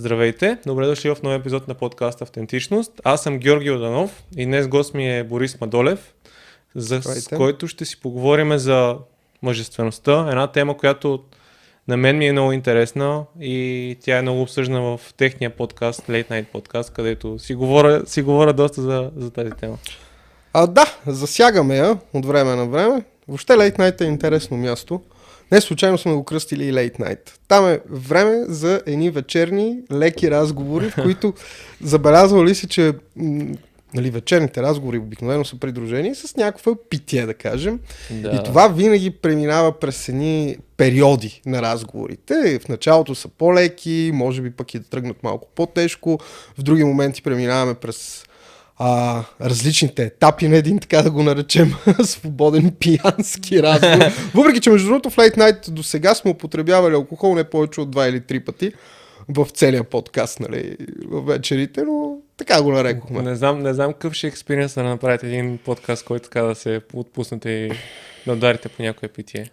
Здравейте, добре дошли в нов епизод на подкаст Автентичност. Аз съм Георги Оданов и днес гост ми е Борис Мадолев, за, с който ще си поговорим за мъжествеността. Една тема, която на мен ми е много интересна и тя е много обсъждана в техния подкаст, Late Night подкаст, където си говоря, си говоря доста за, за тази тема. А, да, засягаме я от време на време. Въобще Late Night е интересно място. Не случайно сме го кръстили и Late Night. Там е време за едни вечерни, леки разговори, в които забелязвал ли си, че м- нали, вечерните разговори обикновено са придружени с някаква питие, да кажем. Да. И това винаги преминава през едни периоди на разговорите. В началото са по-леки, може би пък и да тръгнат малко по-тежко. В други моменти преминаваме през а, различните етапи на един, така да го наречем, свободен пиянски разговор. Въпреки, че между другото в Late Night до сега сме употребявали алкохол не повече от два или три пъти в целия подкаст, нали, в вечерите, но така го нарекохме. Не знам, не знам какъв ще е експириенс да направите един подкаст, който така да се отпуснете и да ударите по някое питие.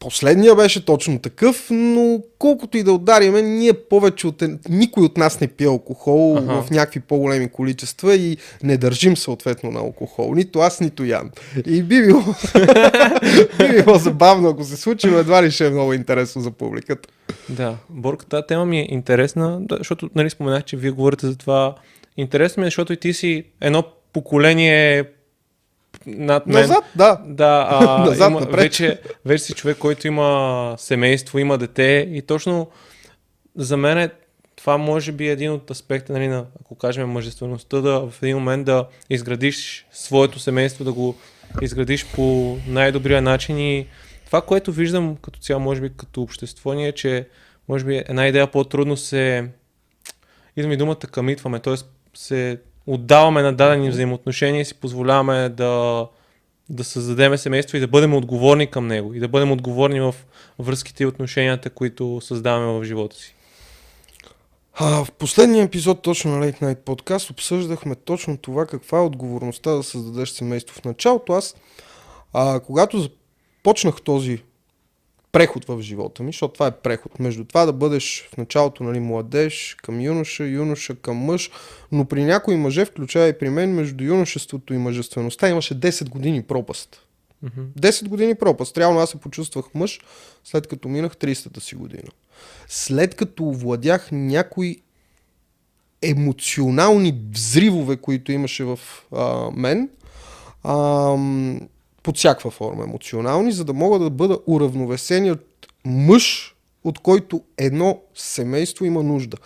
Последния беше точно такъв, но колкото и да удариме, ние повече от... Никой от нас не пие алкохол ага. в някакви по-големи количества и не държим съответно на алкохол. Нито аз, нито Ян. И би било, би било забавно, ако се случи, но едва ли ще е много интересно за публиката. Да, Борка, тази тема ми е интересна, защото нали, споменах, че вие говорите за това. Интересно ми е, защото и ти си едно поколение над мен. Назад, да. Да, а, Назад, има, вече, вече си човек, който има семейство, има дете и точно за мен е това може би е един от аспекти, нали, на, ако кажем мъжествеността, да в един момент да изградиш своето семейство, да го изградиш по най-добрия начин и това, което виждам като цяло, може би като общество ни е, че може би една идея по-трудно се идва ми думата къмитваме, т.е. се отдаваме на дадени взаимоотношения и си позволяваме да, да създадем семейство и да бъдем отговорни към него и да бъдем отговорни в връзките и отношенията, които създаваме в живота си. А, в последния епизод точно на Late Night Podcast обсъждахме точно това каква е отговорността да създадеш семейство. В началото аз, а, когато започнах този преход в живота ми, защото това е преход. Между това да бъдеш в началото нали, младеж, към юноша, юноша към мъж, но при някои мъже, включая и при мен, между юношеството и мъжествеността имаше 10 години пропаст. Mm-hmm. 10 години пропаст. Реално аз се почувствах мъж, след като минах 30-та си година. След като овладях някои емоционални взривове, които имаше в а, мен, а, под всякаква форма емоционални, за да мога да бъда уравновесени от мъж, от който едно семейство има нужда.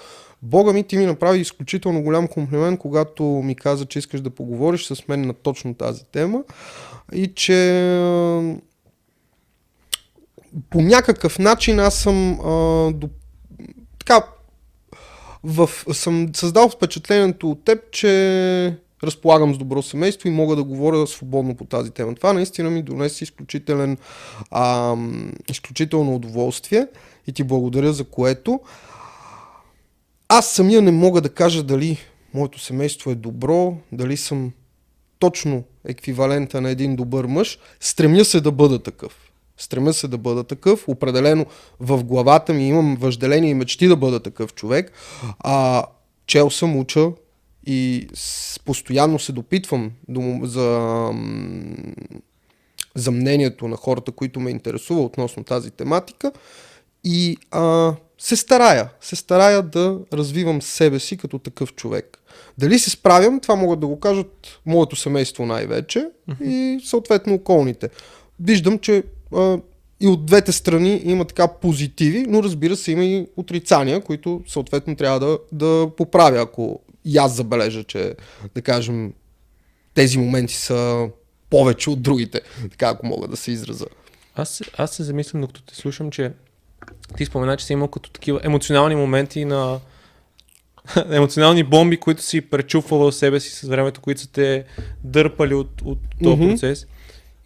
Бога ми, ти ми направи изключително голям комплимент, когато ми каза, че искаш да поговориш с мен на точно тази тема и че по някакъв начин аз съм а, до, така в, съм създал впечатлението от теб, че разполагам с добро семейство и мога да говоря свободно по тази тема. Това наистина ми донесе изключителен, а, изключително удоволствие и ти благодаря за което. Аз самия не мога да кажа дали моето семейство е добро, дали съм точно еквивалента на един добър мъж. Стремя се да бъда такъв. Стремя се да бъда такъв. Определено в главата ми имам въжделение и мечти да бъда такъв човек. А, чел съм, уча, и с, постоянно се допитвам до, за, за мнението на хората, които ме интересува относно тази тематика и а, се старая, се старая да развивам себе си като такъв човек. Дали се справям, това могат да го кажат моето семейство най-вече и съответно околните. Виждам, че а, и от двете страни има така позитиви, но разбира се има и отрицания, които съответно трябва да, да поправя, ако и аз забележа, че, да кажем, тези моменти са повече от другите, така ако мога да се израза. Аз, аз се замислям, докато те слушам, че ти спомена, че си имал като такива емоционални моменти на емоционални бомби, които си пречупвал в себе си с времето, които са те дърпали от, от този mm-hmm. процес.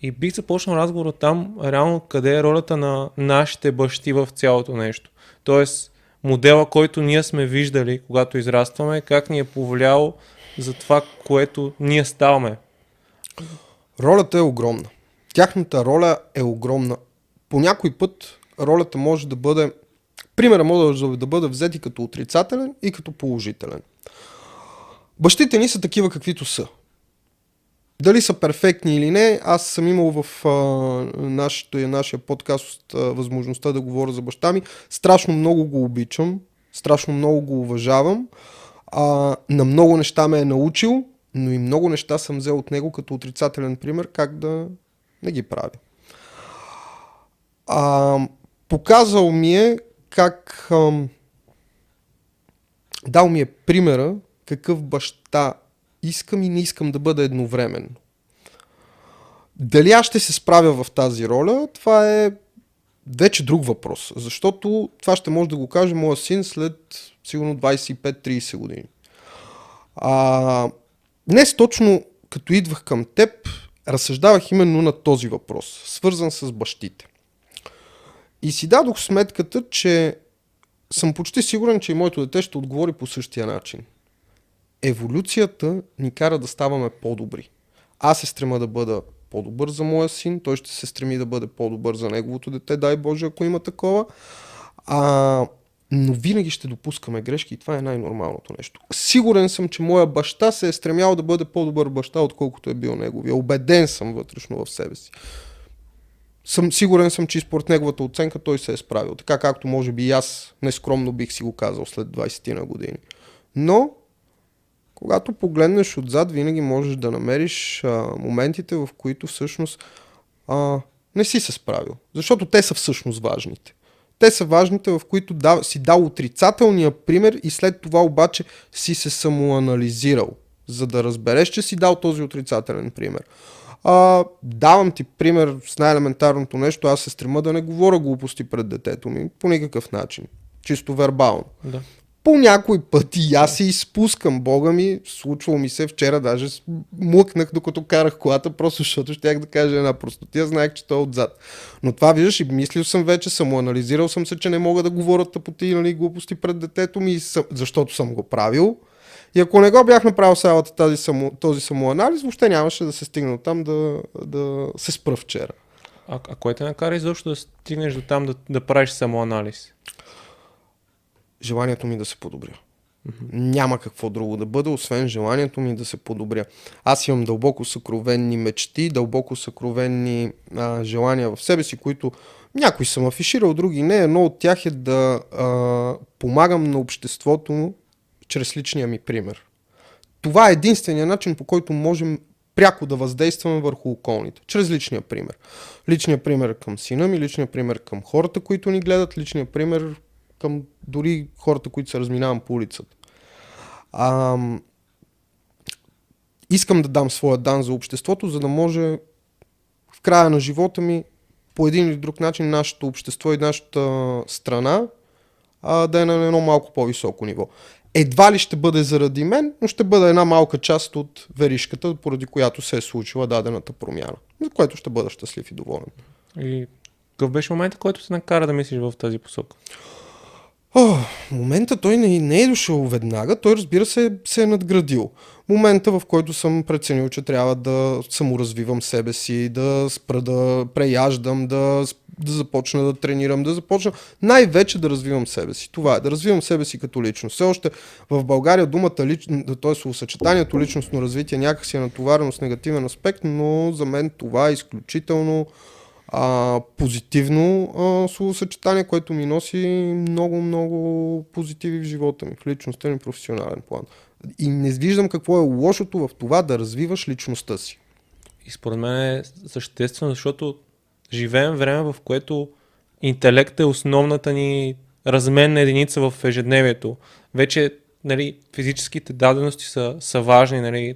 И бих започнал разговора там, реално къде е ролята на нашите бащи в цялото нещо. Тоест, модела, който ние сме виждали, когато израстваме, как ни е повлиял за това, което ние ставаме. Ролята е огромна. Тяхната роля е огромна. По някой път ролята може да бъде Примера може да бъде взет и като отрицателен, и като положителен. Бащите ни са такива каквито са. Дали са перфектни или не, аз съм имал в а, нашото, нашия подкаст а, възможността да говоря за баща ми. Страшно много го обичам, страшно много го уважавам. А, на много неща ме е научил, но и много неща съм взел от него като отрицателен пример как да не ги прави. А, показал ми е как... А, дал ми е примера какъв баща искам и не искам да бъда едновременно. Дали аз ще се справя в тази роля, това е вече друг въпрос. Защото това ще може да го каже моя син след сигурно 25-30 години. А, днес точно като идвах към теб, разсъждавах именно на този въпрос, свързан с бащите. И си дадох сметката, че съм почти сигурен, че и моето дете ще отговори по същия начин. Еволюцията ни кара да ставаме по-добри. Аз се стрема да бъда по-добър за моя син, той ще се стреми да бъде по-добър за неговото дете, дай Боже, ако има такова. А, но винаги ще допускаме грешки и това е най-нормалното нещо. Сигурен съм, че моя баща се е стремял да бъде по-добър баща, отколкото е бил неговия. Обеден съм вътрешно в себе си. Съм, сигурен съм, че според неговата оценка той се е справил. Така както може би и аз нескромно бих си го казал след 20 на години. Но, когато погледнеш отзад, винаги можеш да намериш а, моментите, в които всъщност а, не си се справил. Защото те са всъщност важните. Те са важните, в които да, си дал отрицателния пример и след това обаче си се самоанализирал, за да разбереш, че си дал този отрицателен пример. А, давам ти пример с най-елементарното нещо. Аз се стрема да не говоря глупости пред детето ми по никакъв начин. Чисто вербално. Да по някой пъти аз се изпускам. Бога ми, случвало ми се вчера, даже млъкнах докато карах колата, просто защото щях да кажа една простотия, знаех, че той е отзад. Но това виждаш и мислил съм вече, самоанализирал съм се, че не мога да говоря тъпоти нали, глупости пред детето ми, защото съм го правил. И ако не го бях направил цялата тази само, този самоанализ, въобще нямаше да се стигне от там да, да се спра вчера. А, а кое те накара изобщо да стигнеш до там да, да правиш самоанализ? Желанието ми да се подобря. Mm-hmm. Няма какво друго да бъде, освен желанието ми да се подобря. Аз имам дълбоко съкровенни мечти, дълбоко съкровенни а, желания в себе си, които някои съм афиширал, други не. Едно от тях е да а, помагам на обществото чрез личния ми пример. Това е единствения начин, по който можем пряко да въздействаме върху околните, чрез личния пример. Личния пример към сина ми, личния пример към хората, които ни гледат, личния пример към дори хората, които се разминавам по улицата. А, искам да дам своя дан за обществото, за да може в края на живота ми по един или друг начин нашето общество и нашата страна а, да е на едно малко по-високо ниво. Едва ли ще бъде заради мен, но ще бъде една малка част от веришката, поради която се е случила дадената промяна, за което ще бъда щастлив и доволен. И какъв беше момента, който се накара да мислиш в тази посока? О, момента той не, не е дошъл веднага, той разбира се се е надградил. Момента в който съм преценил, че трябва да саморазвивам себе си, да спра да преяждам, да, да започна да тренирам, да започна най-вече да развивам себе си. Това е, да развивам себе си като личност. Все още в България думата, т.е. съчетанието личностно развитие някакси е натоварено с негативен аспект, но за мен това е изключително а, позитивно а, словосъчетание, което ми носи много, много позитиви в живота ми, в личността ми професионален план. И не виждам какво е лошото в това да развиваш личността си. И според мен е съществено, защото живеем време, в което интелект е основната ни разменна единица в ежедневието. Вече нали, физическите дадености са, са важни, нали,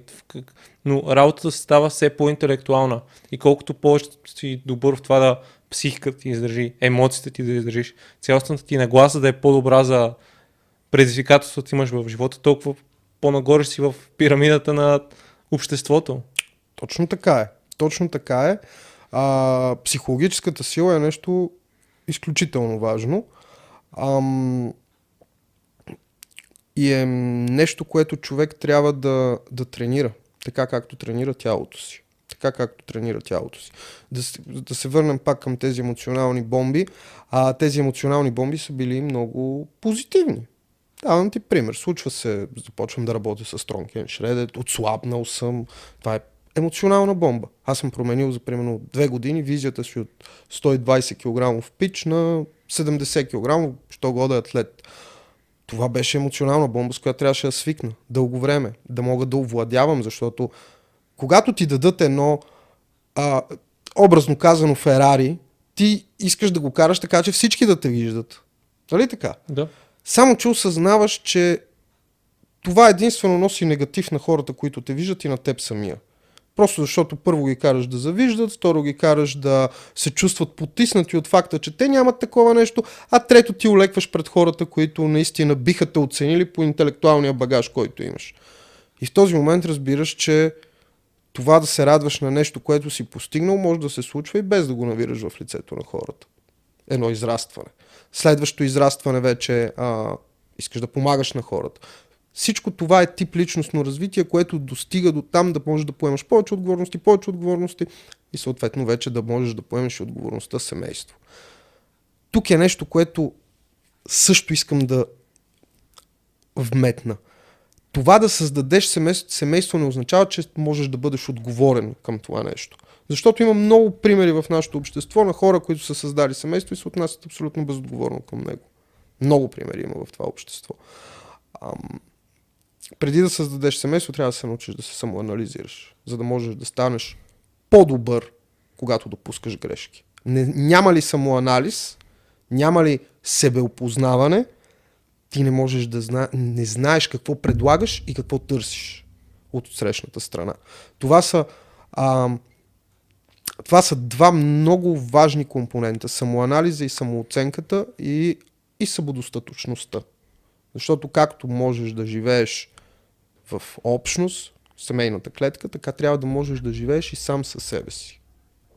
но работата се става все по-интелектуална. И колкото повече си добър в това да психиката ти издържи, емоциите ти да издържиш, цялостната ти нагласа да е по-добра за предизвикателството имаш в живота, толкова по-нагоре си в пирамидата на обществото. Точно така е. Точно така е. А, психологическата сила е нещо изключително важно. Ам, и е нещо, което човек трябва да, да тренира, така както тренира тялото си. така както тренира тялото си. Да, да се върнем пак към тези емоционални бомби. А, тези емоционални бомби са били много позитивни. Давам ти пример. Случва се, започвам да работя с Тронкен Шредет, отслабнал съм. Това е емоционална бомба. Аз съм променил за примерно две години визията си от 120 кг пич на 70 кг, що года атлет. Това беше емоционална бомба, с която трябваше да свикна дълго време, да мога да овладявам, защото когато ти дадат едно, а, образно казано, Ферари, ти искаш да го караш така, че всички да те виждат. Нали така? Да. Само, че осъзнаваш, че това единствено носи негатив на хората, които те виждат и на теб самия. Просто защото първо ги караш да завиждат, второ ги караш да се чувстват потиснати от факта, че те нямат такова нещо, а трето ти олекваш пред хората, които наистина биха те оценили по интелектуалния багаж, който имаш. И в този момент разбираш, че това да се радваш на нещо, което си постигнал, може да се случва и без да го навираш в лицето на хората. Едно израстване. Следващо израстване вече а, искаш да помагаш на хората. Всичко това е тип личностно развитие, което достига до там да можеш да поемаш повече отговорности, повече отговорности и съответно вече да можеш да поемеш отговорността семейство. Тук е нещо, което също искам да вметна. Това да създадеш семейство, семейство не означава, че можеш да бъдеш отговорен към това нещо. Защото има много примери в нашето общество на хора, които са създали семейство и се отнасят абсолютно безотговорно към него. Много примери има в това общество. Ам, преди да създадеш семейство, трябва да се научиш да се самоанализираш, за да можеш да станеш по-добър, когато допускаш грешки. Не, няма ли самоанализ, няма ли себеопознаване, ти не можеш да зна... не знаеш какво предлагаш и какво търсиш от срещната страна. Това са, а, това са два много важни компонента. Самоанализа и самооценката и, и самодостатъчността. Защото както можеш да живееш в общност, семейната клетка, така трябва да можеш да живееш и сам със себе си.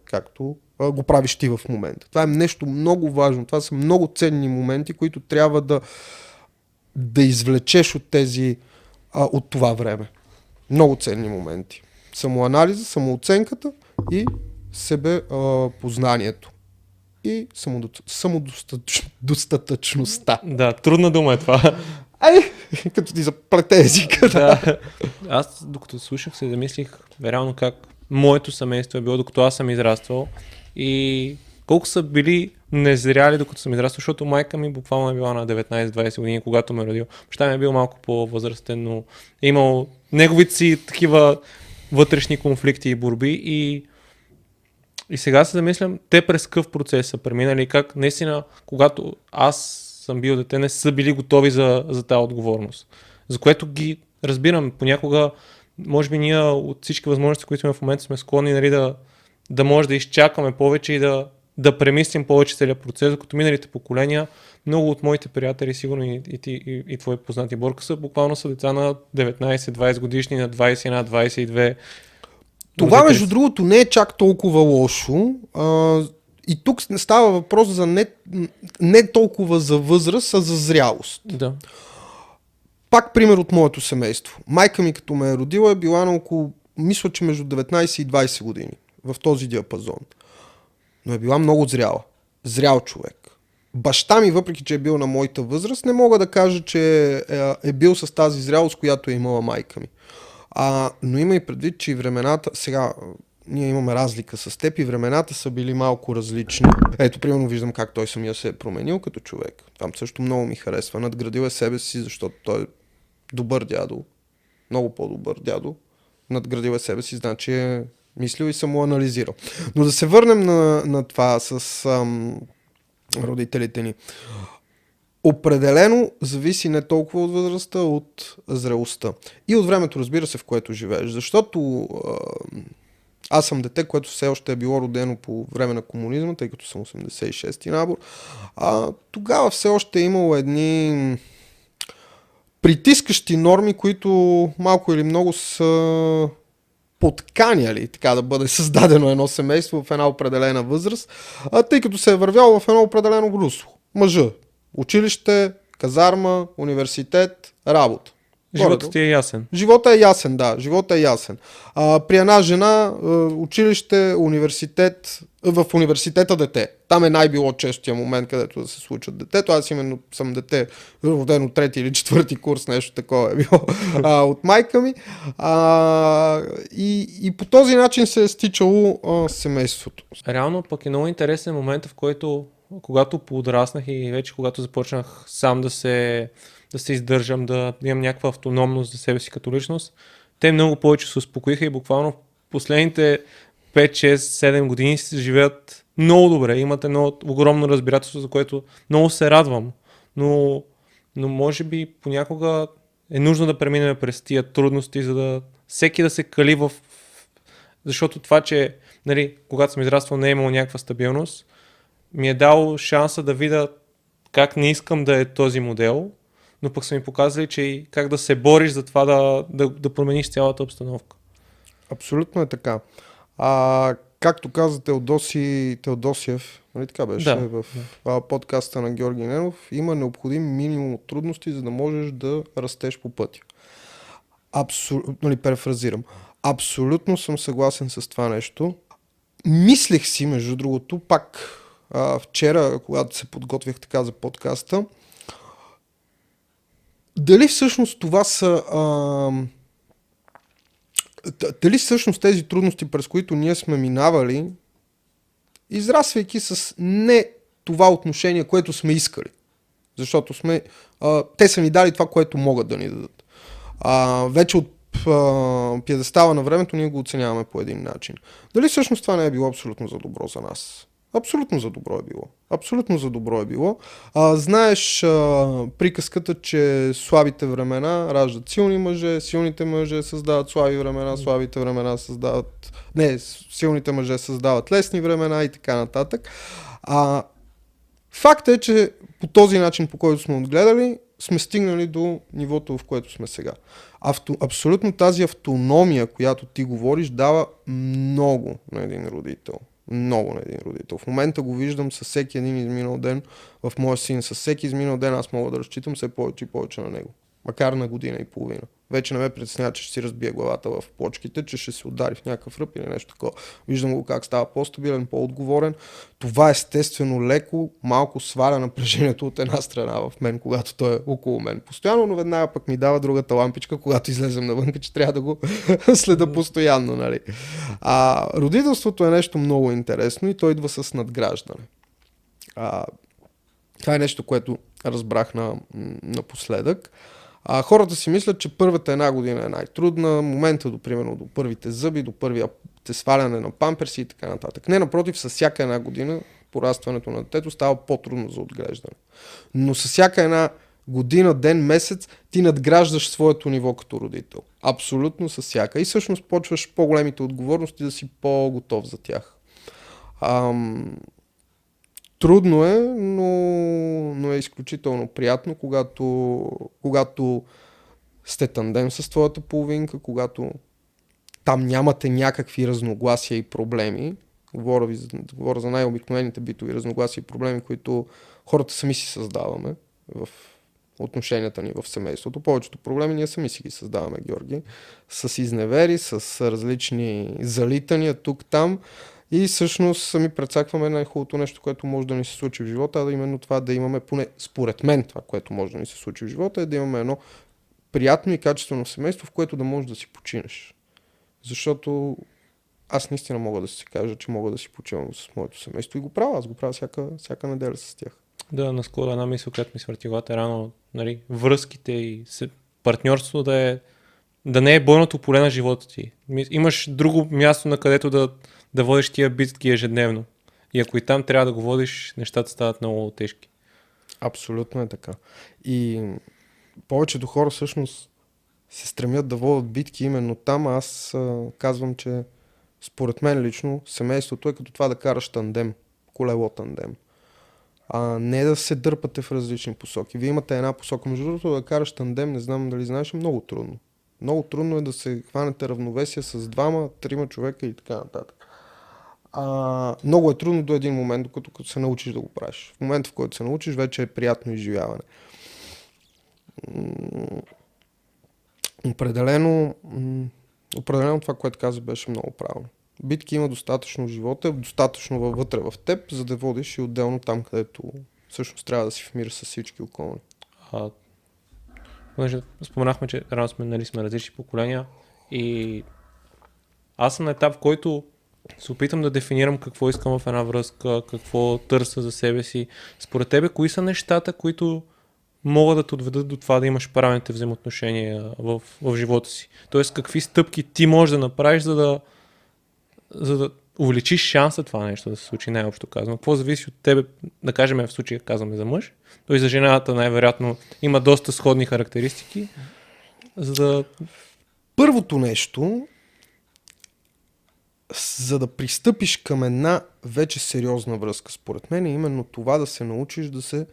Както а, го правиш ти в момента. Това е нещо много важно. Това са много ценни моменти, които трябва да, да извлечеш от тези, а, от това време. Много ценни моменти. Самоанализа, самооценката и себе а, познанието и самодостатъчността. Да, трудна дума е това. Ай, като ти заплете езика. Да. Аз, докато слушах се, замислих реално как моето семейство е било, докато аз съм израствал и колко са били незряли, докато съм израствал, защото майка ми буквално е била на 19-20 години, когато ме е родил. Баща ми е бил малко по-възрастен, но е имал неговите си такива вътрешни конфликти и борби и и сега се замислям, те през какъв процес са преминали, как наистина, когато аз съм бил дете, не са били готови за, за тази отговорност. За което ги разбирам. Понякога, може би ние от всички възможности, които имаме в момента, сме склонни нали, да, да може да изчакаме повече и да, да премислим повече целият процес, докато миналите поколения, много от моите приятели, сигурно и, и, и, и, и твои познати Борка са, буквално са деца на 19-20 годишни, на 21, 22. Това, между другото, не е чак толкова лошо. А, и тук става въпрос за не, не толкова за възраст, а за зрялост. Да. Пак пример от моето семейство. Майка ми като ме е родила е била на около, мисля, че между 19 и 20 години в този диапазон. Но е била много зряла. Зрял човек. Баща ми, въпреки че е бил на моята възраст, не мога да кажа, че е, е бил с тази зрялост, която е имала майка ми. А, но има и предвид, че и времената, сега ние имаме разлика с теб и времената са били малко различни. Ето, примерно виждам как той самия се е променил като човек. Там също много ми харесва. Надградил е себе си, защото той е добър дядо. Много по-добър дядо. Надградил е себе си, значи е мислил и самоанализирал. Но да се върнем на, на това с ам, родителите ни. Определено зависи не толкова от възрастта, от зрелостта. И от времето, разбира се, в което живееш. Защото ам, аз съм дете, което все още е било родено по време на комунизма, тъй като съм 86-ти набор. А, тогава все още е имало едни притискащи норми, които малко или много са подканяли така да бъде създадено едно семейство в една определена възраст, а, тъй като се е вървяло в едно определено русло. Мъжа, училище, казарма, университет, работа. Животът ти е ясен. Живота е ясен, да. Живота е ясен. А, при една жена, училище, университет, в университета дете. Там е най-било честия момент, където да се случат детето. Аз именно съм дете, родено трети или четвърти курс, нещо такова е било а, от майка ми. А, и, и по този начин се е стичало а, семейството. Реално пък е много интересен момент, в който когато подраснах и вече когато започнах сам да се да се издържам, да имам някаква автономност за себе си като личност, те много повече се успокоиха и буквално последните 5, 6, 7 години живеят много добре. Имате много огромно разбирателство, за което много се радвам. Но, но може би понякога е нужно да преминем през тия трудности, за да всеки да се кали в... Защото това, че нали, когато съм израствал не е имало някаква стабилност, ми е дал шанса да видя как не искам да е този модел но пък са ми показали, че и как да се бориш за това да, да, да промениш цялата обстановка. Абсолютно е така. А, както каза Теодоси, Теодосиев, нали така беше да. в да. подкаста на Георги Ненов, има необходим минимум от трудности, за да можеш да растеш по пътя. Абсолютно, нали, перефразирам. Абсолютно съм съгласен с това нещо. Мислех си, между другото, пак а, вчера, когато се подготвях така за подкаста, дали всъщност това са... А, дали всъщност тези трудности, през които ние сме минавали, израствайки с не това отношение, което сме искали. Защото сме, а, те са ни дали това, което могат да ни дадат. А, вече от а, на времето ние го оценяваме по един начин. Дали всъщност това не е било абсолютно за добро за нас? Абсолютно за добро е било. Абсолютно за добро е било. А, знаеш а, приказката, че слабите времена раждат силни мъже, силните мъже създават слаби времена, слабите времена създават... Не, силните мъже създават лесни времена и така нататък. А, факт е, че по този начин, по който сме отгледали, сме стигнали до нивото, в което сме сега. Авто, абсолютно тази автономия, която ти говориш, дава много на един родител много на един родител. В момента го виждам със всеки един изминал ден в моя син. С всеки изминал ден аз мога да разчитам все повече и повече на него. Макар на година и половина. Вече не ме притеснява, че ще си разбие главата в почките, че ще се удари в някакъв ръб или нещо такова. Виждам го как става по-стабилен, по-отговорен. Това естествено леко, малко сваля напрежението от една страна в мен, когато той е около мен. Постоянно, но веднага пък ми дава другата лампичка, когато излезем навън, че трябва да го следа постоянно. Нали? А, родителството е нещо много интересно и той идва с надграждане. А, това е нещо, което разбрах на, напоследък. А, хората си мислят, че първата една година е най-трудна, момента до примерно до първите зъби, до първия сваляне на памперси и така нататък. Не, напротив, с всяка една година порастването на детето става по-трудно за отглеждане. Но с всяка една година, ден, месец, ти надграждаш своето ниво като родител. Абсолютно с всяка. И всъщност почваш по-големите отговорности да си по-готов за тях. Ам, Трудно е, но, но е изключително приятно, когато, когато сте тандем с твоята половинка, когато там нямате някакви разногласия и проблеми. Говоря, ви, говоря за най-обикновените битови разногласия и проблеми, които хората сами си създаваме в отношенията ни в семейството. Повечето проблеми ние сами си ги създаваме, Георги. С изневери, с различни залитания тук-там. И всъщност сами прецакваме най-хубавото нещо, което може да ни се случи в живота, а именно това да имаме, поне според мен това, което може да ни се случи в живота, е да имаме едно приятно и качествено семейство, в което да можеш да си починеш. Защото аз наистина мога да си кажа, че мога да си почивам с моето семейство и го правя. Аз го правя всяка, всяка неделя с тях. Да, наскоро една мисъл, която ми свърти главата рано, нали, връзките и партньорството да е да не е бойното поле на живота ти. Имаш друго място, на където да, да водиш тия битки ежедневно. И ако и там трябва да го водиш, нещата стават много тежки. Абсолютно е така. И повечето хора всъщност се стремят да водят битки именно там. Аз а, казвам, че според мен лично семейството е като това да караш тандем, колело тандем. А не да се дърпате в различни посоки. Вие имате една посока. Между другото да караш тандем, не знам дали знаеш, е много трудно. Много трудно е да се хванете равновесие с двама, трима човека и така нататък. А, много е трудно до един момент, докато се научиш да го правиш. В момента, в който се научиш, вече е приятно изживяване. определено, определено това, което каза, беше много правилно. Битки има достатъчно живота, достатъчно вътре в теб, за да водиш и отделно там, където всъщност трябва да си в мир с всички околни. А, споменахме, че рано сме, нали, сме различни поколения и аз съм на етап, в който се опитам да дефинирам какво искам в една връзка, какво търся за себе си. Според тебе, кои са нещата, които могат да те отведат до това да имаш правилните взаимоотношения в, в живота си? Тоест, какви стъпки ти можеш да направиш, за да, за да увеличиш шанса това нещо да се случи, най-общо казано. Какво зависи от тебе, да кажем в случая казваме за мъж, той за жената най-вероятно има доста сходни характеристики, за да... Първото нещо за да пристъпиш към една вече сериозна връзка, според мен е именно това да се научиш да, се,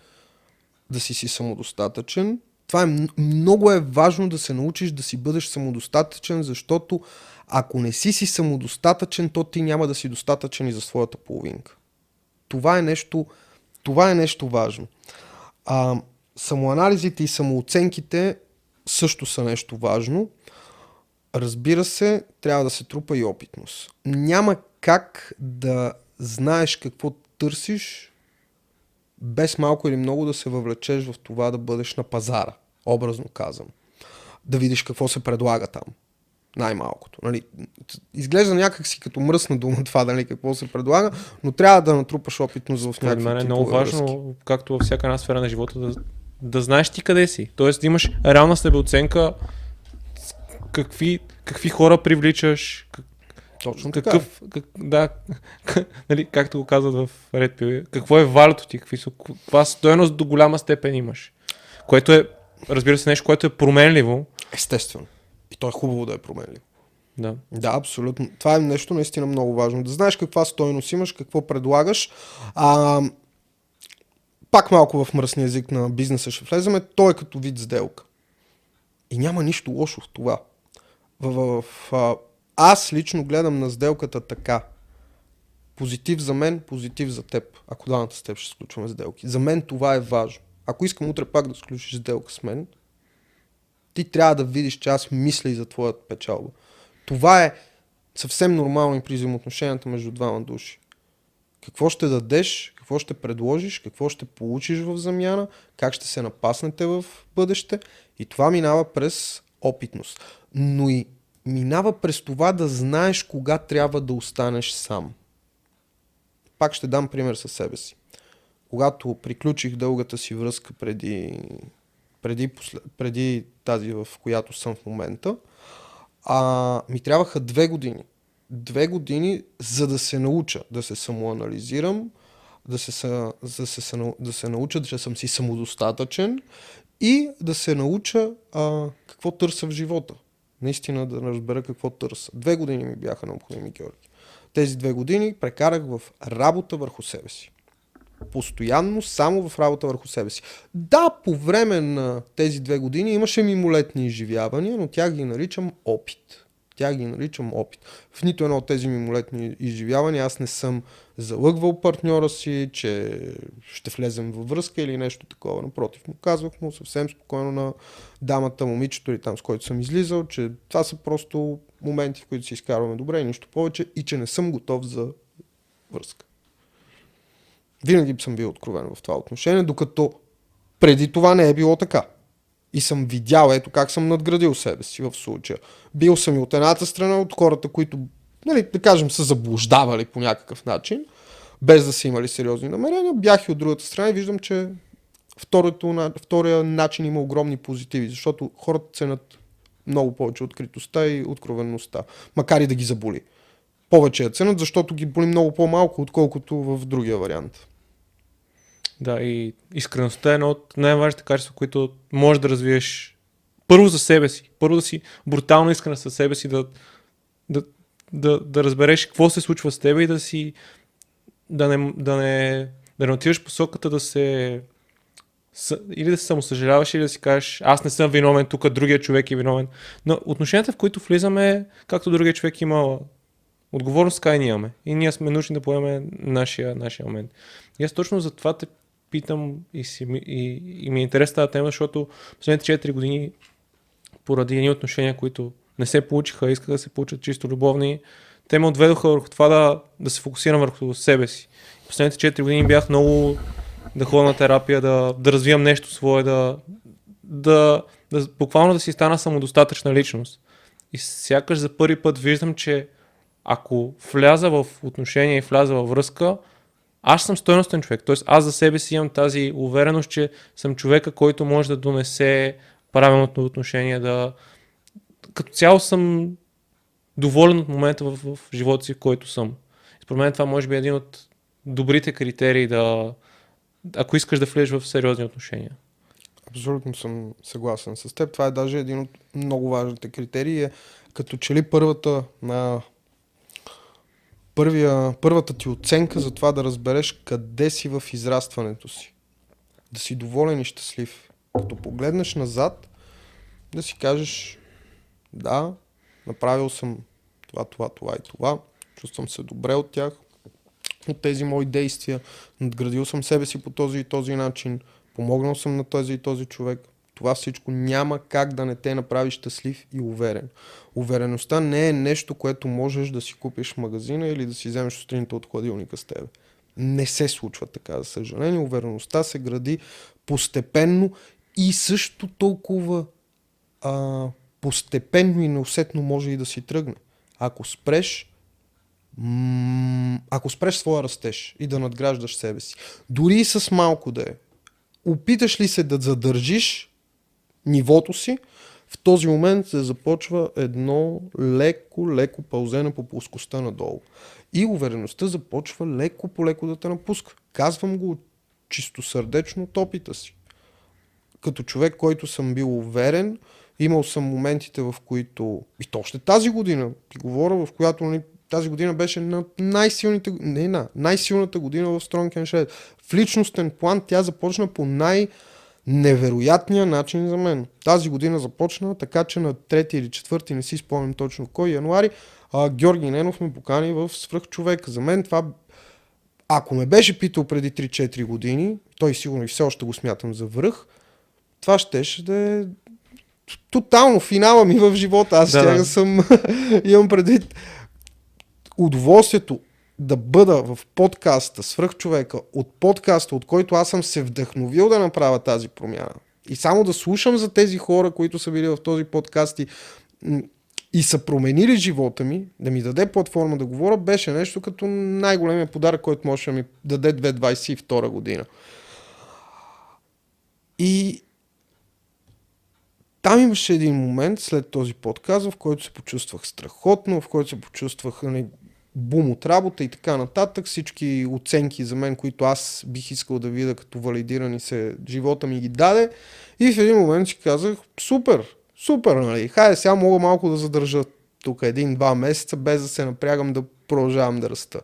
да си си самодостатъчен. Това е много е важно да се научиш да си бъдеш самодостатъчен, защото ако не си си самодостатъчен, то ти няма да си достатъчен и за своята половинка. Това е нещо, това е нещо важно. А, самоанализите и самооценките също са нещо важно. Разбира се, трябва да се трупа и опитност. Няма как да знаеш какво търсиш, без малко или много да се въвлечеш в това да бъдеш на пазара, образно казвам. Да видиш какво се предлага там. Най-малкото. Нали? Изглежда някакси като мръсна дума това, нали, какво се предлага, но трябва да натрупаш опитност в някакви мен е много важно, връзки. както във всяка една сфера на живота, да, да знаеш ти къде си. Тоест да имаш реална себеоценка какви, какви хора привличаш, как, точно какъв, как, да, нали, както го казват в Red Pill, какво е валето ти, какви са, каква стоеност до голяма степен имаш. Което е, разбира се, нещо, което е променливо. Естествено. И то е хубаво да е променливо. Да. Да, абсолютно. Това е нещо наистина много важно. Да знаеш каква стойност имаш, какво предлагаш. А, пак малко в мръсния език на бизнеса ще влеземе. Той е като вид сделка. И няма нищо лошо в това. В, в, в, аз лично гледам на сделката така. Позитив за мен, позитив за теб. Ако двамата с теб ще сключваме сделки. За мен това е важно. Ако искам утре пак да сключиш сделка с мен, ти трябва да видиш, че аз мисля и за твоята печалба. Това е съвсем нормално и при взаимоотношенията между двама души. Какво ще дадеш, какво ще предложиш, какво ще получиш в замяна, как ще се напаснете в бъдеще. И това минава през опитност но и минава през това да знаеш кога трябва да останеш сам. Пак ще дам пример със себе си. Когато приключих дългата си връзка преди, преди, преди тази, в която съм в момента, а, ми трябваха две години. Две години, за да се науча да се самоанализирам, да се, да се, да се науча, че съм си самодостатъчен и да се науча а, какво търся в живота наистина да разбера какво търся. Две години ми бяха необходими, Георги. Тези две години прекарах в работа върху себе си. Постоянно само в работа върху себе си. Да, по време на тези две години имаше мимолетни изживявания, но тях ги наричам опит. Тя ги наричам опит. В нито едно от тези мимолетни изживявания аз не съм залъгвал партньора си, че ще влезем във връзка или нещо такова. Напротив, му казвах му съвсем спокойно на дамата, момичето или там с който съм излизал, че това са просто моменти, в които си изкарваме добре и нищо повече и че не съм готов за връзка. Винаги съм бил откровен в това отношение, докато преди това не е било така и съм видял ето как съм надградил себе си в случая. Бил съм и от едната страна от хората, които, нали, да кажем, са заблуждавали по някакъв начин, без да са имали сериозни намерения. Бях и от другата страна и виждам, че второто, втория начин има огромни позитиви, защото хората ценят много повече откритостта и откровенността, макар и да ги заболи. Повече я ценят, защото ги боли много по-малко, отколкото в другия вариант. Да, и искреността е едно от най-важните качества, които можеш да развиеш първо за себе си. Първо да си брутално искрен със себе си, да, да, да, да разбереш какво се случва с теб и да си да не, да не, да не отиваш посоката да се или да се самосъжаляваш, или да си кажеш, аз не съм виновен, тук другия човек е виновен. Но отношенията, в които влизаме, както другия човек има отговорност, така и ние имаме. И ние сме нужни да поемем нашия, нашия момент. И аз точно за това те питам и, си, и, и ми е интересна тази тема, защото последните 4 години поради едни отношения, които не се получиха, искаха да се получат чисто любовни, те ме отведоха върху това да, да се фокусирам върху себе си. Последните 4 години бях много да ходя на терапия, да, да развивам нещо свое, да, да, да, буквално да си стана самодостатъчна личност. И сякаш за първи път виждам, че ако вляза в отношение и вляза във връзка, аз съм стойностен човек. Тоест аз за себе си имам тази увереност, че съм човека, който може да донесе правилното отношение, да... Като цяло съм доволен от момента в, в живота си, в който съм. Според мен това може би е един от добрите критерии да, ако искаш да влезеш в сериозни отношения. Абсолютно съм съгласен с теб. Това е даже един от много важните критерии. Е, като че ли първата на първия, първата ти оценка за това да разбереш къде си в израстването си. Да си доволен и щастлив. Като погледнеш назад, да си кажеш да, направил съм това, това, това и това, чувствам се добре от тях, от тези мои действия, надградил съм себе си по този и този начин, помогнал съм на този и този човек. Това всичко няма как да не те направи щастлив и уверен. Увереността не е нещо, което можеш да си купиш в магазина или да си вземеш сутринта от хладилника с тебе. Не се случва така, за съжаление. Увереността се гради постепенно и също толкова а, постепенно и неусетно може и да си тръгне. Ако спреш, ако спреш своя растеж и да надграждаш себе си, дори и с малко да е, опиташ ли се да задържиш нивото си, в този момент се започва едно леко, леко пълзене по плоскостта надолу. И увереността започва леко по леко да те напуска. Казвам го чисто сърдечно от опита си. Като човек, който съм бил уверен, имал съм моментите, в които, и то още тази година, ти говоря, в която нали, тази година беше на най-силните, не на, най-силната година в Strong and Shred. В личностен план тя започна по най- невероятния начин за мен. Тази година започна така, че на 3 или 4, не си спомням точно кой януари, а, Георги Ненов ме покани в свръх човек. За мен това, ако ме беше питал преди 3-4 години, той сигурно и все още го смятам за връх, това щеше да е тотално финала ми в живота. Аз да, да. съм, имам предвид удоволствието да бъда в подкаста Свръх човека, от подкаста, от който аз съм се вдъхновил да направя тази промяна. И само да слушам за тези хора, които са били в този подкаст и, и са променили живота ми, да ми даде платформа да говоря, беше нещо като най-големия подарък, който може да ми даде 2022 година. И там имаше един момент след този подкаст, в който се почувствах страхотно, в който се почувствах нали, бум от работа и така нататък. Всички оценки за мен, които аз бих искал да видя като валидирани се, живота ми ги даде. И в един момент си казах, супер, супер, нали? Хайде, сега мога малко да задържа тук един-два месеца, без да се напрягам да продължавам да раста.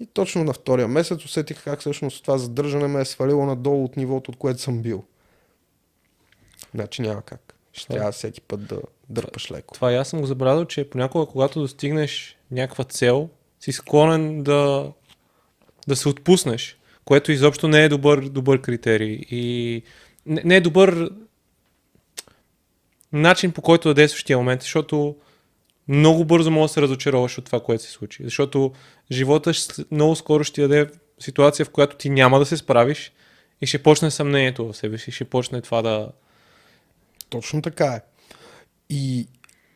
И точно на втория месец усетих как всъщност това задържане ме е свалило надолу от нивото, от което съм бил. Значи няма как. Ще трябва всеки път да дърпаш леко. Това и аз съм го забравил, че понякога, когато достигнеш някаква цел, си склонен да, да се отпуснеш, което изобщо не е добър, добър критерий. И не, не е добър начин по който да действаш тия момент, защото много бързо може да се разочароваш от това, което се случи. Защото живота много скоро ще даде ситуация, в която ти няма да се справиш и ще почне съмнението в себе си, ще почне това да... Точно така е. И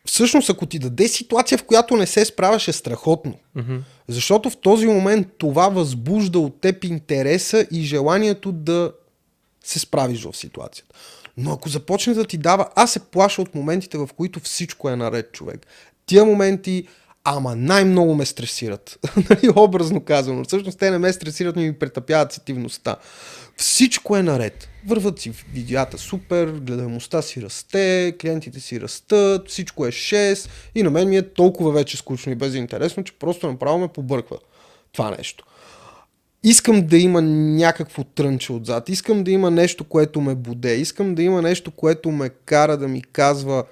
всъщност, ако ти даде ситуация, в която не се справяш, е страхотно. Mm-hmm. Защото в този момент това възбужда от теб интереса и желанието да се справиш в ситуацията. Но ако започне да ти дава, аз се плаша от моментите, в които всичко е наред, човек. Тия моменти, ама най-много ме стресират. Нали, образно казано. Всъщност те не ме стресират, но ми претъпяват сетивността. Всичко е наред. Върват си видеята супер, гледаемостта си расте, клиентите си растат, всичко е 6 и на мен ми е толкова вече скучно и безинтересно, че просто направо ме побърква това нещо. Искам да има някакво трънче отзад, искам да има нещо, което ме буде, искам да има нещо, което ме кара да ми казва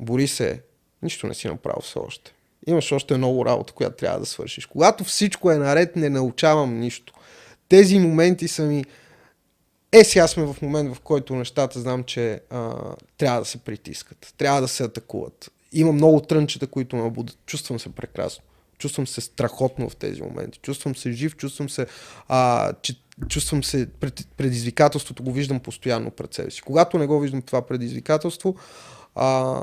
Борисе, нищо не си направил все още. Имаш още много работа, която трябва да свършиш. Когато всичко е наред, не научавам нищо. Тези моменти са ми Е, сега сме в момент, в който нещата знам, че а, трябва да се притискат, трябва да се атакуват. Има много трънчета, които ме будат. Чувствам се прекрасно. Чувствам се страхотно в тези моменти. Чувствам се жив, чувствам се, а, че, чувствам се пред, предизвикателството го виждам постоянно пред себе си. Когато не го виждам това предизвикателство, а,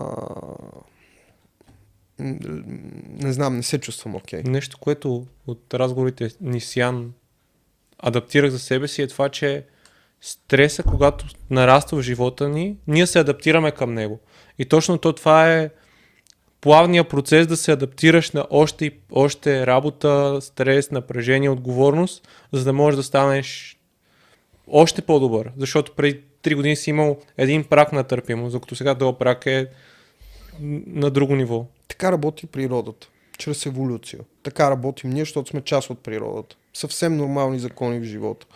не знам, не се чувствам окей. Okay. Нещо, което от разговорите ни с Ян адаптирах за себе си е това, че стреса, когато нараства в живота ни, ние се адаптираме към него. И точно то това е плавния процес да се адаптираш на още още работа, стрес, напрежение, отговорност, за да можеш да станеш още по-добър. Защото преди 3 години си имал един прак на търпимост, докато сега този прак е на друго ниво. Така работи природата, чрез еволюция. Така работим ние, защото сме част от природата. Съвсем нормални закони в живота.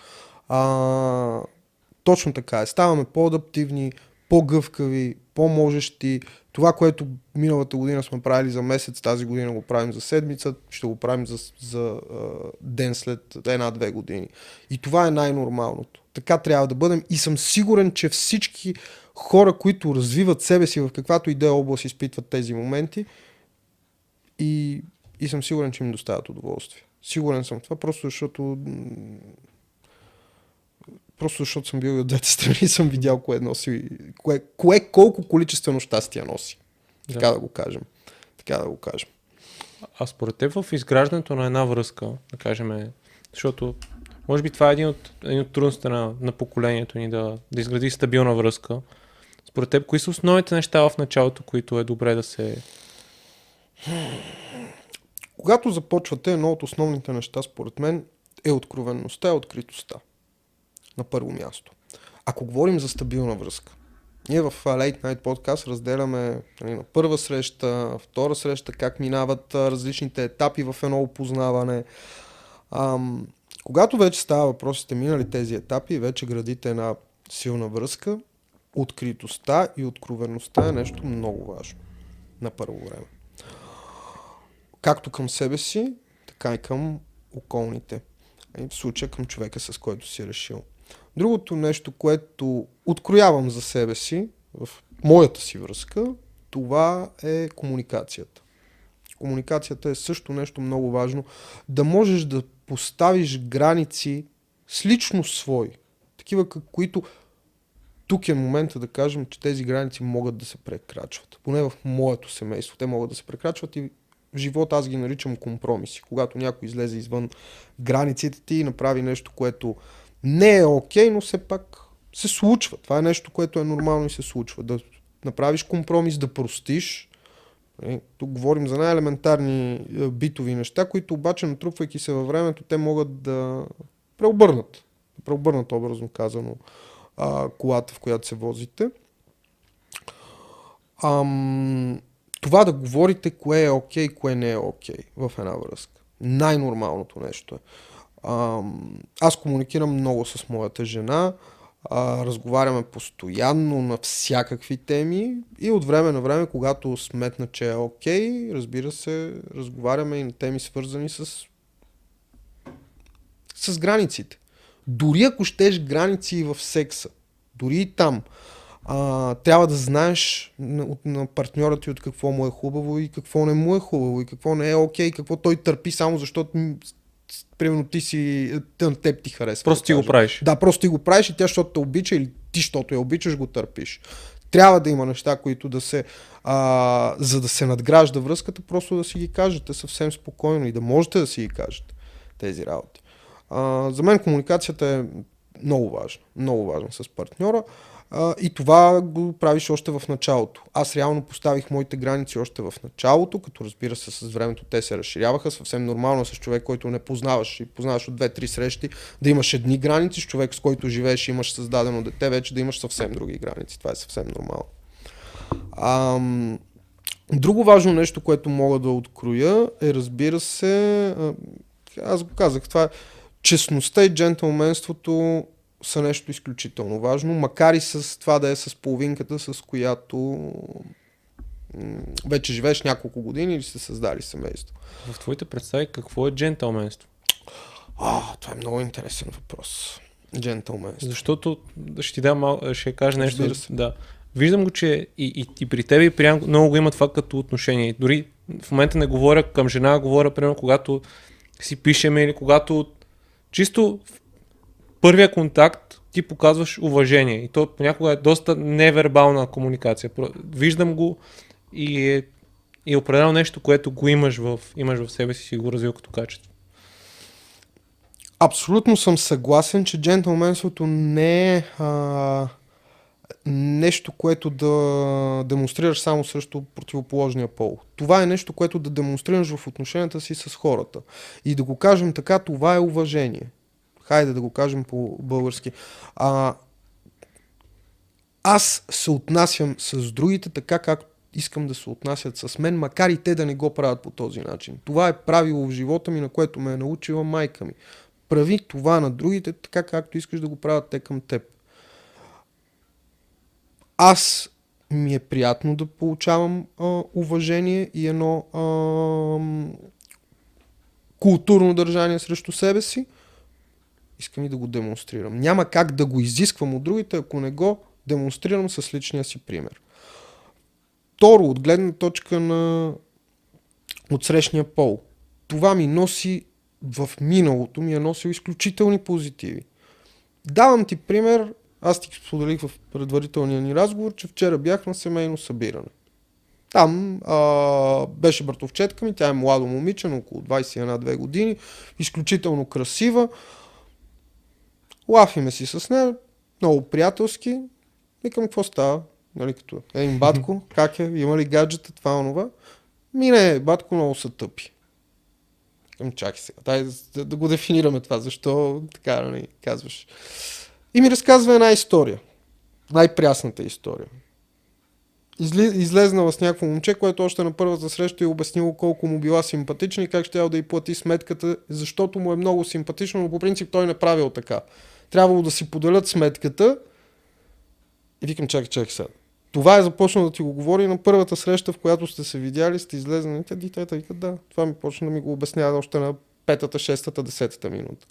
А, точно така е. Ставаме по-адаптивни, по-гъвкави, по-можещи. Това, което миналата година сме правили за месец, тази година го правим за седмица, ще го правим за, за uh, ден след една-две години. И това е най-нормалното. Така трябва да бъдем и съм сигурен, че всички хора, които развиват себе си в каквато и да е област, изпитват тези моменти и, и съм сигурен, че им доставят удоволствие. Сигурен съм това, просто защото просто защото съм бил и от двете страни и съм видял кое носи, кое, кое колко количествено щастие носи. Да. Така да го кажем. Така да го кажем. А според теб в изграждането на една връзка, да кажем, защото може би това е един от, един от трудностите на, на поколението ни да, да изгради стабилна връзка. Според теб, кои са основните неща в началото, които е добре да се... Когато започвате, едно от основните неща, според мен, е откровенността и откритостта на първо място. Ако говорим за стабилна връзка, ние в Late Night Podcast разделяме нали, на първа среща, втора среща, как минават различните етапи в едно опознаване. Ам, когато вече става въпрос, сте минали тези етапи вече градите една силна връзка, откритостта и откровеността е нещо много важно на първо време. Както към себе си, така и към околните. И в случая към човека, с който си решил. Другото нещо, което откроявам за себе си в моята си връзка, това е комуникацията. Комуникацията е също нещо много важно. Да можеш да поставиш граници с лично свой. Такива, които тук е момента да кажем, че тези граници могат да се прекрачват. Поне в моето семейство те могат да се прекрачват и в живота аз ги наричам компромиси. Когато някой излезе извън границите ти и направи нещо, което не е окей, okay, но все пак се случва. Това е нещо, което е нормално и се случва. Да направиш компромис, да простиш. Е, тук говорим за най-елементарни е, битови неща, които обаче, натрупвайки се във времето, те могат да преобърнат. Да преобърнат, образно казано, а, колата, в която се возите. Ам, това да говорите кое е окей, okay, кое не е окей okay в една връзка. Най-нормалното нещо е. А, аз комуникирам много с моята жена, а, разговаряме постоянно на всякакви теми и от време на време, когато сметна, че е окей, okay, разбира се, разговаряме и на теми свързани с, с границите. Дори ако щеш граници в секса, дори и там, а, трябва да знаеш на, на партньора ти от какво му е хубаво и какво не му е хубаво и какво не е окей, okay, какво той търпи само защото примерно ти си, на теб ти харесва. Просто да ти го правиш. Да, просто ти го правиш и тя, защото те обича или ти, защото я обичаш, го търпиш. Трябва да има неща, които да се, а, за да се надгражда връзката, просто да си ги кажете съвсем спокойно и да можете да си ги кажете тези работи. За мен комуникацията е много важна. Много важна с партньора. А, и това го правиш още в началото. Аз реално поставих моите граници още в началото, като разбира се с времето те се разширяваха. Съвсем нормално с човек, който не познаваш и познаваш от две-три срещи, да имаш едни граници, с човек с който живееш и имаш създадено дете, вече да имаш съвсем други граници. Това е съвсем нормално. Ам... Друго важно нещо, което мога да откроя е, разбира се, аз го казах, това е честността и джентълменството са нещо изключително важно, макар и с това да е с половинката, с която вече живееш няколко години или сте създали семейство. В твоите представи какво е джентълменство? А, това е много интересен въпрос. Джентълменство. Защото ще ти дам мал... ще кажа нещо. Да. Виждам го, че и, и, и при теб и при много го има това като отношение. Дори в момента не говоря към жена, говоря примерно когато си пишеме или когато чисто в първия контакт ти показваш уважение. И то понякога е доста невербална комуникация. Виждам го и е, и е определено нещо, което го имаш в, имаш в себе си и го развил като качество. Абсолютно съм съгласен, че джентлменството не е нещо, което да демонстрираш само срещу противоположния пол. Това е нещо, което да демонстрираш в отношенията си с хората. И да го кажем така, това е уважение. Хайде да го кажем по български. А, аз се отнасям с другите така, както искам да се отнасят с мен, макар и те да не го правят по този начин. Това е правило в живота ми, на което ме е научила майка ми. Прави това на другите така, както искаш да го правят те към теб. Аз ми е приятно да получавам а, уважение и едно а, културно държание срещу себе си. Искам и да го демонстрирам. Няма как да го изисквам от другите, ако не го демонстрирам с личния си пример. Второ, от гледна точка на отсрещния пол. Това ми носи в миналото ми е носил изключителни позитиви. Давам ти пример, аз ти споделих в предварителния ни разговор, че вчера бях на семейно събиране. Там а, беше братовчетка ми, тя е младо момиче, на около 21-2 години, изключително красива. Лафиме си с нея, много приятелски. Викам, какво става? Нали, като един батко, как е, има ли гаджета, това, онова. Мине, батко много са тъпи. Към чакай сега, дай да, да го дефинираме това, защо така нали, казваш. И ми разказва една история. Най-прясната история. Изли, излезнала с някакво момче, което още на първата среща е обяснило колко му била симпатична и как ще да й плати сметката, защото му е много симпатично, но по принцип той не правил така. Трябвало да си поделят сметката и викам, чакай, чакай сега това е започнал да ти го говори на първата среща, в която сте се видяли, сте излезнали. Тя детета вика, да, това ми почна да ми го обяснява още на петата, шестата, десетата минута.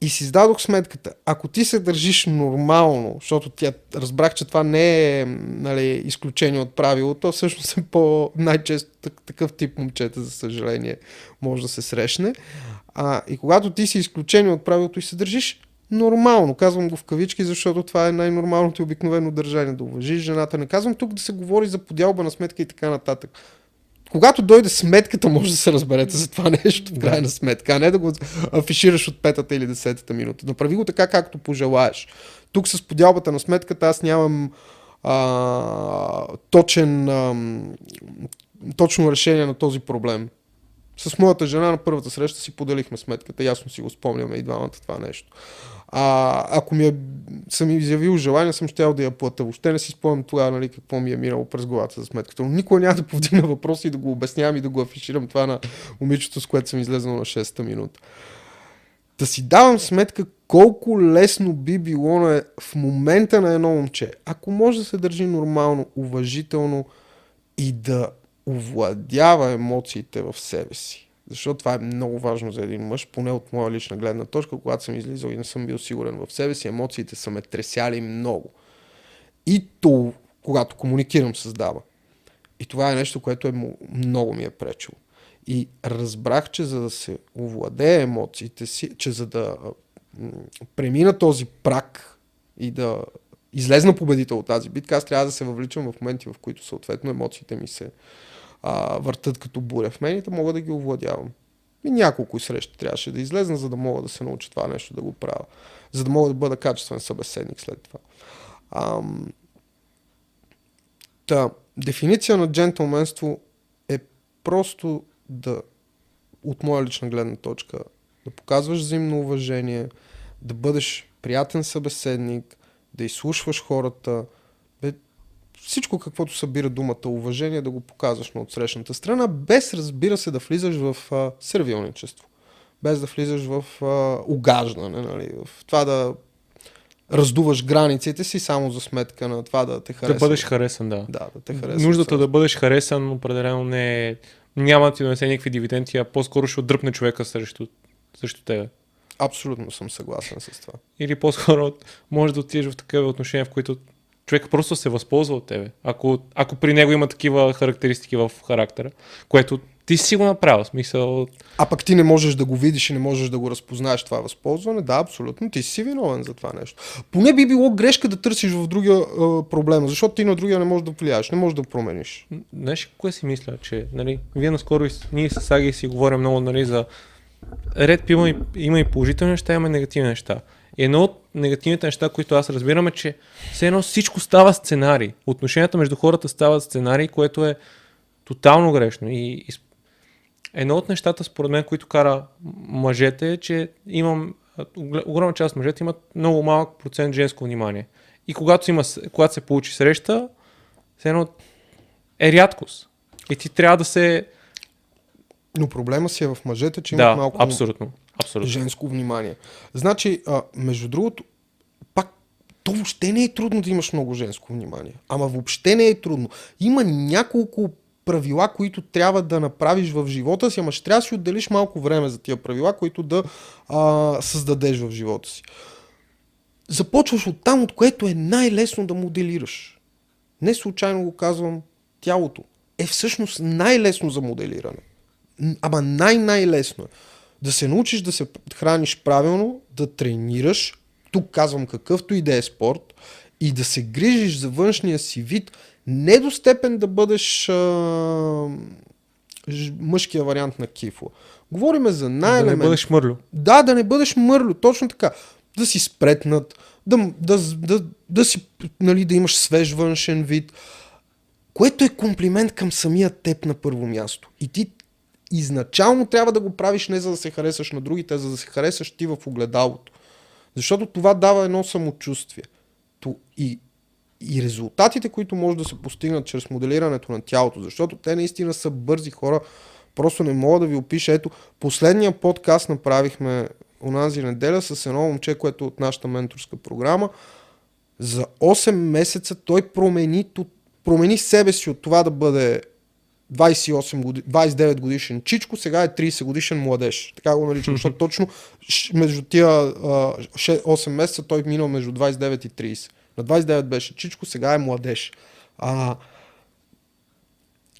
И си издадох сметката. Ако ти се държиш нормално, защото тя разбрах, че това не е нали, изключение от правилото, всъщност е по най-често такъв тип момчета, за съжаление, може да се срещне. А, и когато ти си изключение от правилото и се държиш нормално. Казвам го в кавички, защото това е най-нормалното и обикновено държание. Да уважиш жената. Не казвам тук да се говори за подялба на сметка и така нататък. Когато дойде сметката, може да се разберете за това нещо, в крайна сметка, а не да го афишираш от петата или десетата минута. Направи го така, както пожелаеш. Тук с подялбата на сметката аз нямам а, точен, а, точно решение на този проблем. С моята жена на първата среща си поделихме сметката, ясно си го спомняме и двамата това нещо. А, ако ми е, съм изявил желание, съм щял да я плата. Въобще не си спомням тогава нали, какво ми е минало през главата за сметката. Но никога няма да повдигна въпроси и да го обяснявам и да го афиширам това на момичето, с което съм излезнал на 6-та минута. Да си давам сметка колко лесно би било на, в момента на едно момче, ако може да се държи нормално, уважително и да овладява емоциите в себе си защото това е много важно за един мъж, поне от моя лична гледна точка, когато съм излизал и не съм бил сигурен в себе си, емоциите са ме тресяли много. И то, когато комуникирам с дама. И това е нещо, което е много ми е пречило. И разбрах, че за да се овладее емоциите си, че за да премина този прак и да излезна победител от тази битка, аз трябва да се въвличам в моменти, в които съответно емоциите ми се а, въртат като буря в мен и да мога да ги овладявам. И няколко срещи трябваше да излезна, за да мога да се науча това нещо да го правя. За да мога да бъда качествен събеседник след това. Ам... Та, дефиниция на джентлменство е просто да, от моя лична гледна точка, да показваш взаимно уважение, да бъдеш приятен събеседник, да изслушваш хората, всичко каквото събира думата уважение да го показваш на отсрещната страна, без разбира се да влизаш в а, сервилничество. Без да влизаш в а, угаждане, нали, в това да раздуваш границите си само за сметка на това да те харесва. Да бъдеш харесан, да. Да, да те харесва. Нуждата да бъдеш харесан определено не е... Няма да ти донесе никакви дивиденти, а по-скоро ще отдръпне човека срещу, срещу тебе. Абсолютно съм съгласен с това. Или по-скоро може да отидеш в такива отношения, в които човек просто се възползва от тебе. Ако, ако при него има такива характеристики в характера, което ти си го направил, смисъл. А пък ти не можеш да го видиш и не можеш да го разпознаеш това възползване, да, абсолютно, ти си виновен за това нещо. Поне би било грешка да търсиш в другия е, проблема, защото ти на другия не можеш да влияеш, не можеш да промениш. Знаеш, кое си мисля, че нали, вие наскоро ние с Саги си говорим много нали, за ред има и, има и положителни неща, има и негативни неща. Едно от негативните неща, които аз разбирам е, че все едно всичко става сценарий. Отношенията между хората стават сценарий, което е тотално грешно. И, и едно от нещата, според мен, които кара мъжете е, че имам, огромна част от мъжете имат много малък процент женско внимание. И когато, има, когато се получи среща, все едно е рядкост. И ти трябва да се... Но проблема си е в мъжете, че да, имат малко абсолютно, абсолютно. женско внимание. Значи, а, между другото, пак, то въобще не е трудно да имаш много женско внимание. Ама въобще не е трудно. Има няколко правила, които трябва да направиш в живота си, ама ще трябва да си отделиш малко време за тия правила, които да а, създадеш в живота си. Започваш от там, от което е най-лесно да моделираш. Не случайно го казвам, тялото е всъщност най-лесно за моделиране. Ама най-най-лесно е. Да се научиш да се храниш правилно, да тренираш, тук казвам какъвто и да е спорт, и да се грижиш за външния си вид, не до степен да бъдеш а, мъжкия вариант на кифо. Говориме за най Да не бъдеш мърлю. Да, да не бъдеш мърлю, точно така. Да си спретнат, да, да, да, да, си, нали, да имаш свеж външен вид, което е комплимент към самия теб на първо място. И ти изначално трябва да го правиш не за да се харесаш на другите, а за да се харесаш ти в огледалото. Защото това дава едно самочувствие. И и резултатите, които може да се постигнат чрез моделирането на тялото, защото те наистина са бързи хора, просто не мога да ви опиша. Ето, последния подкаст направихме онази неделя с едно момче, което е от нашата менторска програма. За 8 месеца той промени, промени себе си от това да бъде 28 годи, 29 годишен чичко, сега е 30 годишен младеж. Така го наричам, защото точно между тия 8 месеца той минал между 29 и 30. На 29 беше чичко, сега е младеж. А,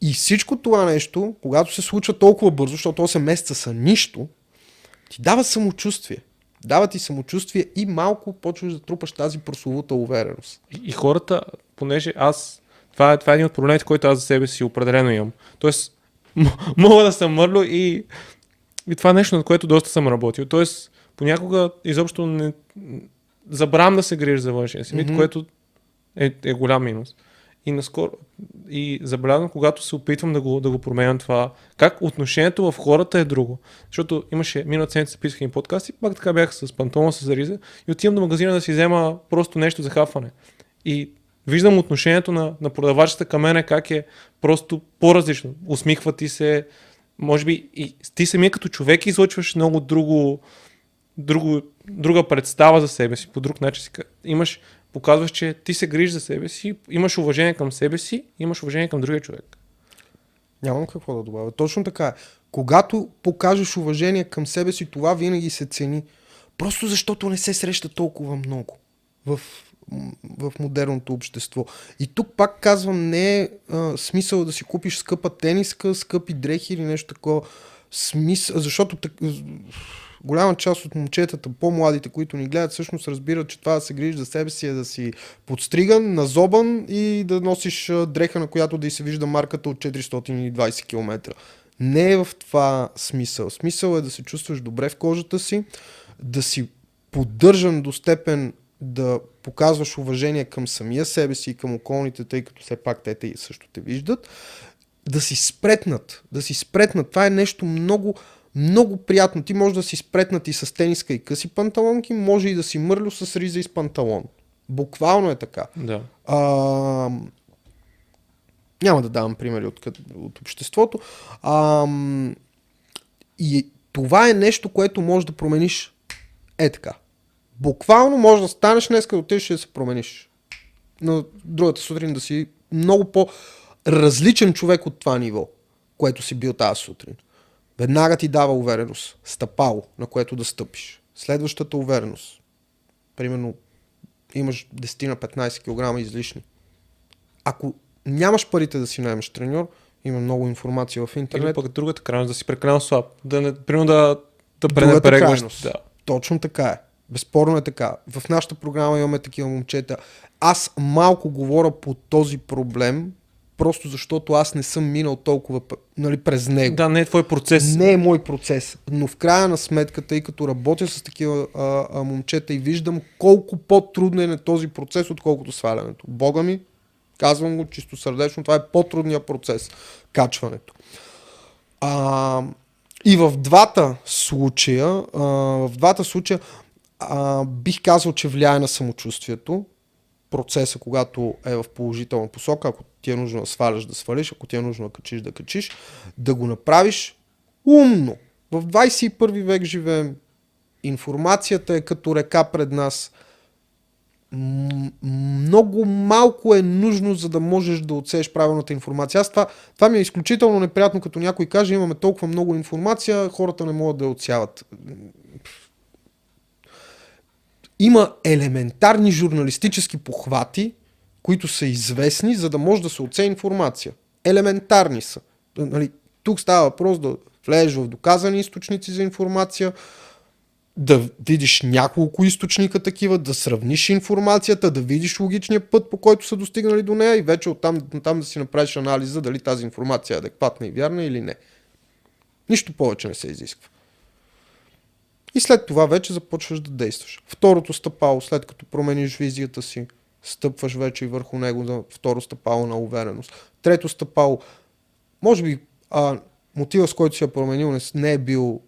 и всичко това нещо, когато се случва толкова бързо, защото 8 месеца са нищо, ти дава самочувствие. Дава ти самочувствие и малко почваш да трупаш тази прословута увереност. И, и хората, понеже аз, това това е един от проблемите, който аз за себе си определено имам. Тоест, м- мога да съм мърло и, и това е нещо, над което доста съм работил. Тоест, понякога изобщо не, забравям да се грижа за външния си вид, mm-hmm. което е, е голям минус. И наскоро, и забелязвам, когато се опитвам да го, да го променям това, как отношението в хората е друго. Защото имаше, миналата седмица писах и подкаст и пак така бях с пантона, с зариза и отивам до магазина да си взема просто нещо за хафане. И виждам отношението на, на продавачата към мене как е просто по-различно. Усмихва ти се, може би и ти самия като човек излъчваш много друго, друго, друга представа за себе си, по друг начин си. Имаш, показваш, че ти се грижиш за себе си, имаш уважение към себе си, имаш уважение към другия човек. Нямам какво да добавя. Точно така е. Когато покажеш уважение към себе си, това винаги се цени. Просто защото не се среща толкова много в, в модерното общество. И тук пак казвам, не е а, смисъл да си купиш скъпа тениска, скъпи дрехи или нещо такова. Смисъл, защото так, голяма част от момчетата, по-младите, които ни гледат, всъщност разбират, че това да се грижиш за себе си е да си подстриган, назобан и да носиш дреха, на която да и се вижда марката от 420 км. Не е в това смисъл. Смисъл е да се чувстваш добре в кожата си, да си поддържан до степен да показваш уважение към самия себе си и към околните, тъй като все пак те, те също те виждат, да си спретнат, да си спретнат. Това е нещо много, много приятно. Ти може да си спретнати с тениска и къси панталонки, може и да си мърлю с риза и с панталон. Буквално е така. Да. А, няма да давам примери от, от обществото. А, и това е нещо, което може да промениш е така. Буквално може да станеш днес, като отидеш и да се промениш. Но другата сутрин да си много по-различен човек от това ниво, което си бил тази сутрин веднага ти дава увереност, стъпало, на което да стъпиш. Следващата увереност. Примерно имаш 10 на 15 кг излишни. Ако нямаш парите да си наймеш треньор, има много информация в интернет. Или пък другата крайност, да си прекалено слаб. Да не, примерно да, да пренебрегваш. Да. Точно така е. Безспорно е така. В нашата програма имаме такива момчета. Аз малко говоря по този проблем, просто защото аз не съм минал толкова нали, през него. Да, не е твой процес. Не е мой процес. Но в края на сметка, тъй като работя с такива а, а, момчета и виждам колко по-трудно е на този процес, отколкото свалянето. Бога ми, казвам го чисто сърдечно, това е по-трудният процес. Качването. А, и в двата случая, а, в двата случая а, бих казал, че влияе на самочувствието. Процеса, когато е в положителна посока, ако ти е нужно да сваляш, да свалиш, ако ти е нужно да качиш, да качиш, да го направиш умно. В 21 век живеем. Информацията е като река пред нас. много малко е нужно, за да можеш да отсееш правилната информация. Аз това, това ми е изключително неприятно, като някой каже, имаме толкова много информация, хората не могат да я отсяват има елементарни журналистически похвати, които са известни, за да може да се оцени информация. Елементарни са. Нали, тук става въпрос да влезеш в доказани източници за информация, да видиш няколко източника такива, да сравниш информацията, да видиш логичния път, по който са достигнали до нея и вече оттам, оттам да си направиш анализа дали тази информация е адекватна и вярна или не. Нищо повече не се изисква. И след това вече започваш да действаш. Второто стъпало, след като промениш визията си, стъпваш вече и върху него на второ стъпало на увереност. Трето стъпало, може би а, мотива, с който си я променил, не е бил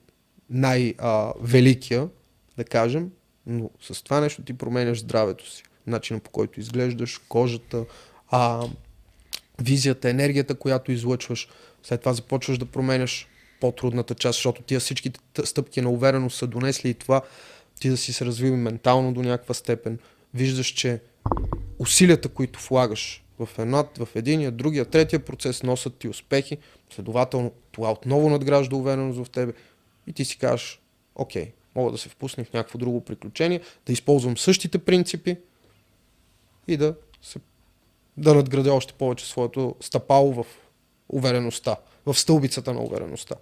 най-великия, да кажем, но с това нещо ти променяш здравето си. Начина по който изглеждаш, кожата, а, визията, енергията, която излъчваш. След това започваш да променяш по-трудната част, защото тия всички стъпки на увереност са донесли и това ти да си се развил ментално до някаква степен. Виждаш, че усилията, които влагаш в, една, в единия, другия, третия процес носят ти успехи, следователно това отново надгражда увереност в тебе. И ти си кажеш, окей, мога да се впусна в някакво друго приключение, да използвам същите принципи и да, се, да надградя още повече своето стъпало в увереността, в стълбицата на увереността.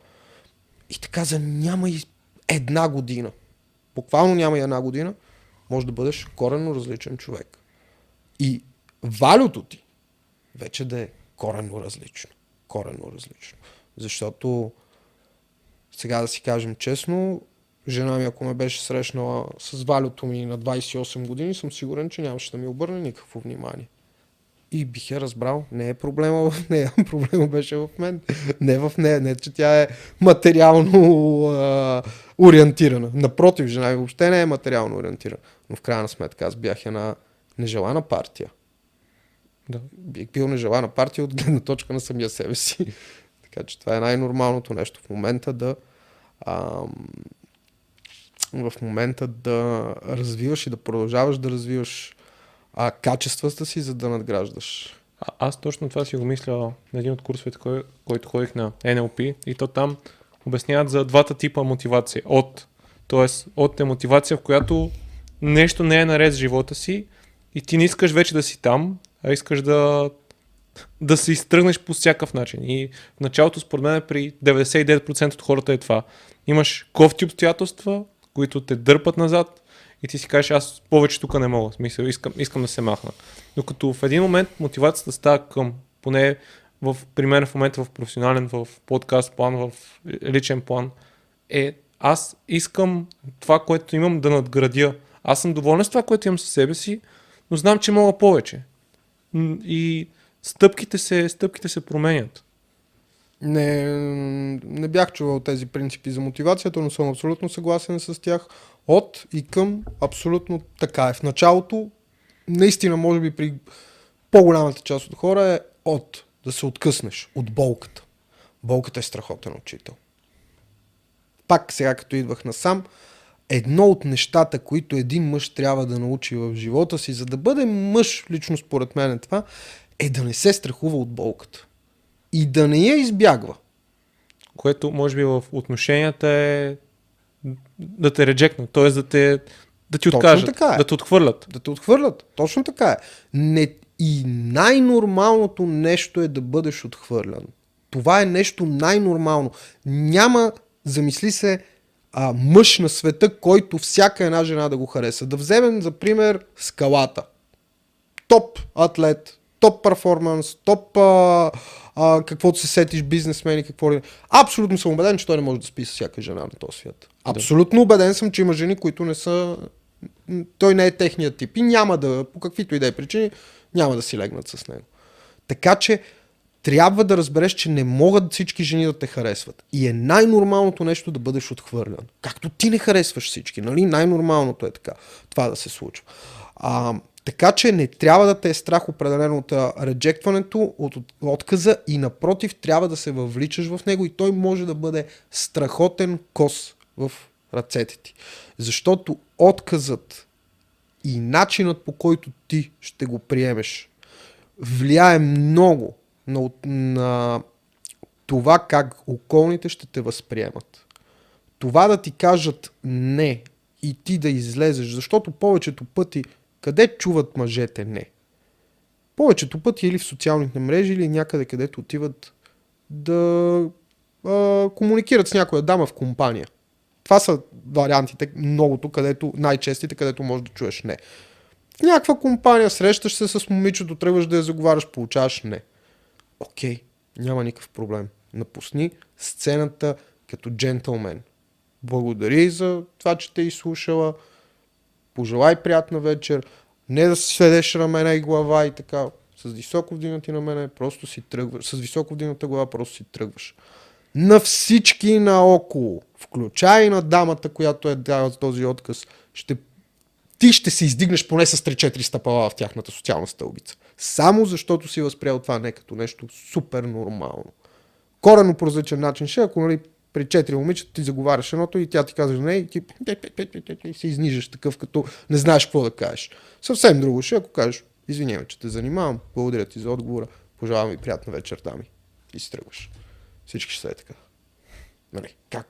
И така за няма и една година, буквално няма и една година, може да бъдеш коренно различен човек. И валюто ти вече да е коренно различно. Коренно различно. Защото сега да си кажем честно, жена ми ако ме беше срещнала с валюто ми на 28 години, съм сигурен, че нямаше да ми обърне никакво внимание и бих я разбрал. Не е проблема в нея, проблема беше в мен. Не в нея, не че тя е материално а, ориентирана. Напротив, жена ми въобще не е материално ориентирана. Но в крайна сметка аз бях една нежелана партия. Да. Бих бил нежелана партия от гледна точка на самия себе си. така че това е най-нормалното нещо в момента да ам, в момента да развиваш и да продължаваш да развиваш а, качествата си, за да надграждаш. А, аз точно това си го мисля на един от курсовете, кой, който ходих на NLP и то там обясняват за двата типа мотивация. От, т.е. от е мотивация, в която нещо не е наред с живота си и ти не искаш вече да си там, а искаш да, да се изтръгнеш по всякакъв начин. И в началото, според мен, при 99% от хората е това. Имаш кофти обстоятелства, които те дърпат назад, и ти си кажеш, аз повече тук не мога, смисъл, искам, искам да се махна. Докато в един момент мотивацията става към, поне в, при мен в момента в професионален, в подкаст план, в личен план, е аз искам това, което имам да надградя. Аз съм доволен с това, което имам със себе си, но знам, че мога повече. И стъпките се, стъпките се променят. Не, не бях чувал тези принципи за мотивацията, но съм абсолютно съгласен с тях. От и към абсолютно така е. В началото, наистина, може би при по-голямата част от хора е от да се откъснеш от болката. Болката е страхотен учител. Пак сега, като идвах насам, едно от нещата, които един мъж трябва да научи в живота си, за да бъде мъж, лично според мен е това, е да не се страхува от болката. И да не я избягва. Което може би в отношенията е да те реджекнат, т.е. да те да ти откажат, така е. да те отхвърлят. Да те отхвърлят. Точно така е. Не, и най-нормалното нещо е да бъдеш отхвърлян. Това е нещо най-нормално. Няма, замисли се, а, мъж на света, който всяка една жена да го хареса. Да вземем за пример скалата. Топ атлет, топ перформанс, топ а, а, каквото се сетиш, бизнесмени, какво ли. Абсолютно съм убеден, че той не може да спи с всяка жена на този свят. Абсолютно убеден съм, че има жени, които не са... Той не е техният тип и няма да, по каквито и да е причини, няма да си легнат с него. Така че трябва да разбереш, че не могат всички жени да те харесват. И е най-нормалното нещо да бъдеш отхвърлян. Както ти не харесваш всички, нали? Най-нормалното е така. Това да се случва. А, така че не трябва да те е страх определено от реджектването, от, от отказа и напротив трябва да се въвличаш в него и той може да бъде страхотен кос в ръцете ти. Защото отказът и начинът по който ти ще го приемеш влияе много на, на това как околните ще те възприемат. Това да ти кажат не и ти да излезеш, защото повечето пъти къде чуват мъжете не? Повечето пъти или в социалните мрежи, или някъде където отиват да а, комуникират с някоя дама в компания. Това са вариантите, многото, където, най-честите, където можеш да чуеш не. В някаква компания срещаш се с момичето, тръгваш да я заговаряш, получаваш не. Окей, няма никакъв проблем. Напусни сцената като джентълмен. Благодари за това, че те изслушала. Пожелай приятна вечер. Не да си сведеш рамена и глава и така. С високо вдигнати на мене, просто си тръгваш. С високо вдигната глава просто си тръгваш. На всички наоколо, включая на дамата, която е дала този отказ, ще ти ще се издигнеш поне с 3-4 стъпала в тяхната социална стълбица. Само защото си възприял това не като нещо супер нормално. Корено по различен начин ще, ако нали, при четири момичета ти заговаряш едното и тя ти казва не и ти се изнижаш такъв, като не знаеш какво да кажеш. Съвсем друго ще, ако кажеш, извинявай, че те занимавам, благодаря ти за отговора, пожелавам ви приятна вечер, дами. И си тръгваш. Всички ще са е така. Нали, как,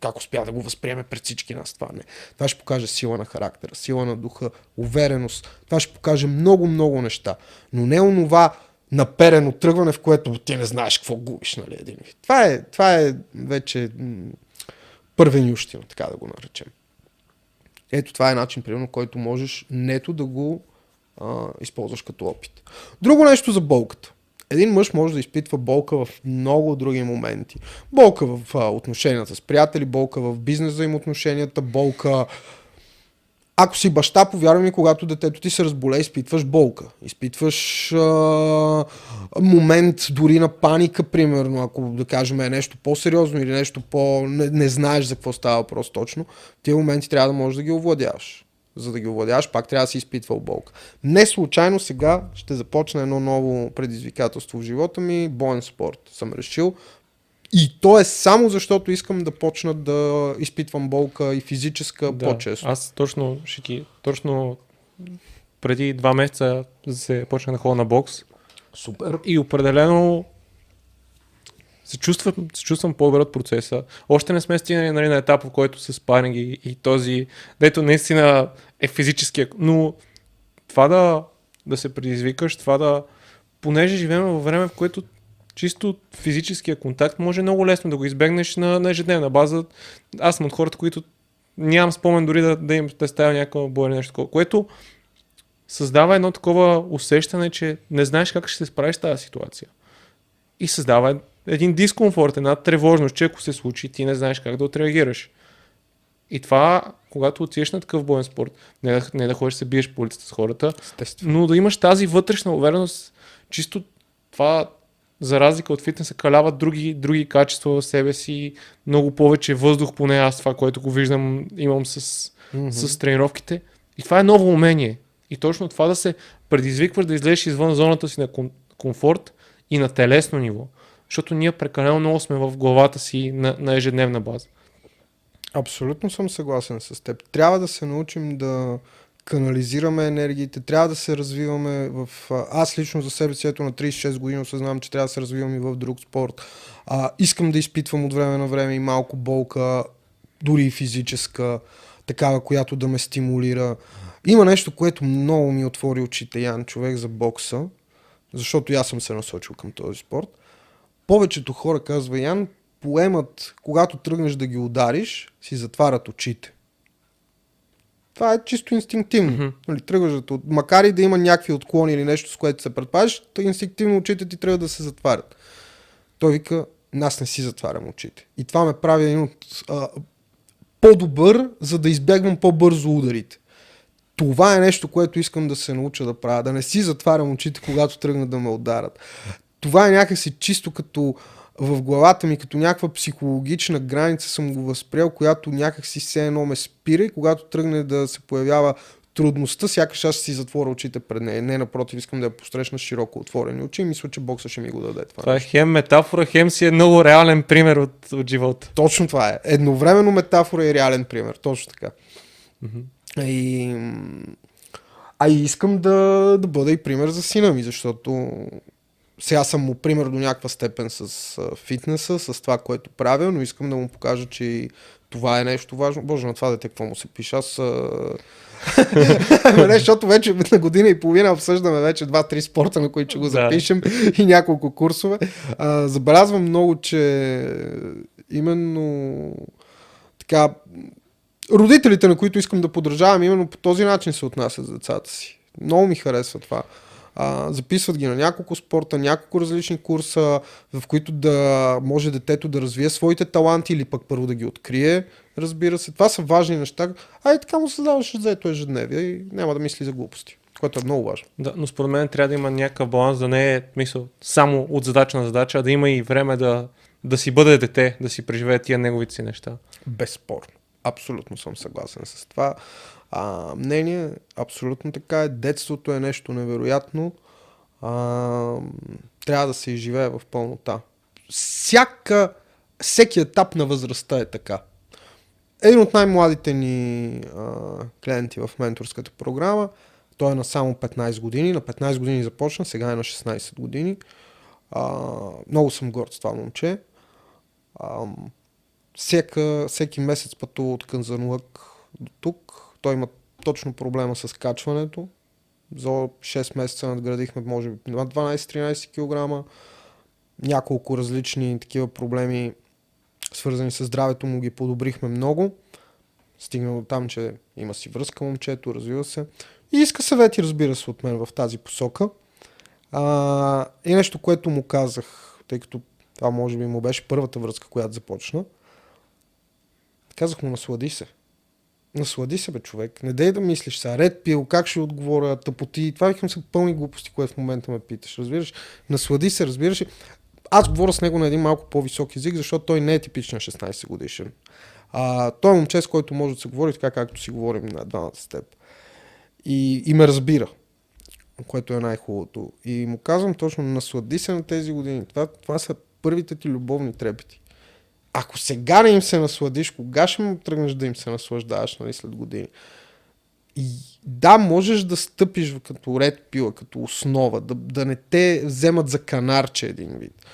как успя да го възприеме пред всички нас това не. Това ще покаже сила на характера, сила на духа, увереност. Това ще покаже много, много неща. Но не онова наперено тръгване, в което ти не знаеш какво губиш, нали, един. Това е, това е вече първенющина, така да го наречем. Ето това е начин, примерно, който можеш нето да го а, използваш като опит. Друго нещо за болката един мъж може да изпитва болка в много други моменти. Болка в а, отношенията с приятели, болка в бизнес взаимоотношенията, болка... Ако си баща, повярвай ми, когато детето ти се разболее, изпитваш болка. Изпитваш а, момент дори на паника, примерно, ако да кажем е нещо по-сериозно или нещо по... Не, не знаеш за какво става въпрос точно. Тия моменти трябва да можеш да ги овладяваш за да ги овладяваш, пак трябва да си изпитвал болка. Не случайно сега ще започна едно ново предизвикателство в живота ми, боен спорт съм решил. И то е само защото искам да почна да изпитвам болка и физическа да, по-често. Аз точно, ще ти, точно преди два месеца се почна да ходя на бокс. Супер. И определено се чувствам, се чувствам по-добър от процеса. Още не сме стигнали нали, на етап, в който се спаринг и, и този, дето наистина е физическия. Но това да, да се предизвикаш, това да... Понеже живеем във време, в което чисто физическия контакт може много лесно да го избегнеш на, на ежедневна база. Аз съм от хората, които нямам спомен дори да, да им представя някаква боя нещо такова, което създава едно такова усещане, че не знаеш как ще се справиш с тази ситуация. И създава един дискомфорт, една тревожност, че ако се случи, ти не знаеш как да отреагираш. И това, когато отидеш на такъв боен спорт, не да, не да ходиш се биеш по улицата с хората, но да имаш тази вътрешна увереност, чисто това, за разлика от фитнеса, калява други, други качества в себе си, много повече въздух, поне аз това, което го виждам, имам с, mm-hmm. с тренировките. И това е ново умение. И точно това да се предизвикваш да излезеш извън зоната си на комфорт и на телесно ниво защото ние прекалено много сме в главата си на, на ежедневна база. Абсолютно съм съгласен с теб. Трябва да се научим да канализираме енергиите, трябва да се развиваме в... Аз лично за себе си, ето на 36 години осъзнавам, че трябва да се развивам и в друг спорт. А, искам да изпитвам от време на време и малко болка. дори физическа, такава, която да ме стимулира. Има нещо, което много ми отвори очите, Ян, човек за бокса, защото аз съм се насочил към този спорт. Повечето хора, казва Ян, поемат, когато тръгнеш да ги удариш, си затварят очите. Това е чисто инстинктивно. Mm-hmm. Нали, тръгваш да Макар и да има някакви отклони или нещо, с което се предпазиш, то инстинктивно очите ти трябва да се затварят. Той вика, аз не си затварям очите. И това ме прави един от а, по-добър, за да избягвам по-бързо ударите. Това е нещо, което искам да се науча да правя. Да не си затварям очите, когато тръгна да ме ударат. Това е някакси чисто като в главата ми, като някаква психологична граница съм го възприел, която някакси все едно ме спира и когато тръгне да се появява трудността, сякаш аз си затворя очите пред нея. Не, напротив, искам да я посрещна широко отворени очи и мисля, че бокса ще ми го даде това. Това е хем метафора, хем си е много реален пример от, от живота. Точно това е. Едновременно метафора и реален пример. Точно така. Mm-hmm. И... А и искам да, да бъда и пример за сина ми, защото сега съм му пример до някаква степен с фитнеса, с това, което правя, но искам да му покажа, че това е нещо важно. Боже, на това дете какво му се пише? Аз... Не, защото вече на година и половина обсъждаме вече два-три спорта, на които ще го запишем да. и няколко курсове. А, забелязвам много, че именно така родителите, на които искам да подражавам, именно по този начин се отнасят за децата си. Много ми харесва това а, записват ги на няколко спорта, няколко различни курса, в които да може детето да развие своите таланти или пък първо да ги открие, разбира се. Това са важни неща. А и така му създаваш заето ежедневие и няма да мисли за глупости което е много важно. Да, но според мен трябва да има някакъв баланс, да не е мисъл, само от задача на задача, а да има и време да, да си бъде дете, да си преживее тия неговите си неща. Безспорно. Абсолютно съм съгласен с това а, мнение. Абсолютно така е. Детството е нещо невероятно. А, трябва да се изживее в пълнота. Всяка, всеки етап на възрастта е така. Един от най-младите ни а, клиенти в менторската програма, той е на само 15 години. На 15 години започна, сега е на 16 години. А, много съм горд с това момче. А, всека, всеки месец пътува от Канзанлък до тук той има точно проблема с качването. За 6 месеца надградихме може би на 12-13 кг. Няколко различни такива проблеми, свързани с здравето му, ги подобрихме много. Стигна до там, че има си връзка момчето, развива се. И иска съвети, разбира се, от мен в тази посока. А, и нещо, което му казах, тъй като това може би му беше първата връзка, която започна. Казах му, наслади се. Наслади се, бе, човек. Не дай да мислиш сега. Ред пил, как ще отговоря, тъпоти. Това викам се пълни глупости, което в момента ме питаш. Разбираш? Наслади се, разбираш. Аз говоря с него на един малко по-висок език, защото той не е типичен 16 годишен. А, той е момче, с който може да се говори така, както си говорим на двамата с теб. И, и ме разбира, което е най-хубавото. И му казвам точно, наслади се на тези години. Това, това са първите ти любовни трепети ако сега не им се насладиш, кога ще му тръгнеш да им се наслаждаваш нали, след години? И да, можеш да стъпиш като ред пила, като основа, да, да не те вземат за канарче един вид.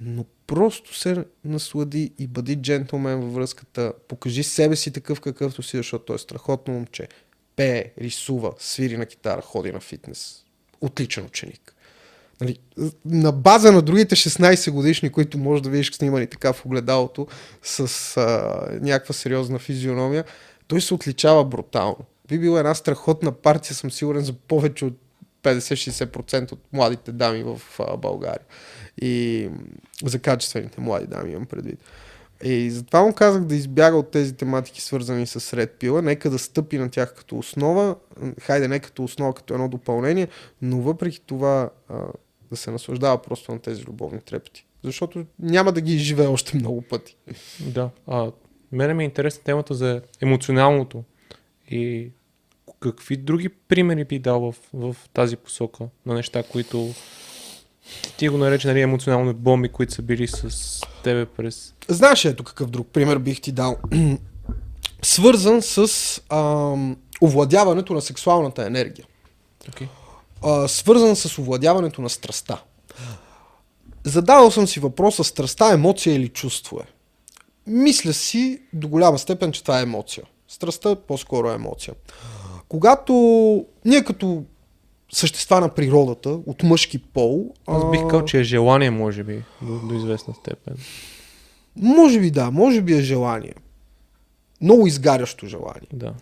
Но просто се наслади и бъди джентлмен във връзката. Покажи себе си такъв какъвто си, защото той е страхотно момче. Пее, рисува, свири на китара, ходи на фитнес. Отличен ученик. Нали, на база на другите 16 годишни, които може да видиш снимани така в огледалото с а, някаква сериозна физиономия, той се отличава брутално. Би била една страхотна партия, съм сигурен, за повече от 50-60% от младите дами в а, България. И за качествените млади дами имам предвид. И затова му казах да избяга от тези тематики, свързани с Red Pill. Нека да стъпи на тях като основа. Хайде, не като основа, като едно допълнение, но въпреки това а, да се наслаждава просто на тези любовни трепети. Защото няма да ги изживее още много пъти. Да. А, мене ми е интересна темата за емоционалното. И какви други примери би дал в, в тази посока на неща, които ти го нарече нали, емоционални бомби, които са били с тебе през... Знаеш ето какъв друг пример бих ти дал. Свързан с ам, овладяването на сексуалната енергия. Okay а, свързан с овладяването на страста. Задавал съм си въпроса, страста емоция или чувство е? Мисля си до голяма степен, че това е емоция. Страстта по-скоро е емоция. Когато ние като същества на природата, от мъжки пол... Аз бих казал, че е желание, може би, до, до известна степен. Може би да, може би е желание. Много изгарящо желание. Да.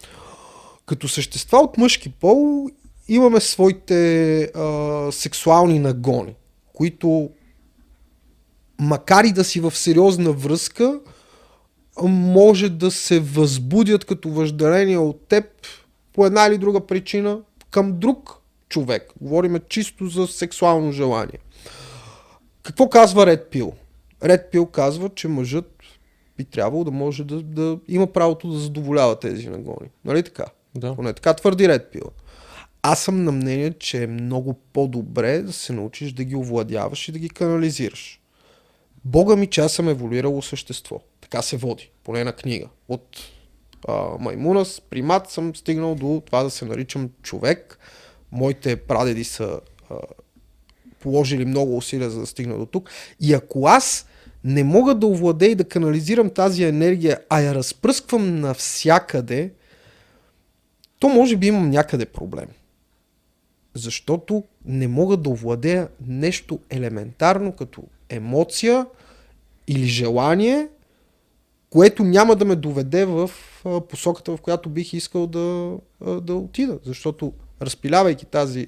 Като същества от мъжки пол имаме своите а, сексуални нагони, които макар и да си в сериозна връзка, може да се възбудят като въжделение от теб по една или друга причина към друг човек. Говориме чисто за сексуално желание. Какво казва Ред Пил? Ред Пил казва, че мъжът би трябвало да може да, да има правото да задоволява тези нагони. Нали така? Да. Поне така твърди Ред Пил. Аз съм на мнение, че е много по-добре да се научиш да ги овладяваш и да ги канализираш. Бога ми, че аз съм еволюирало същество. Така се води, поне на книга. От а, маймуна с примат съм стигнал до това да се наричам човек. Моите прадеди са а, положили много усилия за да стигна до тук. И ако аз не мога да овладея и да канализирам тази енергия, а я разпръсквам навсякъде, то може би имам някъде проблем. Защото не мога да овладея нещо елементарно като емоция или желание, което няма да ме доведе в посоката, в която бих искал да, да отида. Защото разпилявайки тази,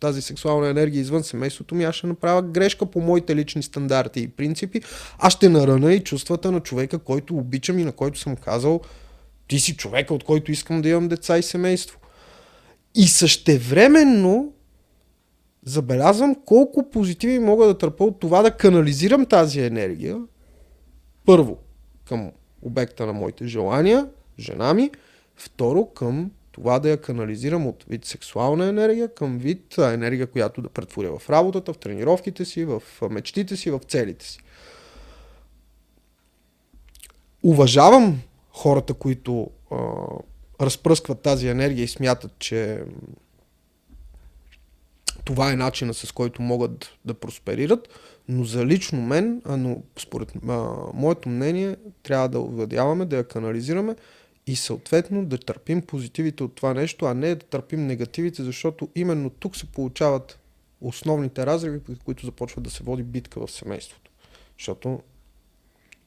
тази сексуална енергия извън семейството ми, аз ще направя грешка по моите лични стандарти и принципи. Аз ще нарана и чувствата на човека, който обичам и на който съм казал, ти си човека, от който искам да имам деца и семейство. И същевременно забелязвам колко позитиви мога да търпа от това да канализирам тази енергия. Първо, към обекта на моите желания, жена ми. Второ, към това да я канализирам от вид сексуална енергия към вид енергия, която да претворя в работата, в тренировките си, в мечтите си, в целите си. Уважавам хората, които разпръскват тази енергия и смятат, че това е начина с който могат да просперират, но за лично мен, а, но според а, моето мнение, трябва да овладяваме, да я канализираме и съответно да търпим позитивите от това нещо, а не да търпим негативите, защото именно тук се получават основните разриви, при които започва да се води битка в семейството. Защото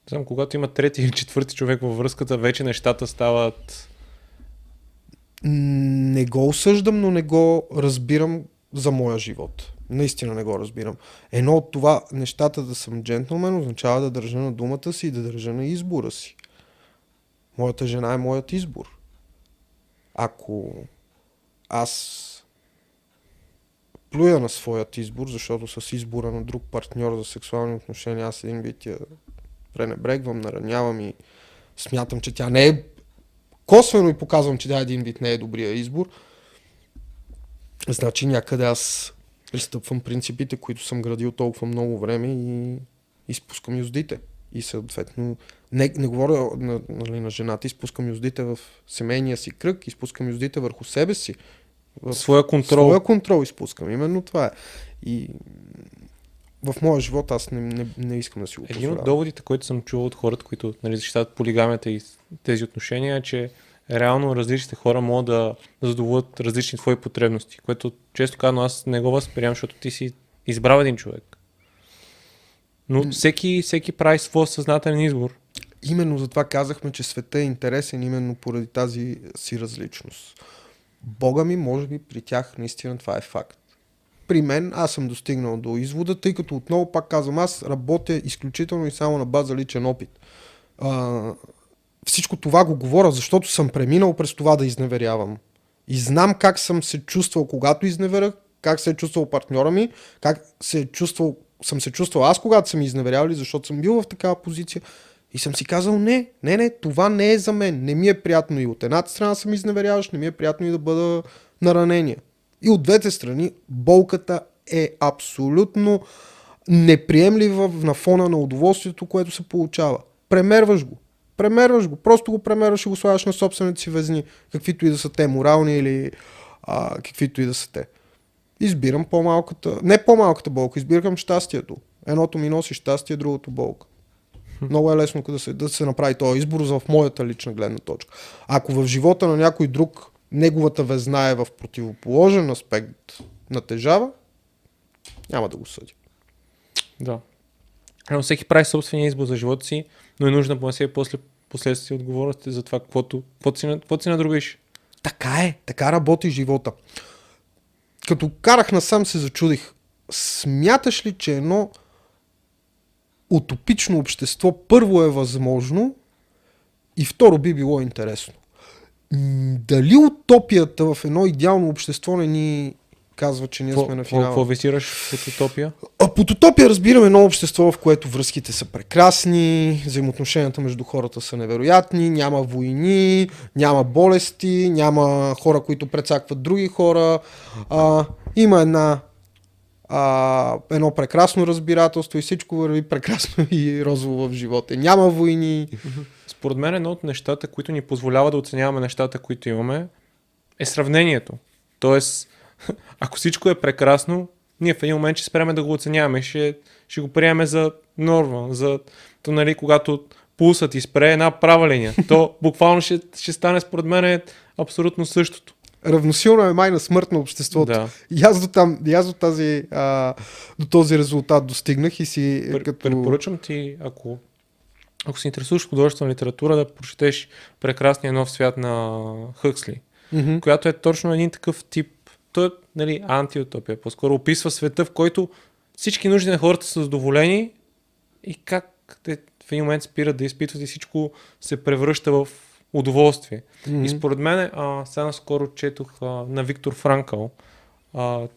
Знам, когато има трети или четвърти човек във връзката, вече нещата стават... Не го осъждам, но не го разбирам за моя живот. Наистина не го разбирам. Едно от това нещата да съм джентлмен означава да държа на думата си и да държа на избора си. Моята жена е моят избор. Ако аз плюя на своят избор, защото с избора на друг партньор за сексуални отношения аз един вид я пренебрегвам, наранявам и смятам, че тя не е косвено и показвам, че тя един вид не е добрия избор, значи някъде аз пристъпвам принципите, които съм градил толкова много време и изпускам юздите. И съответно, не, не говоря на, нали, на жената, изпускам юздите в семейния си кръг, изпускам юздите върху себе си. В своя контрол. Своя контрол изпускам, именно това е. И в моя живот аз не, не, не искам да си го Един от доводите, който съм чувал от хората, които нали, защитават полигамията и тези отношения, е, че реално различните хора могат да, да задоволят различни твои потребности, което често казвам аз не го възприемам, защото ти си избрал един човек. Но всеки, всеки прави своя съзнателен избор. Именно за това казахме, че света е интересен именно поради тази си различност. Бога ми, може би при тях наистина това е факт. При мен аз съм достигнал до извода, тъй като отново пак казвам, аз работя изключително и само на база личен опит. А, всичко това го говоря, защото съм преминал през това да изневерявам. И знам как съм се чувствал, когато изневерях, как се е чувствал партньора ми, как се е чувствал, съм се чувствал аз, когато съм изневерявали, защото съм бил в такава позиция. И съм си казал, не, не, не, това не е за мен. Не ми е приятно и от едната страна съм изневеряващ, не ми е приятно и да бъда на ранение. И от двете страни болката е абсолютно неприемлива на фона на удоволствието, което се получава. Премерваш го. Премерваш го. Просто го премерваш и го слагаш на собствените си везни, каквито и да са те, морални или а, каквито и да са те. Избирам по-малката, не по-малката болка, избирам щастието. Едното ми носи щастие, другото болка. Много е лесно да се, да се направи този избор в моята лична гледна точка. Ако в живота на някой друг неговата везна е в противоположен аспект натежава, няма да го съди. Да. Но всеки прави собствения избор за живота си, но е нужно да понесе после последствия отговорности за това, каквото, си, си надробиш. Така е, така работи живота. Като карах насам се зачудих. Смяташ ли, че едно утопично общество първо е възможно и второ би било интересно? Дали утопията в едно идеално общество не ни казва, че ние сме на финала. Какво визираш под утопия? А, под утопия разбираме едно общество, в което връзките са прекрасни, взаимоотношенията между хората са невероятни, няма войни, няма болести, няма хора, които прецакват други хора. А, има една а, едно прекрасно разбирателство и всичко върви прекрасно и розово в живота. Няма войни. Според мен едно от нещата, които ни позволява да оценяваме нещата, които имаме, е сравнението. Тоест, ако всичко е прекрасно, ние в един момент ще спреме да го оценяваме, ще, ще го приемем за норма, за то, нали, когато пулсът изпре една права линия, то буквално ще, ще стане според мен абсолютно същото. Равносилно е май на смърт на обществото. Да. И аз до, там, и аз до, тази, а, до този резултат достигнах и си Пр- като... Препоръчвам ти, ако, ако се интересуваш художествена литература, да прочетеш Прекрасния нов свят на Хъксли, mm-hmm. която е точно един такъв тип той е нали, антиутопия. По-скоро описва света, в който всички нужди на хората са задоволени и как те в един момент спират да изпитват и всичко се превръща в удоволствие. Mm-hmm. И според мен, а, сега наскоро четох а, на Виктор Франкъл, а,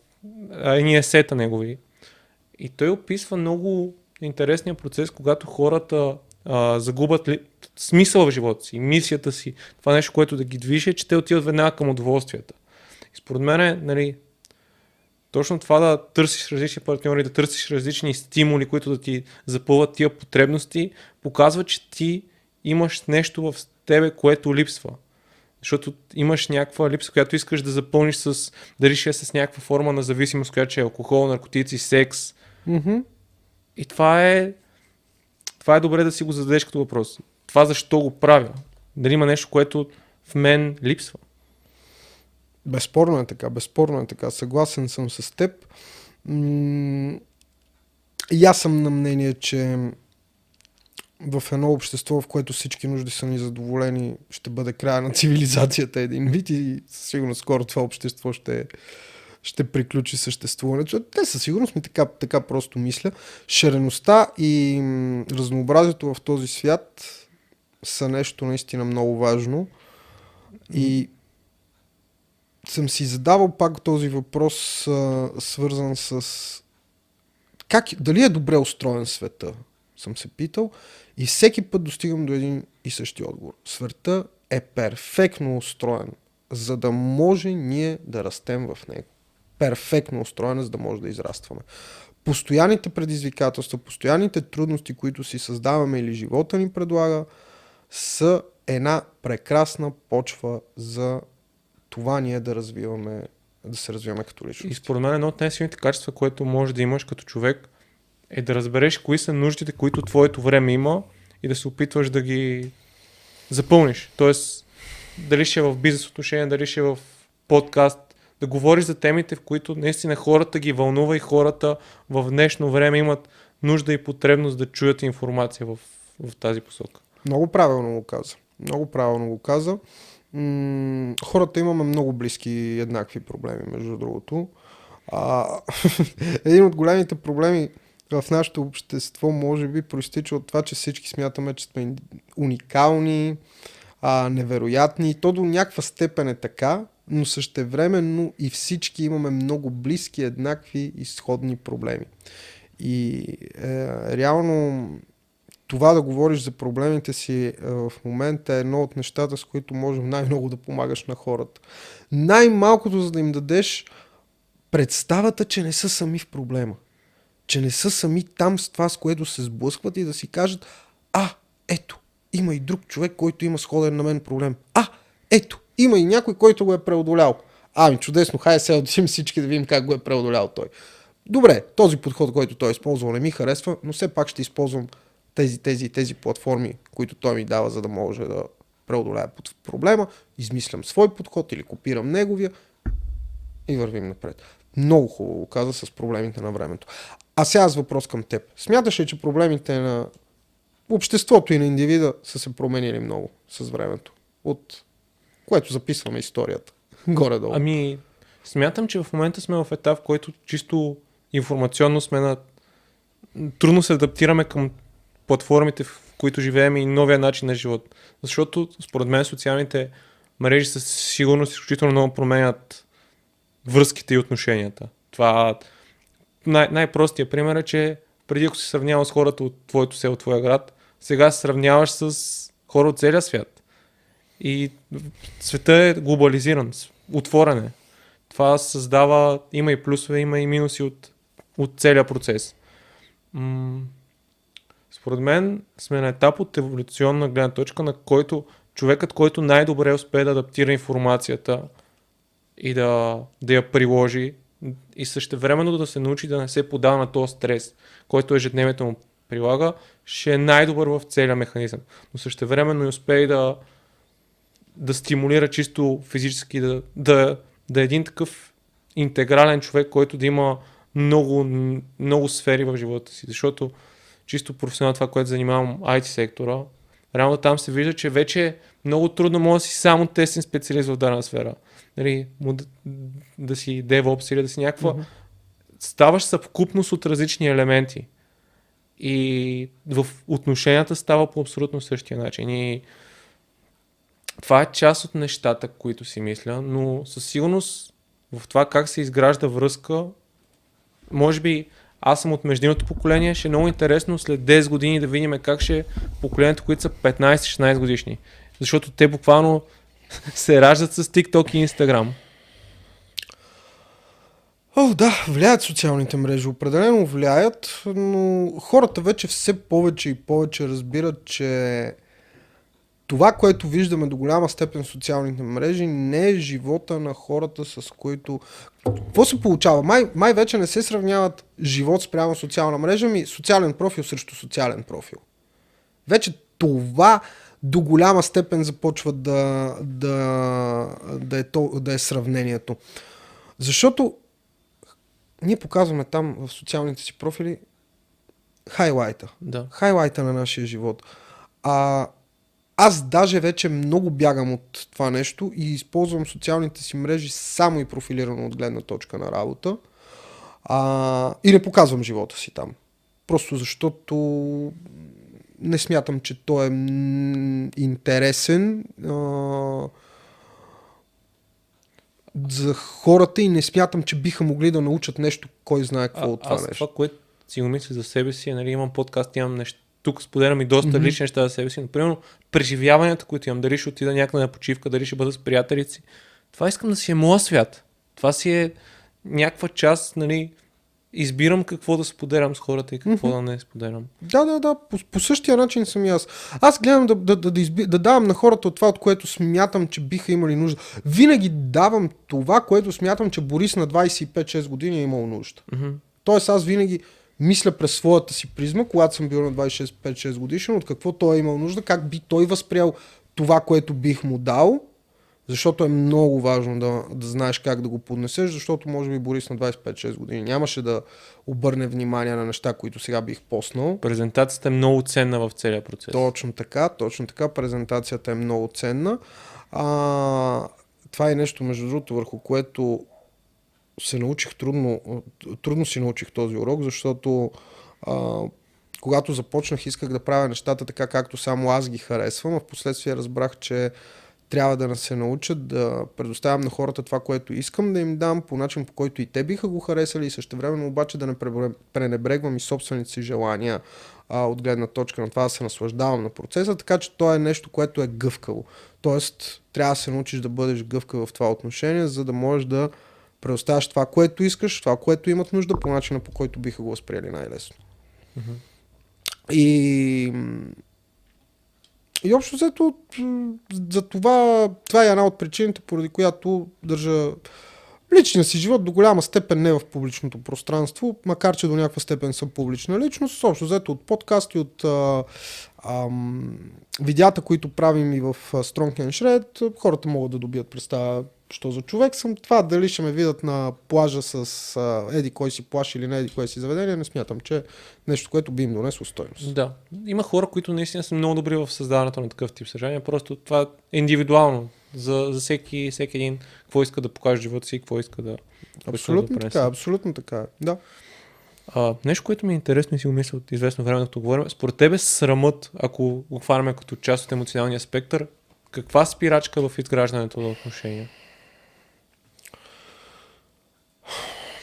едни есета негови. И той описва много интересния процес, когато хората а, загубят ли, смисъл в живота си, мисията си, това нещо, което да ги движи, че те отиват веднага към удоволствията. И според мен е, нали, точно това да търсиш различни партньори, да търсиш различни стимули, които да ти запълват тия потребности, показва, че ти имаш нещо в тебе, което липсва. Защото имаш някаква липса, която искаш да запълниш с, дали ще е с някаква форма на зависимост, която е алкохол, наркотици, секс. Mm-hmm. И това е, това е добре да си го зададеш като въпрос. Това защо го правя? Дали има нещо, което в мен липсва? Безспорно е така, безспорно е така. Съгласен съм с теб. и аз съм на мнение, че в едно общество, в което всички нужди са ни задоволени, ще бъде края на цивилизацията един вид и сигурно скоро това общество ще, ще приключи съществуването. Те със сигурност ми така, така просто мисля. Шареността и разнообразието в този свят са нещо наистина много важно. И съм си задавал пак този въпрос, свързан с как, дали е добре устроен света, съм се питал. И всеки път достигам до един и същи отговор. Света е перфектно устроен, за да може ние да растем в него. Перфектно устроен, за да може да израстваме. Постоянните предизвикателства, постоянните трудности, които си създаваме или живота ни предлага, са една прекрасна почва за това ние да развиваме, да се развиваме като личност. И според мен едно от най-силните качества, което може да имаш като човек, е да разбереш кои са нуждите, които твоето време има и да се опитваш да ги запълниш. Тоест, дали ще е в бизнес отношение, дали ще е в подкаст, да говориш за темите, в които наистина хората ги вълнува и хората в днешно време имат нужда и потребност да чуят информация в, в тази посока. Много правилно го каза. Много правилно го каза м- хората имаме много близки и еднакви проблеми, между другото. А, един от големите проблеми в нашето общество може би проистича от това, че всички смятаме, че сме уникални, а, невероятни. То до някаква степен е така, но същевременно и всички имаме много близки, еднакви и сходни проблеми. И е, реално това да говориш за проблемите си е, в момента е едно от нещата, с които можем най-много да помагаш на хората. Най-малкото, за да им дадеш представата, че не са сами в проблема. Че не са сами там с това, с което се сблъскват и да си кажат, а, ето, има и друг човек, който има сходен на мен проблем. А, ето, има и някой, който го е преодолял. Ами, чудесно, хайде сега да всички да видим как го е преодолял той. Добре, този подход, който той е използвал, не ми харесва, но все пак ще използвам тези, тези, тези платформи, които той ми дава, за да може да преодоляя проблема, измислям свой подход или копирам неговия и вървим напред. Много хубаво каза с проблемите на времето. А сега с въпрос към теб. Смяташ ли, че проблемите на обществото и на индивида са се променили много с времето? От което записваме историята. Горе-долу. Ами, смятам, че в момента сме в етап, в който чисто информационно сме на... Трудно се адаптираме към платформите, в които живеем и новия начин на живот. Защото, според мен, социалните мрежи със сигурност изключително много променят връзките и отношенията. Това най- най-простия пример е, че преди ако се сравнява с хората от твоето село, твоя град, сега се сравняваш с хора от целия свят. И света е глобализиран, отворен е. Това създава, има и плюсове, има и минуси от, от целия процес. М- според мен сме на етап от еволюционна гледна точка, на който човекът, който най-добре успее да адаптира информацията и да, да я приложи и също времено да се научи да не се подава на този стрес, който ежедневието му прилага, ще е най-добър в целия механизъм. Но също времено и успее да, да стимулира чисто физически, да, да, да е един такъв интегрален човек, който да има много, много сфери в живота си. Защото чисто професионално това, което занимавам IT сектора, реално там се вижда, че вече много трудно може да си само тесен специалист в дадена сфера. Нали, да, да си DevOps или да си някаква... Mm-hmm. Ставаш съвкупност от различни елементи. И в отношенията става по абсолютно същия начин. И това е част от нещата, които си мисля, но със сигурност в това как се изгражда връзка, може би аз съм от междинното поколение, ще е много интересно след 10 години да видим как ще е поколението, които са 15-16 годишни. Защото те буквално се раждат с TikTok и Instagram. О, да, влияят социалните мрежи, определено влияят, но хората вече все повече и повече разбират, че това, което виждаме до голяма степен в социалните мрежи, не е живота на хората, с които... Какво се получава? Май, май вече не се сравняват живот спрямо социална мрежа, ми социален профил срещу социален профил. Вече това до голяма степен започва да, да, да, е, то, да е сравнението. Защото ние показваме там в социалните си профили хайлайта. Да. Хайлайта на нашия живот. А аз даже вече много бягам от това нещо и използвам социалните си мрежи само и профилирано от гледна точка на работа. А, и не показвам живота си там. Просто защото не смятам, че той е интересен а, за хората и не смятам, че биха могли да научат нещо, кой знае какво а, от това аз нещо. Това, което си го мисля за себе си, е, нали, имам подкаст, имам нещо, тук споделям и доста mm-hmm. лични неща за себе си, но примерно преживяванията, които имам, дали ще отида някъде на почивка, дали ще бъда с приятелици, си, това искам да си е моя свят. Това си е някаква част, нали, избирам какво да споделям с хората и какво mm-hmm. да не споделям. Да, да, да, по, по същия начин съм и аз. Аз гледам да, да, да, да, изби, да давам на хората от това, от което смятам, че биха имали нужда. Винаги давам това, което смятам, че Борис на 25-6 години е имал нужда. Mm-hmm. Тоест аз винаги мисля през своята си призма, когато съм бил на 26-5-6 годишен, от какво той е имал нужда, как би той възприял това, което бих му дал, защото е много важно да, да знаеш как да го поднесеш, защото може би Борис на 25-6 години нямаше да обърне внимание на неща, които сега бих поснал. Презентацията е много ценна в целия процес. Точно така, точно така. Презентацията е много ценна. А, това е нещо, между другото, върху което се научих трудно, трудно си научих този урок, защото а, когато започнах исках да правя нещата така, както само аз ги харесвам, а в последствие разбрах, че трябва да се научат да предоставям на хората това, което искам да им дам по начин, по който и те биха го харесали и също обаче да не пренебрегвам и собствените си желания а, от гледна точка на това да се наслаждавам на процеса, така че то е нещо, което е гъвкаво. Тоест, трябва да се научиш да бъдеш гъвкав в това отношение, за да можеш да предоставяш това, което искаш, това, което имат нужда, по начина по който биха го възприели най-лесно. Mm-hmm. И и общо взето, за това, това е една от причините, поради която държа личния си живот до голяма степен не в публичното пространство, макар че до някаква степен съм публична личност, общо взето от подкасти, от а, видеята, които правим и в Strong and Shred, хората могат да добият представа що за човек съм. Това дали ще ме видят на плажа с а, еди кой си плаш или не еди кой си заведение, не смятам, че е нещо, което би им донесло стойност. Да. Има хора, които наистина са много добри в създаването на такъв тип съжаление. Просто това е индивидуално за, за всеки, всеки един, какво иска да покаже живота си, какво иска да. Абсолютно да така, абсолютно така. Да. А, нещо, което ми е интересно и си го мисля от известно време, като говорим, според тебе срамът, ако го хванаме като част от емоционалния спектър, каква спирачка в изграждането на отношения?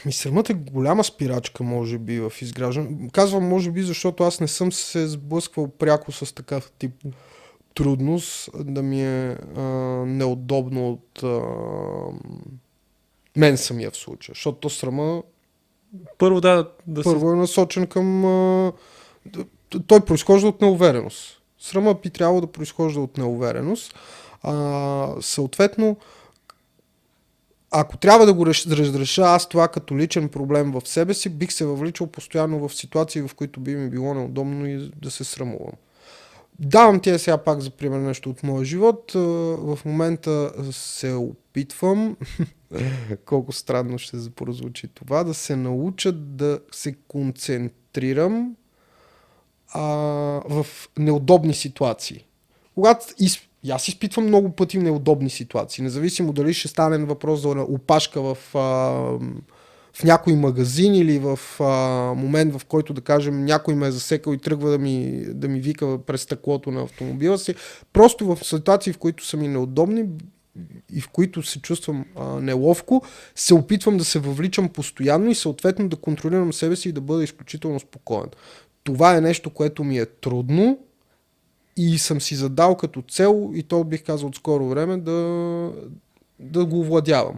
Ми срамът е голяма спирачка, може би, в изграждане. Казвам, може би, защото аз не съм се сблъсквал пряко с такъв тип трудност, да ми е а, неудобно от а, мен самия в случая. Защото то срама първо, да, да първо се... е насочен към... А, той произхожда от неувереност. Срама би трябвало да произхожда от неувереност. А, съответно, ако трябва да го разреша аз това като личен проблем в себе си, бих се въвличал постоянно в ситуации, в които би ми било неудобно и да се срамувам. Давам тия сега пак за пример нещо от моя живот. В момента се опитвам, колко странно ще прозвучи това, да се науча да се концентрирам а, в неудобни ситуации. Когато из, и аз изпитвам много пъти неудобни ситуации, независимо дали ще стане въпрос за опашка в, а, в някой магазин или в а, момент, в който да кажем някой ме е засекал и тръгва да ми, да ми вика през стъклото на автомобила си. Просто в ситуации, в които са ми неудобни и в които се чувствам а, неловко, се опитвам да се въвличам постоянно и съответно да контролирам себе си и да бъда изключително спокоен. Това е нещо, което ми е трудно, и съм си задал като цел, и то бих казал от скоро време, да, да го овладявам.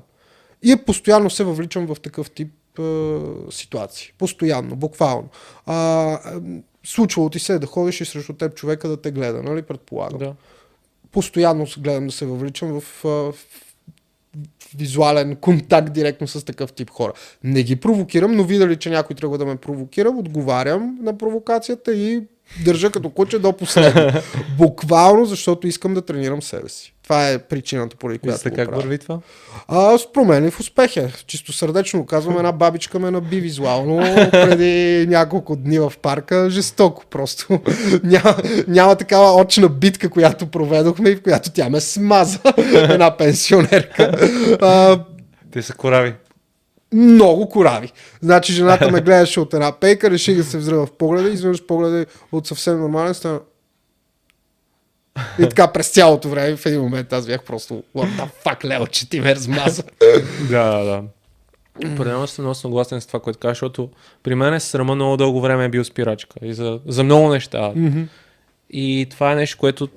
И постоянно се въвличам в такъв тип е, ситуации. Постоянно, буквално. А, случвало ти се да ходиш и срещу теб човека да те гледа, нали, предполагам. Да. Постоянно гледам да се въвличам в, в визуален контакт директно с такъв тип хора. Не ги провокирам, но видя че някой трябва да ме провокира, отговарям на провокацията и държа като куче до последно. Буквално, защото искам да тренирам себе си. Това е причината, поради която. как правя. върви това? А, с промени в успехи. Чисто сърдечно казвам, една бабичка ме наби визуално преди няколко дни в парка. Жестоко просто. няма, няма такава очна битка, която проведохме и в която тя ме смаза. една пенсионерка. А, Те са корави много корави. Значи жената ме гледаше от една пейка, реши да се взрива в погледа, изведнъж погледа от съвсем нормален стана. И така през цялото време в един момент аз бях просто what the fuck, Лео, че ти ме размаза. да, да, да. Определено съм много съгласен с това, което кажа, защото при мен е срама много дълго време е бил спирачка и за, за много неща. Mm-hmm. И това е нещо, което,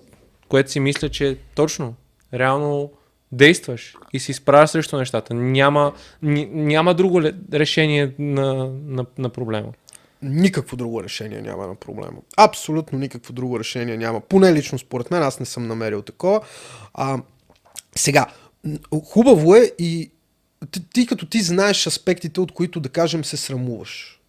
което си мисля, че е точно. Реално действаш и си справяш срещу нещата. Няма, няма друго решение на, на, на проблема. Никакво друго решение няма на проблема. Абсолютно никакво друго решение няма. Поне лично според мен, аз не съм намерил такова. А, сега, хубаво е и ти, ти като ти знаеш аспектите, от които да кажем се срамуваш.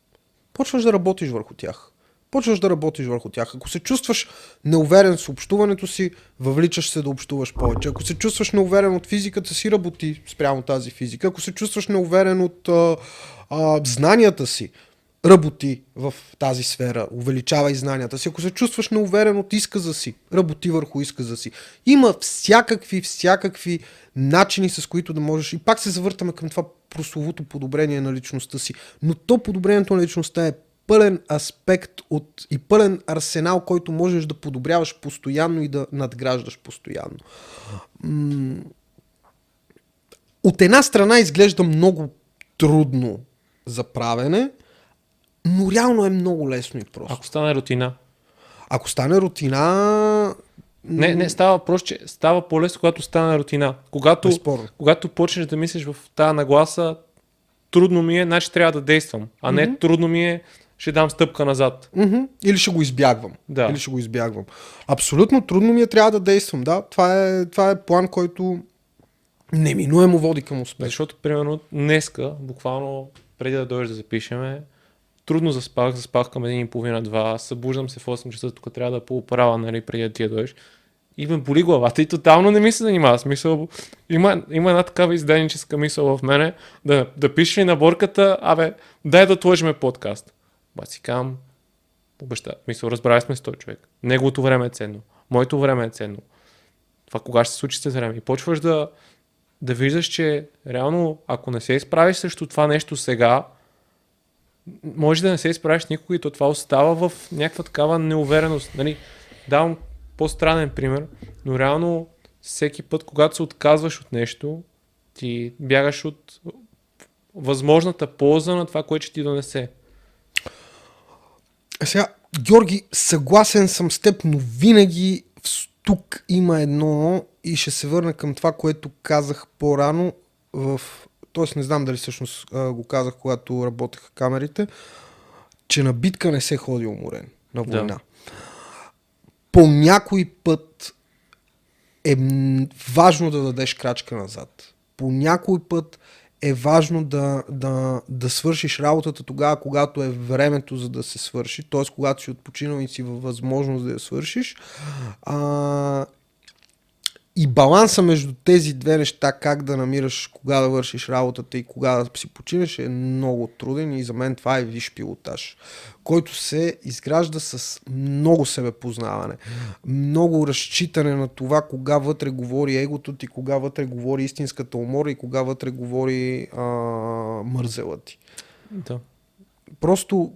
Почваш да работиш върху тях почваш да работиш върху тях. Ако се чувстваш неуверен с общуването си, въвличаш се да общуваш повече. Ако се чувстваш неуверен от физиката си, работи спрямо тази физика. Ако се чувстваш неуверен от а, а, знанията си, работи в тази сфера, увеличавай знанията си. Ако се чувстваш неуверен от изказа си, работи върху изказа си. Има всякакви, всякакви начини, с които да можеш. И пак се завъртаме към това прословото подобрение на личността си. Но то подобрението на личността е пълен аспект от и пълен арсенал, който можеш да подобряваш постоянно и да надграждаш постоянно. От една страна изглежда много трудно за правене, но реално е много лесно и просто. Ако стане рутина. Ако стане рутина... Не, не, става просто, че става по-лесно, когато стане рутина. Когато, когато почнеш да мислиш в тази нагласа, трудно ми е, значи трябва да действам. А не mm-hmm. трудно ми е, ще дам стъпка назад. Mm-hmm. Или ще го избягвам. Да. Или ще го избягвам. Абсолютно трудно ми е трябва да действам. Да, това е, това е план, който неминуемо води към успех. Защото, примерно, днеска, буквално преди да дойдеш да запишеме, трудно заспах, заспах към един и половина, два, събуждам се в 8 часа, тук трябва да пооправя, нали, преди да ти я дойдеш. И ме боли главата и тотално не ми се занимава. Смисъл, има, има една такава изденическа мисъл в мене, да, да пишеш ли наборката, абе, дай да отложиме подкаст. Ба си кам, обеща, мисъл, разбрали сме с този човек. Неговото време е ценно. Моето време е ценно. Това кога ще се случи с време. И почваш да, да виждаш, че реално, ако не се изправиш срещу това нещо сега, може да не се изправиш никога и то това остава в някаква такава неувереност. Нали? Давам по-странен пример, но реално всеки път, когато се отказваш от нещо, ти бягаш от възможната полза на това, което ще ти донесе. Сега, Георги, съгласен съм с теб, но винаги тук има едно и ще се върна към това, което казах по-рано в... Тоест не знам дали всъщност го казах, когато работеха камерите, че на битка не се ходи уморен на война. Да. По някой път е важно да дадеш крачка назад. По някой път е важно да, да, да свършиш работата тогава, когато е времето за да се свърши, т.е. когато си отпочинал и си във възможност да я свършиш. А, и баланса между тези две неща, как да намираш кога да вършиш работата и кога да си починеш е много труден и за мен това е виш пилотаж, който се изгражда с много себепознаване, много разчитане на това кога вътре говори егото ти, кога вътре говори истинската умора и кога вътре говори а, мързела ти. Да. Просто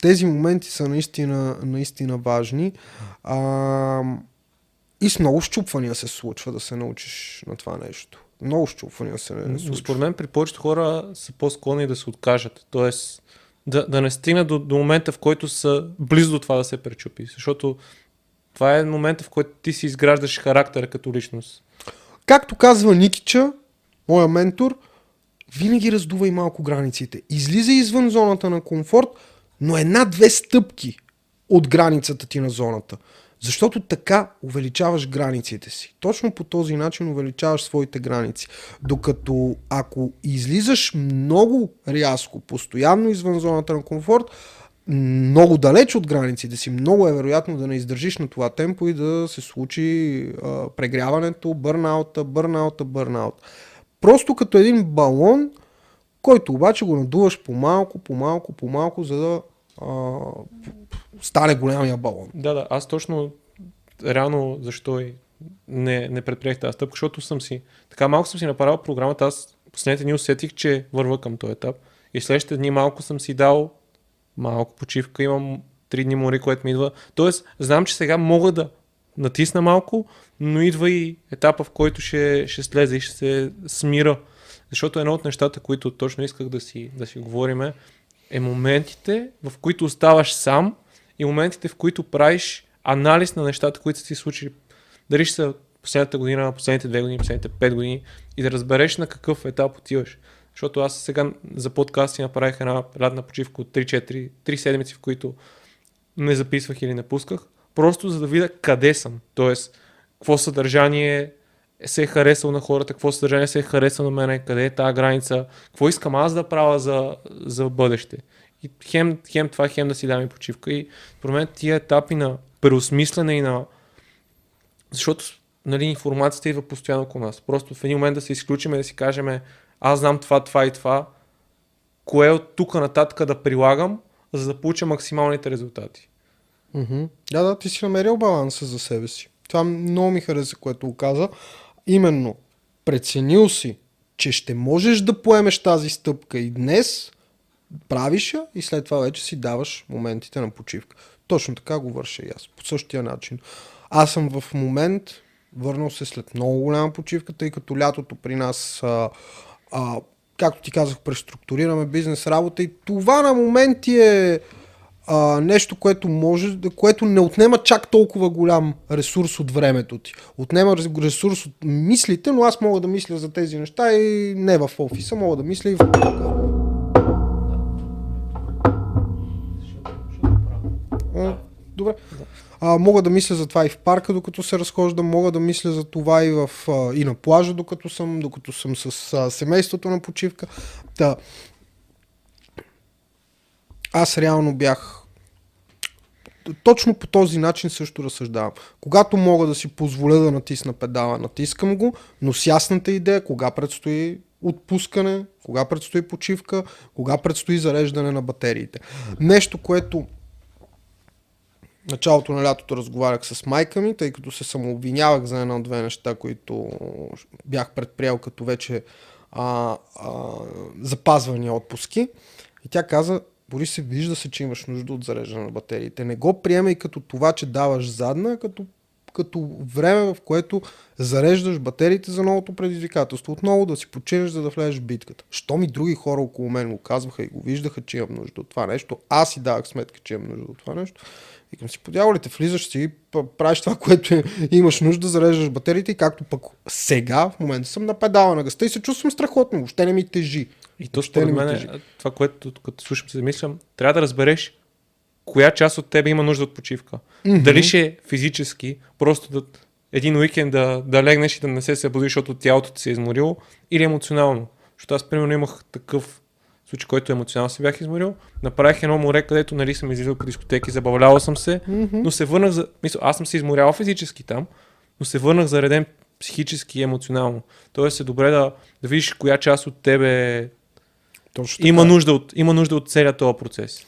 тези моменти са наистина, наистина важни. А, и с много щупвания се случва да се научиш на това нещо. Много щупвания се случва. Но според мен при повечето хора са по-склонни да се откажат. Тоест да, да не стигнат до, до момента, в който са близо до това да се пречупи. Защото това е момента, в който ти си изграждаш характера като личност. Както казва Никича, моя ментор, винаги раздувай малко границите. Излиза извън зоната на комфорт, но една-две стъпки от границата ти на зоната. Защото така увеличаваш границите си. Точно по този начин увеличаваш своите граници. Докато ако излизаш много рязко, постоянно извън зоната на комфорт, много далеч от границите си, много е вероятно да не издържиш на това темпо и да се случи а, прегряването, бърнаута, бърнаута, бърнаут. Просто като един балон, който обаче го надуваш по-малко, по-малко, по-малко, за да а, стане голямия балон. Да, да, аз точно реално защо и не, не предприех тази стъпка, защото съм си, така малко съм си направил програмата, аз последните дни усетих, че върва към този етап и следващите дни малко съм си дал малко почивка, имам три дни мори, което ми идва. Тоест, знам, че сега мога да натисна малко, но идва и етапа, в който ще, ще слезе и ще се смира. Защото едно от нещата, които точно исках да си, да си говорим моментите, в които оставаш сам и моментите, в които правиш анализ на нещата, които са ти случили. Дали ще са последната година, последните две години, последните пет години и да разбереш на какъв етап отиваш. Защото аз сега за подкасти направих една радна почивка от 3-4, 3 седмици, в които не записвах или не пусках, просто за да видя къде съм. Тоест, какво съдържание се е харесал на хората, какво съдържание се е харесал на мене, къде е тази граница, какво искам аз да правя за, за бъдеще. И хем, хем това, хем да си дам и почивка. И според мен тия етапи на преосмислене и на... Защото нали, информацията идва постоянно около нас. Просто в един момент да се изключим и да си кажем аз знам това, това и това, кое от тук нататък да прилагам, за да получа максималните резултати. Mm-hmm. Да, да, ти си намерил баланса за себе си. Това много ми хареса, което го каза. Именно, преценил си, че ще можеш да поемеш тази стъпка и днес, правиш я и след това вече си даваш моментите на почивка. Точно така го върша и аз. По същия начин. Аз съм в момент, върнал се след много голяма почивка, тъй като лятото при нас, а, а, както ти казах, преструктурираме бизнес работа и това на моменти е а, нещо, което може, което не отнема чак толкова голям ресурс от времето ти. Отнема ресурс от мислите, но аз мога да мисля за тези неща и не в офиса, мога да мисля и в Добре. А, мога да мисля за това и в парка, докато се разхождам, мога да мисля за това и, в, а, и на плажа, докато съм, докато съм с а, семейството на почивка. Та, аз реално бях точно по този начин също разсъждавам. Когато мога да си позволя да натисна педала, натискам го, но с ясната идея кога предстои отпускане, кога предстои почивка, кога предстои зареждане на батериите. Нещо, което началото на лятото разговарях с майка ми, тъй като се самообвинявах за една-две неща, които бях предприел като вече а, а, запазвани отпуски. И тя каза, Бори се, вижда се, че имаш нужда от зареждане на батериите. Не го приемай като това, че даваш задна, като, като време, в което зареждаш батериите за новото предизвикателство. Отново да си починеш, за да влезеш в битката. Що ми други хора около мен го казваха и го виждаха, че имам нужда от това нещо. Аз си давах сметка, че имам нужда от това нещо. Викам си, подявалите, влизаш си, правиш това, което имаш нужда, зареждаш батериите и както пък сега, в момента съм на педала на гъста и се чувствам страхотно, въобще не ми тежи. И то според мен, е това, което като слушам се замислям, трябва да разбереш коя част от тебе има нужда от почивка. Mm-hmm. Дали ще е физически, просто да, един уикенд да, да легнеш и да не се събудиш, защото тялото ти се е изморило, или емоционално. Защото аз, примерно, имах такъв случай, който емоционално се бях изморил. Направих едно море, където нали съм излизал по дискотеки, забавлявал съм се, mm-hmm. но се върнах за... Мисля, аз съм се изморял физически там, но се върнах зареден психически и емоционално. Тоест е добре да, да видиш коя част от тебе точно има, нужда от, има нужда от целият този процес.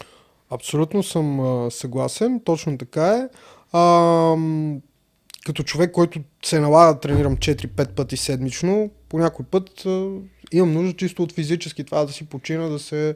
Абсолютно съм а, съгласен, точно така е. А, като човек, който се налага да тренирам 4-5 пъти седмично, по някой път а, имам нужда чисто от физически това да си почина, да се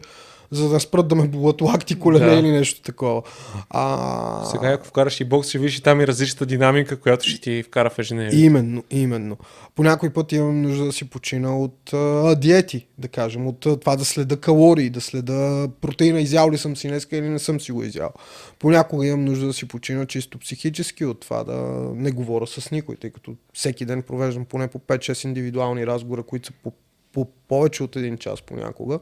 за да спрат да ме болят лакти, колене да. или нещо такова. А... Сега, ако вкараш и бокс, ще видиш и там и различната динамика, която ще ти вкара в ежедневие. Именно, именно. По някой път имам нужда да си почина от а, диети, да кажем, от а, това да следа калории, да следа протеина, изял ли съм си днеска или не съм си го изял. Понякога имам нужда да си почина чисто психически от това да не говоря с никой, тъй като всеки ден провеждам поне по 5-6 индивидуални разговора, които са по, по повече от един час понякога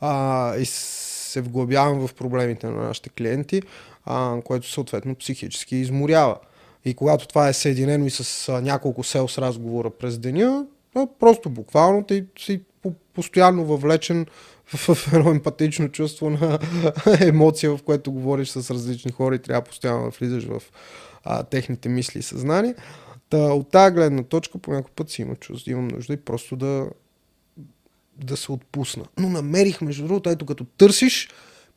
а, и се вглъбявам в проблемите на нашите клиенти, а, което съответно психически изморява. И когато това е съединено и с а, няколко сел с разговора през деня, а, просто буквално ти си постоянно въвлечен в едно емпатично чувство на емоция, в което говориш с различни хора и трябва постоянно да влизаш в а, техните мисли и съзнание. Та, от тази гледна точка по някой път си има чувство, имам нужда и просто да, да се отпусна. Но намерих, между другото, ето като търсиш,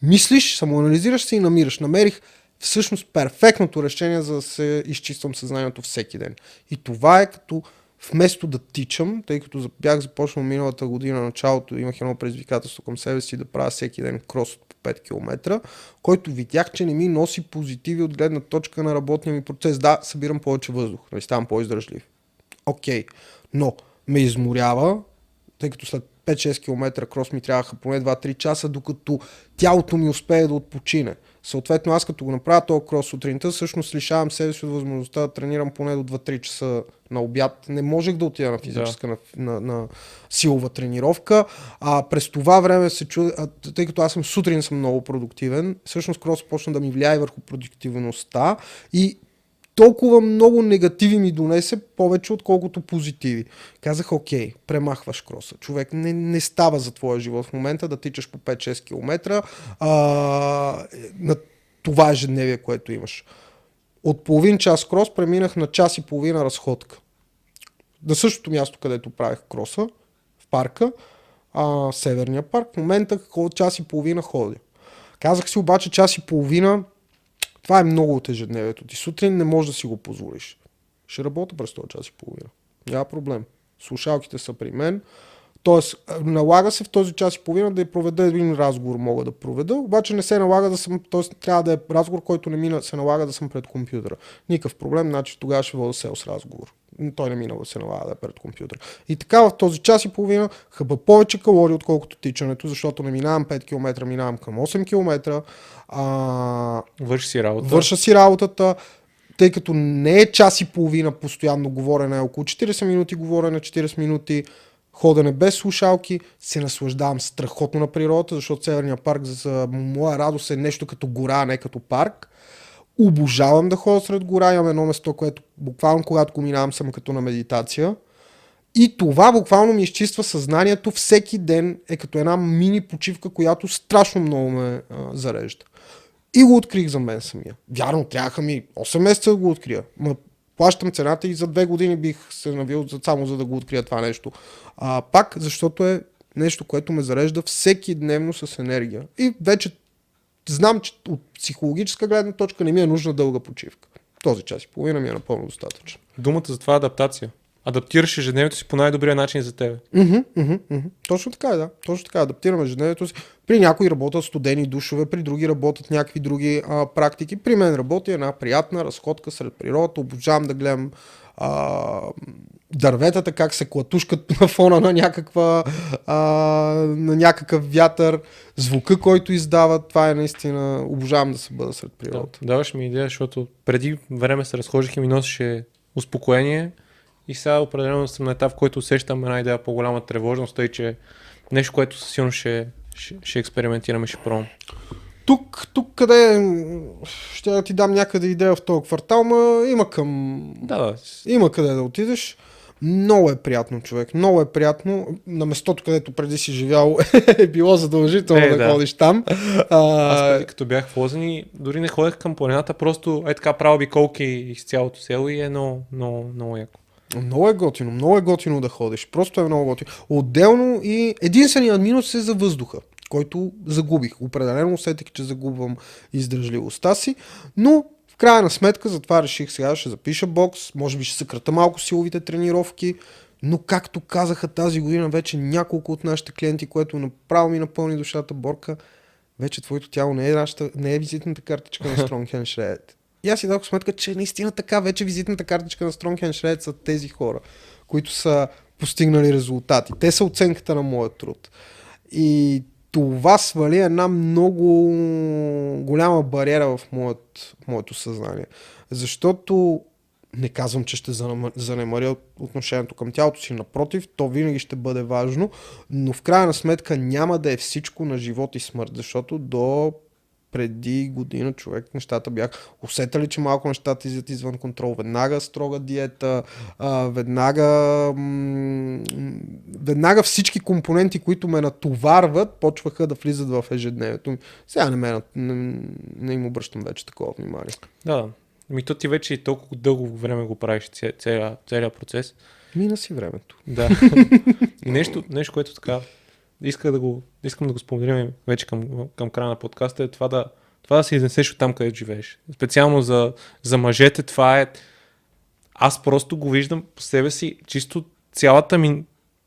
мислиш, самоанализираш се и намираш. Намерих всъщност перфектното решение за да се изчиствам съзнанието всеки ден. И това е като вместо да тичам, тъй като бях започнал миналата година началото, имах едно предизвикателство към себе си да правя всеки ден крос по 5 км, който видях, че не ми носи позитиви от гледна точка на работния ми процес. Да, събирам повече въздух, нали ставам по-издръжлив. Окей, okay. но ме изморява, тъй като след 5-6 км крос ми трябваха поне 2-3 часа, докато тялото ми успее да отпочине. Съответно, аз като го направя този крос сутринта, всъщност лишавам себе си от възможността да тренирам поне до 2-3 часа на обяд. Не можех да отида на физическа, да. на, на, на силова тренировка. А през това време се чу, а, тъй като аз съм сутрин съм много продуктивен, всъщност крос почна да ми влияе върху продуктивността и толкова много негативи ми донесе, повече отколкото позитиви. Казах, окей, премахваш кроса. Човек не, не става за твоя живот в момента да тичаш по 5-6 км а, на това ежедневие, което имаш. От половин час крос преминах на час и половина разходка. На същото място, където правих кроса, в парка, а, Северния парк, в момента час и половина ходя. Казах си обаче час и половина това е много от ежедневието ти. Сутрин не можеш да си го позволиш. Ще работя през този час и половина. Няма проблем. Слушалките са при мен. Тоест, налага се в този час и половина да я проведа един разговор, мога да проведа, обаче не се налага да съм, т.е. трябва да е разговор, който не мина, се налага да съм пред компютъра. Никакъв проблем, значи тогава ще вода селс разговор. Той не мина да се налага да е пред компютъра. И така в този час и половина хъба повече калории, отколкото тичането, защото не минавам 5 км, минавам към 8 км. А... Върши си работа. Върша си работата тъй като не е час и половина постоянно говорене, около 40 минути говорене, 40 минути ходене без слушалки, се наслаждавам страхотно на природата, защото Северния парк за моя радост е нещо като гора, не като парк. Обожавам да ходя сред гора, имам едно место, което буквално когато го минавам съм като на медитация. И това буквално ми изчиства съзнанието. Всеки ден е като една мини почивка, която страшно много ме а, зарежда. И го открих за мен самия. Вярно, трябваха ми 8 месеца да го открия. Ма плащам цената и за две години бих се навил само за да го открия това нещо. А, пак, защото е нещо, което ме зарежда всеки дневно с енергия. И вече знам, че от психологическа гледна точка не ми е нужна дълга почивка. Този час и половина ми е напълно достатъчно. Думата за това е адаптация. Адаптираш ежедневието си по най-добрия начин за тебе. Mm-hmm, mm-hmm, mm-hmm. Точно така е, да. Точно така. Адаптираме ежедневието си. При някои работят студени душове, при други работят някакви други а, практики. При мен работи една приятна разходка сред природата. Обожавам да гледам а, дърветата как се клатушкат на фона на, някаква, а, на някакъв вятър, звука, който издават, това е наистина, обожавам да се бъда сред природата. Да, даваш ми идея, защото преди време се разхождах и ми носеше успокоение и сега определено съм на етап, в който усещам една идея по-голяма тревожност, тъй че нещо, което със сигурно ще, ще, ще експериментираме, ще пробвам. Тук, тук къде ще да ти дам някъде идея в този квартал, ма има към... Да, да. Има къде да отидеш. Много е приятно, човек. Много е приятно. На местото, където преди си живял, е било задължително е, да, да ходиш там. А... Аз преди като бях в Лозани, дори не ходех към планината, просто е така правил обиколки из цялото село и е много, много, много яко. Много е готино, много е готино да ходиш. Просто е много готино. Отделно и единственият минус е за въздуха който загубих. Определено усетих, че загубвам издръжливостта си, но в крайна сметка затова реших сега ще запиша бокс, може би ще съкрата малко силовите тренировки, но както казаха тази година вече няколко от нашите клиенти, което направо ми напълни душата борка, вече твоето тяло не е, нашата, не е визитната картичка на Strong Hand Shred. И аз си дадох сметка, че наистина така вече визитната картичка на Strong Hand Shred са тези хора, които са постигнали резултати. Те са оценката на моят труд. И това свали една много голяма бариера в моят, моето съзнание. Защото не казвам, че ще занемаря отношението към тялото си. Напротив, то винаги ще бъде важно, но в крайна сметка няма да е всичко на живот и смърт, защото до преди година човек нещата бях усетали, че малко нещата излизат извън контрол. Веднага строга диета, а, веднага, м- веднага всички компоненти, които ме натоварват, почваха да влизат в ежедневието. Сега не, ме, не, не им обръщам вече такова внимание. Да, ми то ти вече и толкова дълго време го правиш целият, целият процес. Мина си времето. Да. и нещо, нещо, което така исках да го, искам да го споделим вече към, към края на подкаста, е това да, това да се изнесеш от там, където живееш. Специално за, за мъжете това е... Аз просто го виждам по себе си, чисто цялата ми...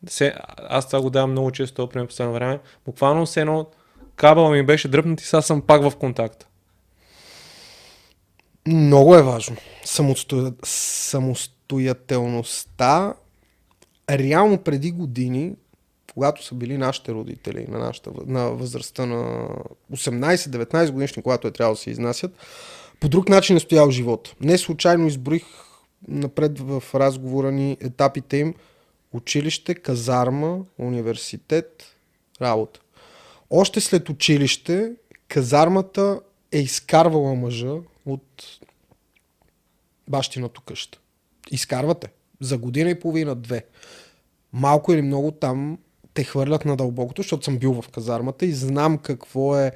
Се, аз това го давам много често, пример последно време. Буквално все едно кабела ми беше дръпнат и сега съм пак в контакт. Много е важно. Самосто... Самостоятелността реално преди години когато са били нашите родители на, нашата, на възрастта на 18-19 годишни, когато е трябвало да се изнасят, по друг начин е стоял живот. Не случайно изброих напред в разговора ни етапите им училище, казарма, университет, работа. Още след училище, казармата е изкарвала мъжа от бащината къща. Изкарвате. За година и половина, две. Малко или много там те хвърлят на дълбокото, защото съм бил в казармата и знам какво е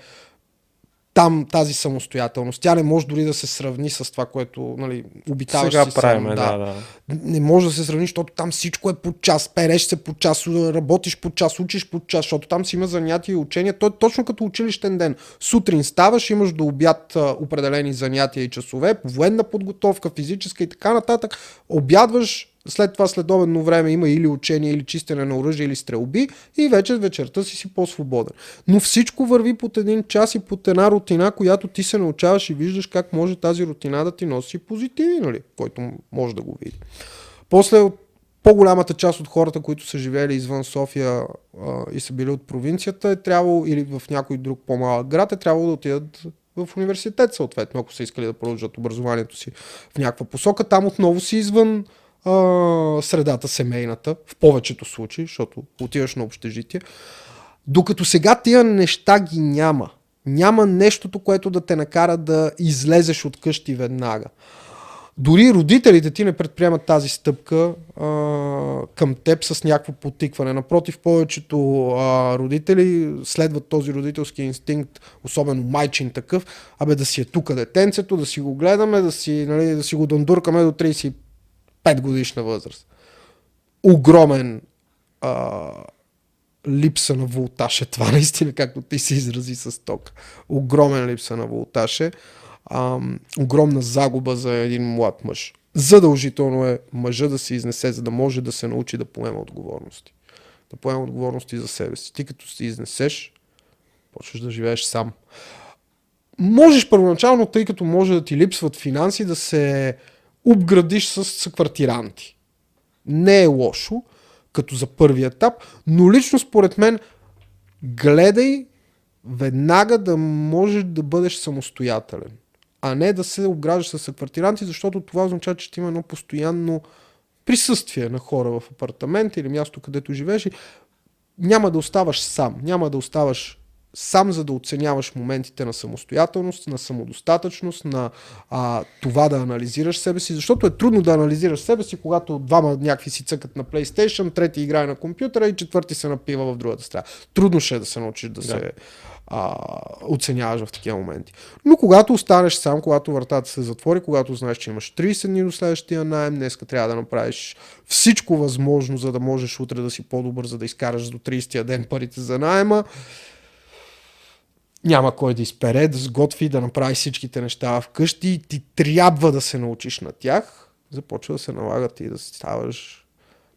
там тази самостоятелност. Тя не може дори да се сравни с това, което нали, обитаваш Сега си правим, сам. Да. да, да. Не може да се сравни, защото там всичко е по час. Переш се по час, работиш по час, учиш по час, защото там си има занятия и учения. То е точно като училищен ден. Сутрин ставаш, имаш до обяд определени занятия и часове, военна подготовка, физическа и така нататък. Обядваш, след това следобедно време има или учение, или чистене на оръжие, или стрелби и вече вечерта си си по-свободен. Но всичко върви под един час и под една рутина, която ти се научаваш и виждаш как може тази рутина да ти носи позитиви, нали? който може да го види. После по-голямата част от хората, които са живели извън София а, и са били от провинцията, е трябвало, или в някой друг по-малък град, е трябвало да отидат в университет, съответно, ако са искали да продължат образованието си в някаква посока. Там отново си извън а, средата семейната, в повечето случаи, защото отиваш на общежитие. Докато сега тия неща ги няма. Няма нещото, което да те накара да излезеш от къщи веднага. Дори родителите ти не предприемат тази стъпка а, към теб с някакво потикване. Напротив, повечето а, родители следват този родителски инстинкт, особено майчин такъв, абе да си е тука детенцето, да си го гледаме, да си, нали, да си го дондуркаме до 35 годишна възраст. Огромен а, липса на волтаж това наистина, както ти се изрази с ток. Огромен липса на волтаж огромна загуба за един млад мъж. Задължително е мъжа да се изнесе, за да може да се научи да поема отговорности. Да поема отговорности за себе си. Ти като се изнесеш, почваш да живееш сам. Можеш първоначално, тъй като може да ти липсват финанси, да се обградиш с съквартиранти. Не е лошо, като за първи етап, но лично според мен гледай веднага да можеш да бъдеш самостоятелен а не да се обграждаш с квартиранти, защото това означава, че ще има едно постоянно присъствие на хора в апартамент или място, където живееш няма да оставаш сам, няма да оставаш сам, за да оценяваш моментите на самостоятелност, на самодостатъчност, на а, това да анализираш себе си, защото е трудно да анализираш себе си, когато двама някакви си цъкат на PlayStation, трети играе на компютъра и четвърти се напива в другата страна. Трудно ще е да се научиш да, да. се а, оценяваш в такива моменти. Но когато останеш сам, когато вратата се затвори, когато знаеш, че имаш 30 дни до следващия найем, днеска трябва да направиш всичко възможно, за да можеш утре да си по-добър, за да изкараш до 30-я ден парите за найема, няма кой да изпере, да сготви, да направи всичките неща вкъщи, ти трябва да се научиш на тях, започва да се налагат и да ставаш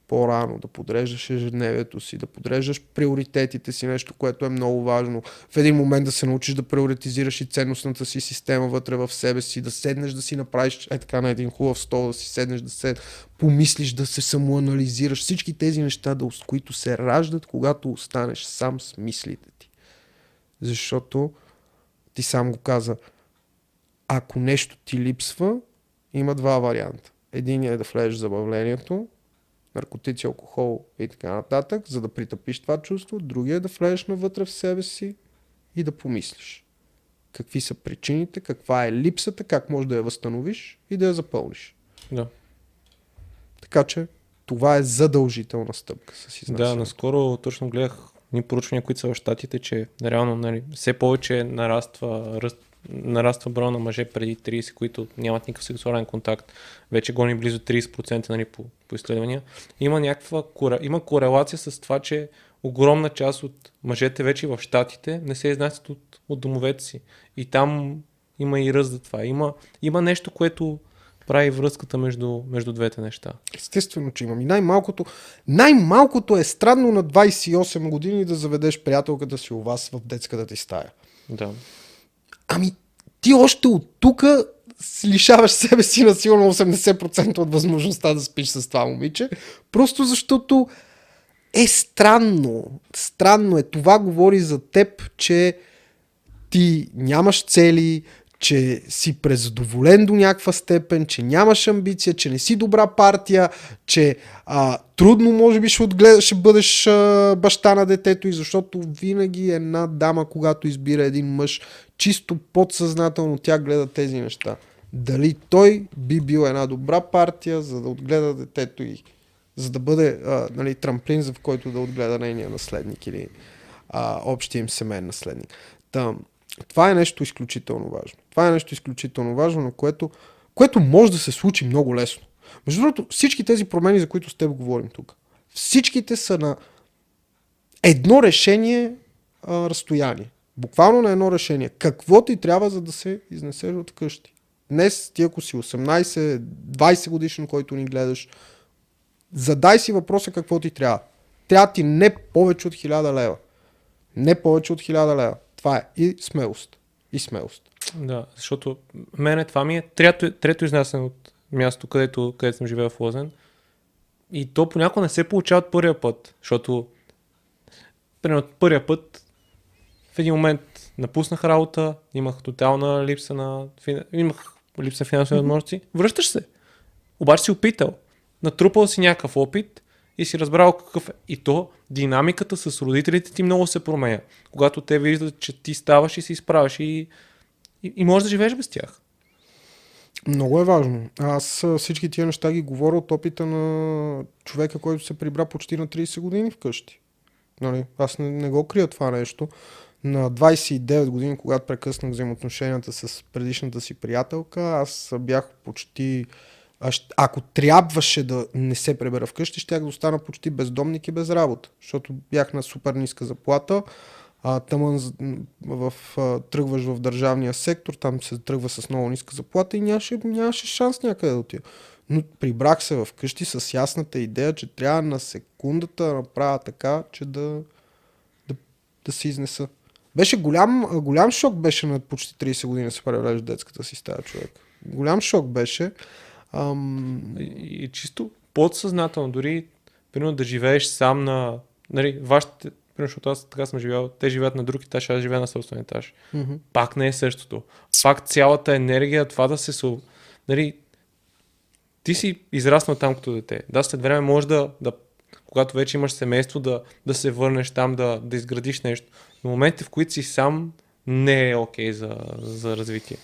по-рано, да подреждаш ежедневието си, да подреждаш приоритетите си, нещо, което е много важно. В един момент да се научиш да приоритизираш и ценностната си система вътре в себе си, да седнеш да си направиш е така на един хубав стол, да си седнеш да се помислиш, да се самоанализираш. Всички тези неща, да, които се раждат, когато останеш сам с мислите. Защото ти сам го каза, ако нещо ти липсва, има два варианта. Единият е да влезеш в забавлението, наркотици, алкохол и така нататък, за да притъпиш това чувство. Другия е да влезеш навътре в себе си и да помислиш. Какви са причините, каква е липсата, как можеш да я възстановиш и да я запълниш. Да. Така че това е задължителна стъпка с изнасянето. Да, наскоро точно гледах ни поручвания, които са в щатите, че реално нали, все повече нараства ръст нараства броя на мъже преди 30, които нямат никакъв сексуален контакт. Вече гони близо 30% нали, по, по изследвания. Има някаква има корелация с това, че огромна част от мъжете вече в Штатите не се изнасят от, от домовете си. И там има и ръст за това. Има, има нещо, което прави връзката между, между двете неща. Естествено, че имам. И най-малкото, най-малкото е странно на 28 години да заведеш приятелката си у вас в детската ти стая. Да. Ами, ти още от тук лишаваш себе си на сигурно 80% от възможността да спиш с това момиче, просто защото е странно. Странно е. Това говори за теб, че ти нямаш цели, че си презадоволен до някаква степен, че нямаш амбиция, че не си добра партия, че а, трудно може би ще, отгледа, ще бъдеш а, баща на детето и защото винаги една дама, когато избира един мъж, чисто подсъзнателно тя гледа тези неща. Дали той би бил една добра партия, за да отгледа детето и за да бъде а, нали, трамплин, за в който да отгледа нейния наследник или а, общия им семейен наследник. Там, това е нещо изключително важно. Това е нещо изключително важно, на което, което може да се случи много лесно. Между другото, всички тези промени, за които с теб говорим тук, всичките са на едно решение а, разстояние. Буквално на едно решение. Какво ти трябва, за да се изнесеш от къщи? Днес, ти ако си 18, 20 годишен, който ни гледаш, задай си въпроса какво ти трябва. Трябва ти не повече от 1000 лева. Не повече от 1000 лева. Това е. И смелост. И смелост. Да, защото мене това ми е трето, трето изнасяне от място, където, където съм живеел в Лозен. И то понякога не се получава от първия път, защото примерно първия път в един момент напуснах работа, имах тотална липса на, имах липса на финансови възможности, връщаш се. Обаче си опитал. Натрупал си някакъв опит и си разбрал какъв е. И то динамиката с родителите ти много се променя. Когато те виждат, че ти ставаш и се изправяш и, и, и можеш да живееш без тях. Много е важно. Аз всички тия неща ги говоря от опита на човека, който се прибра почти на 30 години вкъщи. Нали? Аз не, не го крия това нещо. На 29 години, когато прекъснах взаимоотношенията с предишната си приятелка, аз бях почти... Ако трябваше да не се пребера вкъщи, щях да остана почти бездомник и без работа, защото бях на супер ниска заплата. А, тъмън в, а, тръгваш в държавния сектор, там се тръгва с много ниска заплата и нямаше, нямаше шанс някъде да отида. Но прибрах се в къщи с ясната идея, че трябва на секундата да направя така, че да, да, да се изнеса. Беше голям, голям шок беше на почти 30 години да се преврежда детската си стая човек. Голям шок беше. Ам... И, и чисто подсъзнателно, дори примерно да живееш сам на... Нали, вашите, примерно, защото аз така съм живял, те живеят на друг етаж, аз живея на собствен етаж. Mm-hmm. Пак не е същото. Пак цялата енергия, това да се... Нали, ти си израснал там като дете. Да, след време може да, да когато вече имаш семейство, да, да се върнеш там, да, да изградиш нещо. Но моментите, в които си сам, не е окей okay за, за развитие.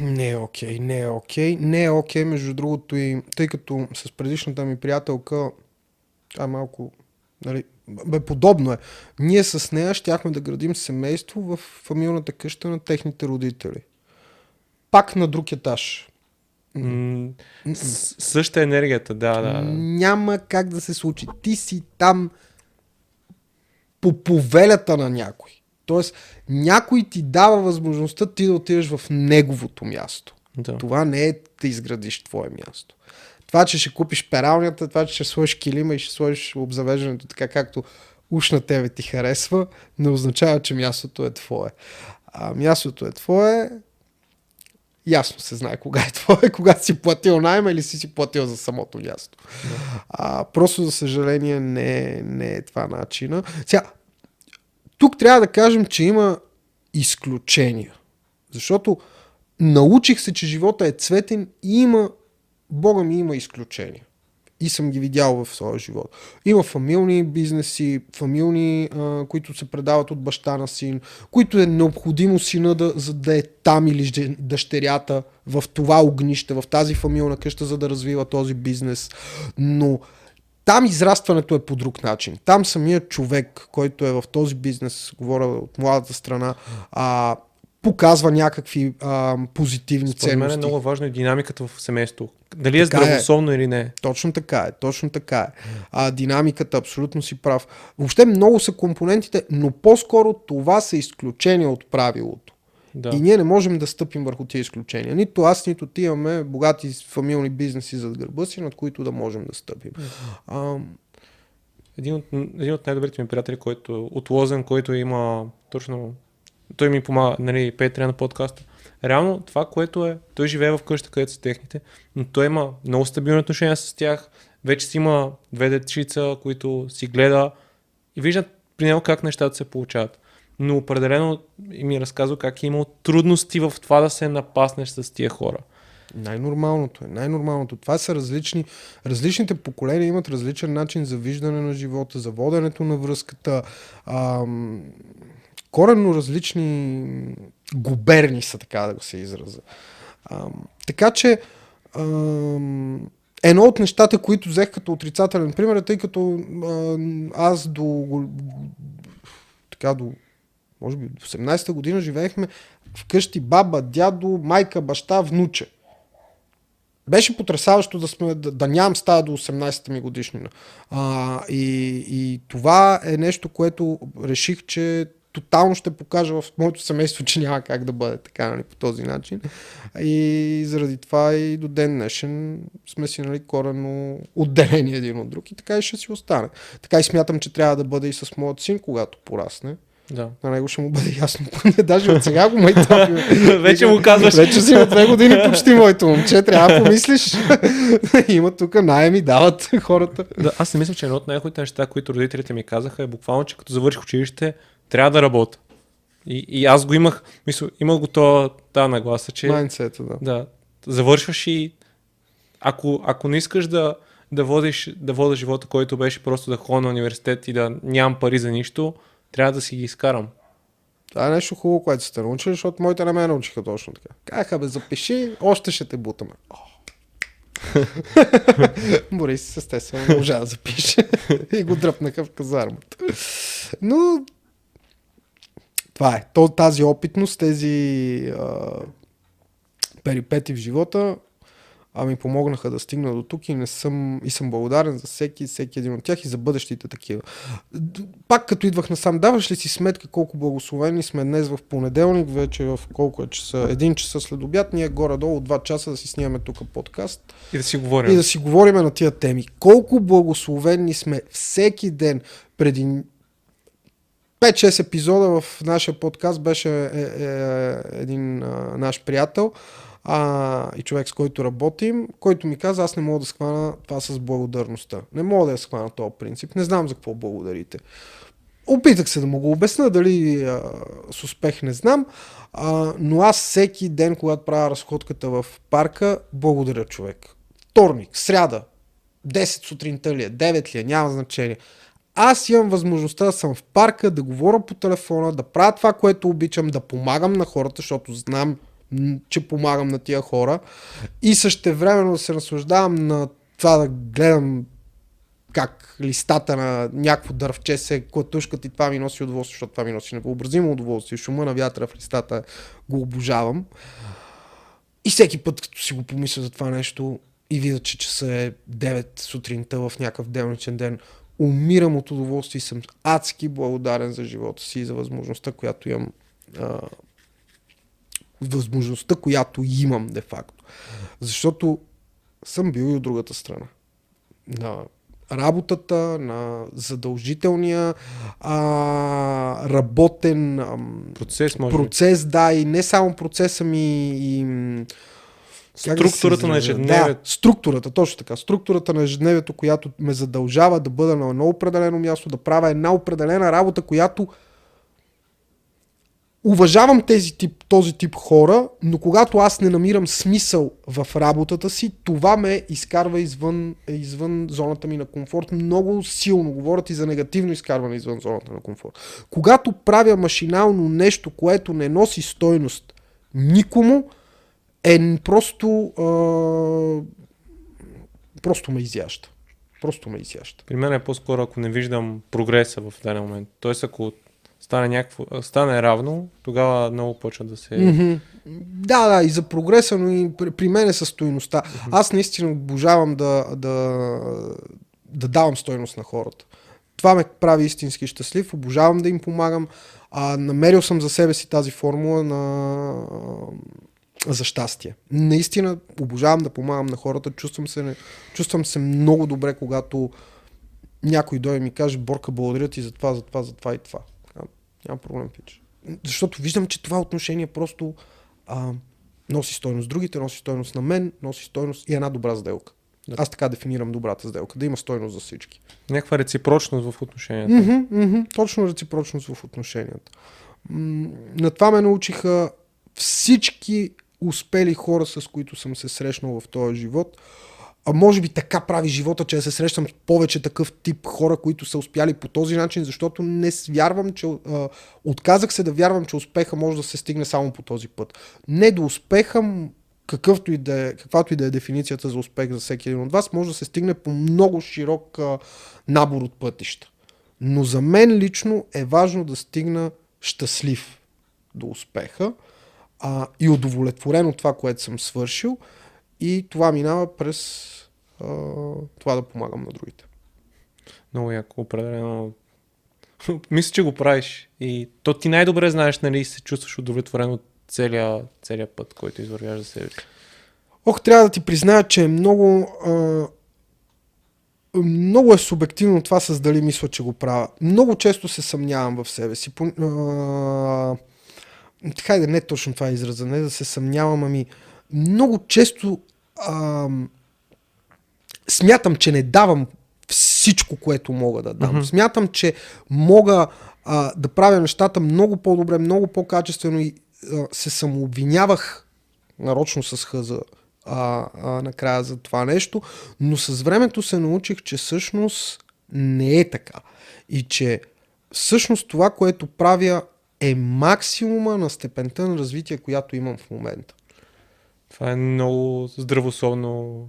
Не е окей, okay, не е окей. Okay. Не е окей, okay, между другото и тъй като с предишната ми приятелка, а малко, нали, бе, подобно е. Ние с нея щяхме да градим семейство в фамилната къща на техните родители. Пак на друг етаж. Съща енергията, да, да. Няма как да се случи. Ти си там по повелята на някой. Тоест, някой ти дава възможността ти да отидеш в неговото място. Да. Това не е да изградиш твое място. Това, че ще купиш пералнята, това, че ще сложиш килима и ще сложиш обзавеждането така, както уж на тебе ти харесва, не означава, че мястото е твое. А мястото е твое, ясно се знае кога е твое, кога си платил найма или си си платил за самото място. Да. А, просто, за съжаление, не, не е това начина. Сега, тук трябва да кажем, че има изключения. Защото научих се, че живота е цветен и има, Бога ми има изключения и съм ги видял в своя живот. Има фамилни бизнеси, фамилни, а, които се предават от баща на син, които е необходимо сина да, за да е там или дъщерята в това огнище, в тази фамилна къща, за да развива този бизнес. Но там израстването е по друг начин. Там самият човек, който е в този бизнес, говоря от младата страна, а, показва някакви а, позитивни Според ценности. мен е много важно и динамиката в семейството. Дали е здравословно е. или не. Точно така е, точно така е. А, динамиката, абсолютно си прав. Въобще много са компонентите, но по-скоро това са изключения от правилото. Да. И ние не можем да стъпим върху тези изключения. Нито аз, нито ти имаме богати фамилни бизнеси зад гърба си, над които да можем да стъпим. А, един от, един от най-добрите ми приятели, който от Лозен, който има точно той ми помага, нали, Петре на подкаста. Реално това, което е, той живее в къща, където са техните, но той има много стабилни отношения с тях, вече си има две дечица, които си гледа и виждат при него как нещата се получават. Но определено ми разказва как е имал трудности в това да се напаснеш с тия хора. Най-нормалното е. Най-нормалното. Това са различни. Различните поколения имат различен начин за виждане на живота, за воденето на връзката. Ам, коренно различни губерни са, така да го се израза. А, така че а, едно от нещата, които взех като отрицателен пример, е тъй като а, аз до така до може би 18-та година живеехме вкъщи баба, дядо, майка, баща, внуче. Беше потрясаващо да, сме, да, да нямам стая до 18-та ми годишнина. А, и, и това е нещо, което реших, че тотално ще покажа в моето семейство, че няма как да бъде така, нали, по този начин. И заради това и до ден днешен сме си нали, корено отделени един от друг и така и ще си остане. Така и смятам, че трябва да бъде и с моят син, когато порасне. Да. На него ще му бъде ясно. Даже от сега го май Вече му казваш. Вече си от две години почти моето момче. Трябва да помислиш. Има тук найеми, дават хората. Да, аз не мисля, че едно от най-хубавите неща, които родителите ми казаха е буквално, че като завърших училище, трябва да работя. И, и аз го имах, мисля, имах го това, тази нагласа, че... Майнсета, да. Да. Завършваш и ако, ако не искаш да, да водиш, да вода живота, който беше просто да ходя на университет и да нямам пари за нищо, трябва да си ги изкарам. Това е нещо хубаво, което сте научили, защото моите не ме научиха точно така. Казаха, бе, запиши, още ще те бутаме. Борис, естествено, не можа да запише и го дръпнаха в казармата. Но това е. Тази опитност, тези а, перипети в живота а ми помогнаха да стигна до тук и не съм, и съм благодарен за всеки, всеки един от тях и за бъдещите такива. Пак като идвах насам, даваш ли си сметка колко благословени сме днес в понеделник, вече в колко е часа, един часа след обяд, ние горе-долу два часа да си снимаме тук подкаст. И да си говорим. И да си говорим на тия теми. Колко благословени сме всеки ден преди 5-6 епизода в нашия подкаст беше е, е, е, един а, наш приятел, а, и човек с който работим, който ми каза, аз не мога да схвана това с благодарността. Не мога да я схвана този принцип. Не знам за какво благодарите. Опитах се да му го обясна, дали а, с успех не знам, а, но аз всеки ден, когато правя разходката в парка, благодаря човек. Вторник, сряда, 10 сутринта ли е, 9 ли е, няма значение. Аз имам възможността да съм в парка, да говоря по телефона, да правя това, което обичам, да помагам на хората, защото знам, че помагам на тия хора и същевременно се наслаждавам на това да гледам как листата на някакво дървче се клатушкат и това ми носи удоволствие, защото това ми носи невъобразимо удоволствие. Шума на вятъра в листата го обожавам. И всеки път, като си го помисля за това нещо и видя, че часа е 9 сутринта в някакъв делничен ден, умирам от удоволствие и съм адски благодарен за живота си и за възможността, която имам а, възможността, която имам де-факто. Защото съм бил и от другата страна. На работата, на задължителния а, работен а, процес, може процес, да, и не само процеса ми и Структурата на ежедневието. Да, структурата, точно така. Структурата на ежедневието, която ме задължава да бъда на едно определено място, да правя една определена работа, която уважавам тези тип, този тип хора, но когато аз не намирам смисъл в работата си, това ме изкарва извън, извън зоната ми на комфорт. Много силно говорят и за негативно изкарване извън зоната на комфорт. Когато правя машинално нещо, което не носи стойност никому, е просто, а, просто ме изяща. Просто ме изяща. При мен е по-скоро, ако не виждам прогреса в даден момент. Тоест, ако стане, някакво, стане равно, тогава много почва да се... Mm-hmm. Да, да, и за прогреса, но и при, при мен е със стоиността. Mm-hmm. Аз наистина обожавам да, да, да давам стойност на хората. Това ме прави истински щастлив, обожавам да им помагам. А, намерил съм за себе си тази формула на за щастие. Наистина обожавам да помагам на хората. Чувствам се, чувствам се много добре, когато някой дойде и ми каже, Борка, благодаря ти за това, за това, за това и това. Няма проблем, пич. Защото виждам, че това отношение просто а, носи стойност. Другите носи стойност на мен, носи стойност и една добра сделка. Да. Аз така дефинирам добрата сделка, да има стойност за всички. Някаква реципрочност в отношенията. Mm-hmm, mm-hmm, точно реципрочност в отношенията. М- на това ме научиха всички успели хора, с които съм се срещнал в този живот а може би така прави живота, че да се срещам с повече такъв тип хора, които са успяли по този начин, защото не вярвам, че а, отказах се да вярвам, че успеха може да се стигне само по този път. Не до успеха, какъвто и да е, каквато и да е дефиницията за успех за всеки един от вас, може да се стигне по много широк а, набор от пътища. Но за мен лично е важно да стигна щастлив до успеха а, и удовлетворен от това, което съм свършил. И това минава през а, това да помагам на другите. Много яко, определено. Мисля, че го правиш. И то ти най-добре знаеш, нали, се чувстваш удовлетворен от целия, целия път, който извървяш за себе си. Ох, трябва да ти призная, че е много. А, много е субективно това с дали мисля, че го правя. Много често се съмнявам в себе си. По, а, хайде, не точно това е израза, не да се съмнявам, ами много често а, смятам, че не давам всичко, което мога да дам. Mm-hmm. Смятам, че мога а, да правя нещата много по-добре, много по-качествено и а, се самообвинявах нарочно с хъза а, а, накрая за това нещо, но с времето се научих, че всъщност не е така. И че всъщност това, което правя е максимума на степента на развитие, която имам в момента. Това е много здравословно.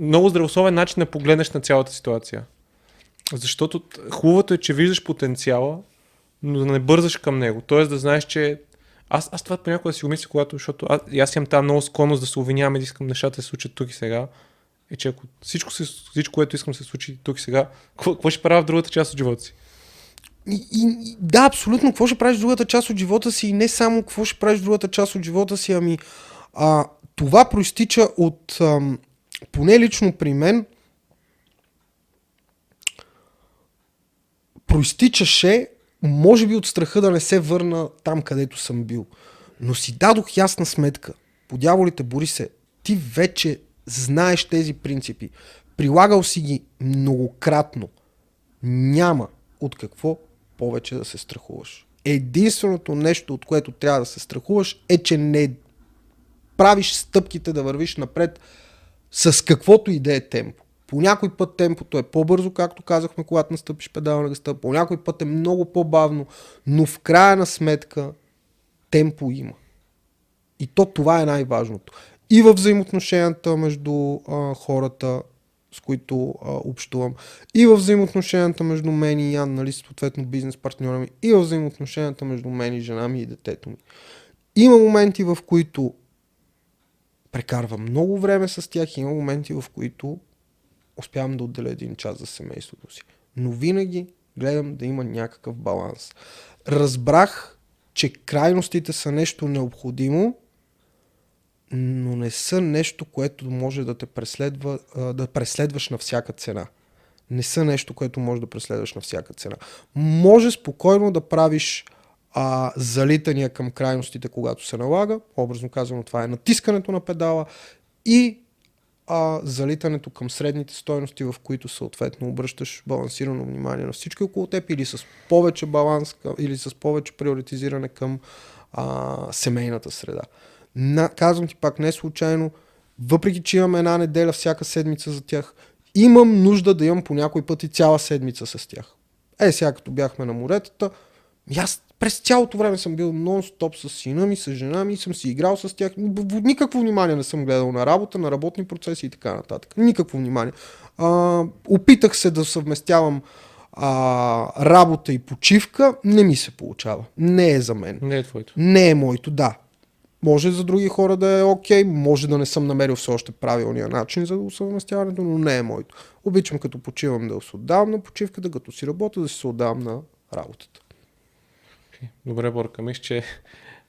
Много здравословен начин да погледнеш на цялата ситуация. Защото хубавото е, че виждаш потенциала, но да не бързаш към него. Тоест да знаеш, че аз, аз това понякога си умисля, когато, защото аз, аз имам тази много склонност да се обвинявам и да искам нещата да се случат тук и сега. Е, че ако всичко, всичко което искам се случи тук и сега, какво ще правя в другата част от живота си? И, и, да, абсолютно. Какво ще правиш в другата част от живота си и не само какво ще правиш в другата част от живота си, ами а, това проистича от, ам, поне лично при мен, проистичаше, може би от страха да не се върна там, където съм бил. Но си дадох ясна сметка. По дяволите, бори се, ти вече знаеш тези принципи. Прилагал си ги многократно. Няма от какво повече да се страхуваш. Единственото нещо, от което трябва да се страхуваш, е, че не правиш стъпките да вървиш напред с каквото и да е темпо. По някой път темпото е по-бързо, както казахме, когато настъпиш педала на гъста. По някой път е много по-бавно, но в края на сметка темпо има. И то това е най-важното. И в взаимоотношенията между а, хората, с които а, общувам, и в взаимоотношенията между мен и Ян, нали, съответно бизнес партньора ми, и в взаимоотношенията между мен и жена ми и детето ми. Има моменти, в които прекарвам много време с тях, има моменти, в които успявам да отделя един час за семейството си. Но винаги гледам да има някакъв баланс. Разбрах, че крайностите са нещо необходимо, но не са нещо, което може да те преследва, да преследваш на всяка цена. Не са нещо, което може да преследваш на всяка цена. Може спокойно да правиш а, залитания към крайностите, когато се налага. Образно казано, това е натискането на педала и а, залитането към средните стойности, в които съответно обръщаш балансирано внимание на всички около теб или с повече баланс или с повече приоритизиране към а, семейната среда. На, казвам ти пак не случайно, въпреки че имам една неделя всяка седмица за тях, имам нужда да имам по някой път и цяла седмица с тях. Е, сега като бяхме на моретата, аз през цялото време съм бил нон-стоп с сина ми, с жена ми, съм си играл с тях. Никакво внимание не съм гледал на работа, на работни процеси и така нататък. Никакво внимание. А, опитах се да съвместявам а, работа и почивка, не ми се получава. Не е за мен. Не е твоето. Не е моето, да. Може за други хора да е окей, okay, може да не съм намерил все още правилния начин за съвместяването, но не е моето. Обичам като почивам да се отдавам на почивката, като си работя да си се отдавам на работата. Добре, Борка, мисля, че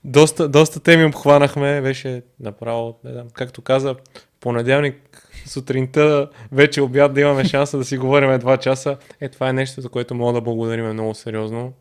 доста, доста теми обхванахме. Беше направо, не знам, както каза, понеделник сутринта, вече обяд да имаме шанса да си говорим два часа. Е, това е нещо, за което мога да благодарим много сериозно.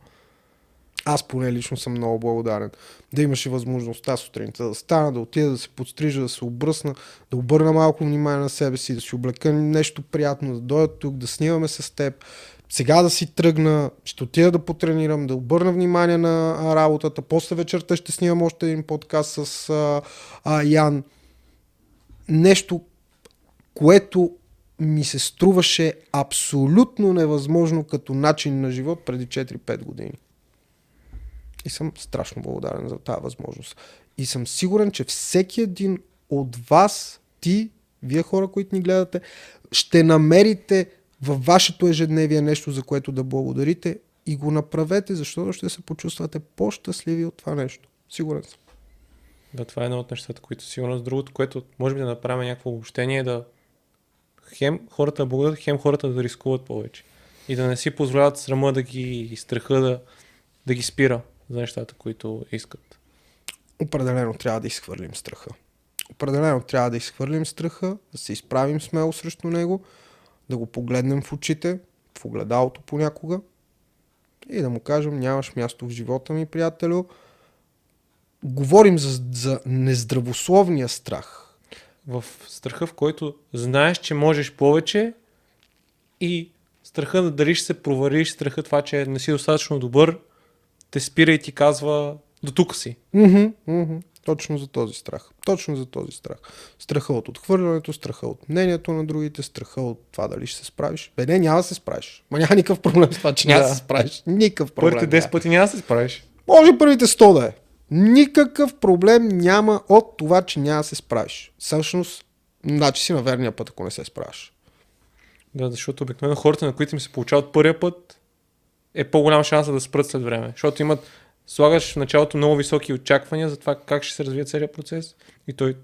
Аз поне лично съм много благодарен. Да имаше възможността сутринта да стана, да отида, да се подстрижа, да се обръсна, да обърна малко внимание на себе си, да си облека нещо приятно, да дойда тук, да снимаме с теб, сега да си тръгна, ще отида да потренирам, да обърна внимание на работата, после вечерта ще снимам още един подкаст с а, а, Ян. Нещо, което ми се струваше абсолютно невъзможно като начин на живот преди 4-5 години. И съм страшно благодарен за тази възможност. И съм сигурен, че всеки един от вас, ти, вие хора, които ни гледате, ще намерите във вашето ежедневие нещо, за което да благодарите и го направете, защото ще се почувствате по-щастливи от това нещо. Сигурен съм. Да, това е едно от нещата, които сигурно с другото, което може би да направим някакво обобщение, да хем хората да благодарят, хем хората да рискуват повече. И да не си позволяват срама да ги страха да, да ги спира за нещата, които искат. Определено трябва да изхвърлим страха. Определено трябва да изхвърлим страха, да се изправим смело срещу него да го погледнем в очите, в огледалото понякога и да му кажем нямаш място в живота ми, приятелю. Говорим за, за нездравословния страх. В страха, в който знаеш, че можеш повече и страха да дали ще се провариш, страха това, че не си достатъчно добър, те спира и ти казва до тук си. Mm-hmm, mm-hmm. Точно за този страх. Точно за този страх. Страха от отхвърлянето, страха от мнението на другите, страха от това дали ще се справиш. Бе, не, няма да се справиш. Ма няма никакъв проблем с това, че няма да се справиш. Никакъв проблем. Първите 10 пъти няма да се справиш. Може първите 100 да е. Никакъв проблем няма от това, че няма да се справиш. Всъщност, значи си на верния път, ако не се справиш. Да, защото обикновено хората, на които им се получават първия път, е по-голям шанс да спрат след време. Защото имат, слагаш в началото много високи очаквания за това как ще се развие целият процес и той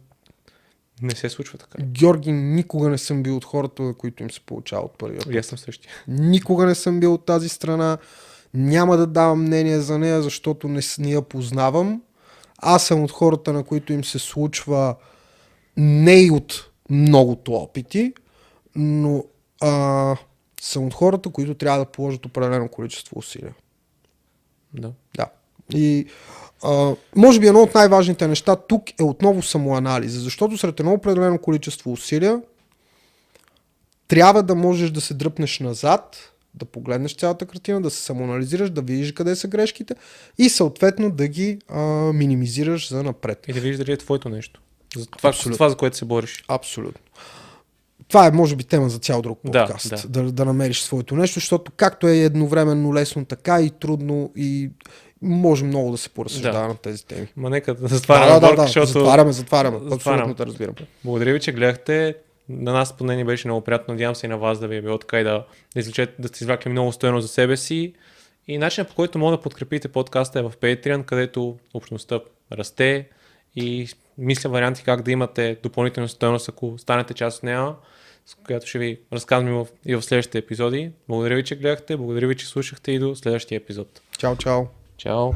не се случва така. Георги, никога не съм бил от хората, на които им се получава от първия път. И аз съм същия. Никога не съм бил от тази страна. Няма да давам мнение за нея, защото не, не я познавам. Аз съм от хората, на които им се случва не и от многото опити, но а, съм от хората, които трябва да положат определено количество усилия. Да. Да. И а, може би едно от най-важните неща тук е отново самоанализа, защото сред едно определено количество усилия трябва да можеш да се дръпнеш назад, да погледнеш цялата картина, да се самоанализираш, да видиш къде са грешките и съответно да ги а, минимизираш за напред. И да видиш дали е твоето нещо. За това, Абсолютно. това за което се бориш. Абсолютно. Това е, може би, тема за цял друг Да, подкаст. да. Да, да намериш своето нещо, защото както е едновременно лесно, така и трудно и може много да се поразсъждава Да. на тези теми. Ма нека да затваряме да, да, да, да, защото... затваряме, затваряме. Затварям. Абсолютно те разбирам. Благодаря ви, че гледахте. На нас поне ни беше много приятно. Надявам се и на вас да ви е било така и да, да, извлечете, да сте извлякли много стоено за себе си. И начинът по който може да подкрепите подкаста е в Patreon, където общността расте и мисля варианти как да имате допълнителна стоеност, ако станете част от нея, с която ще ви разказвам и в, и в следващите епизоди. Благодаря ви, че гледахте, благодаря ви, че слушахте и до следващия епизод. Чао, чао. Чао!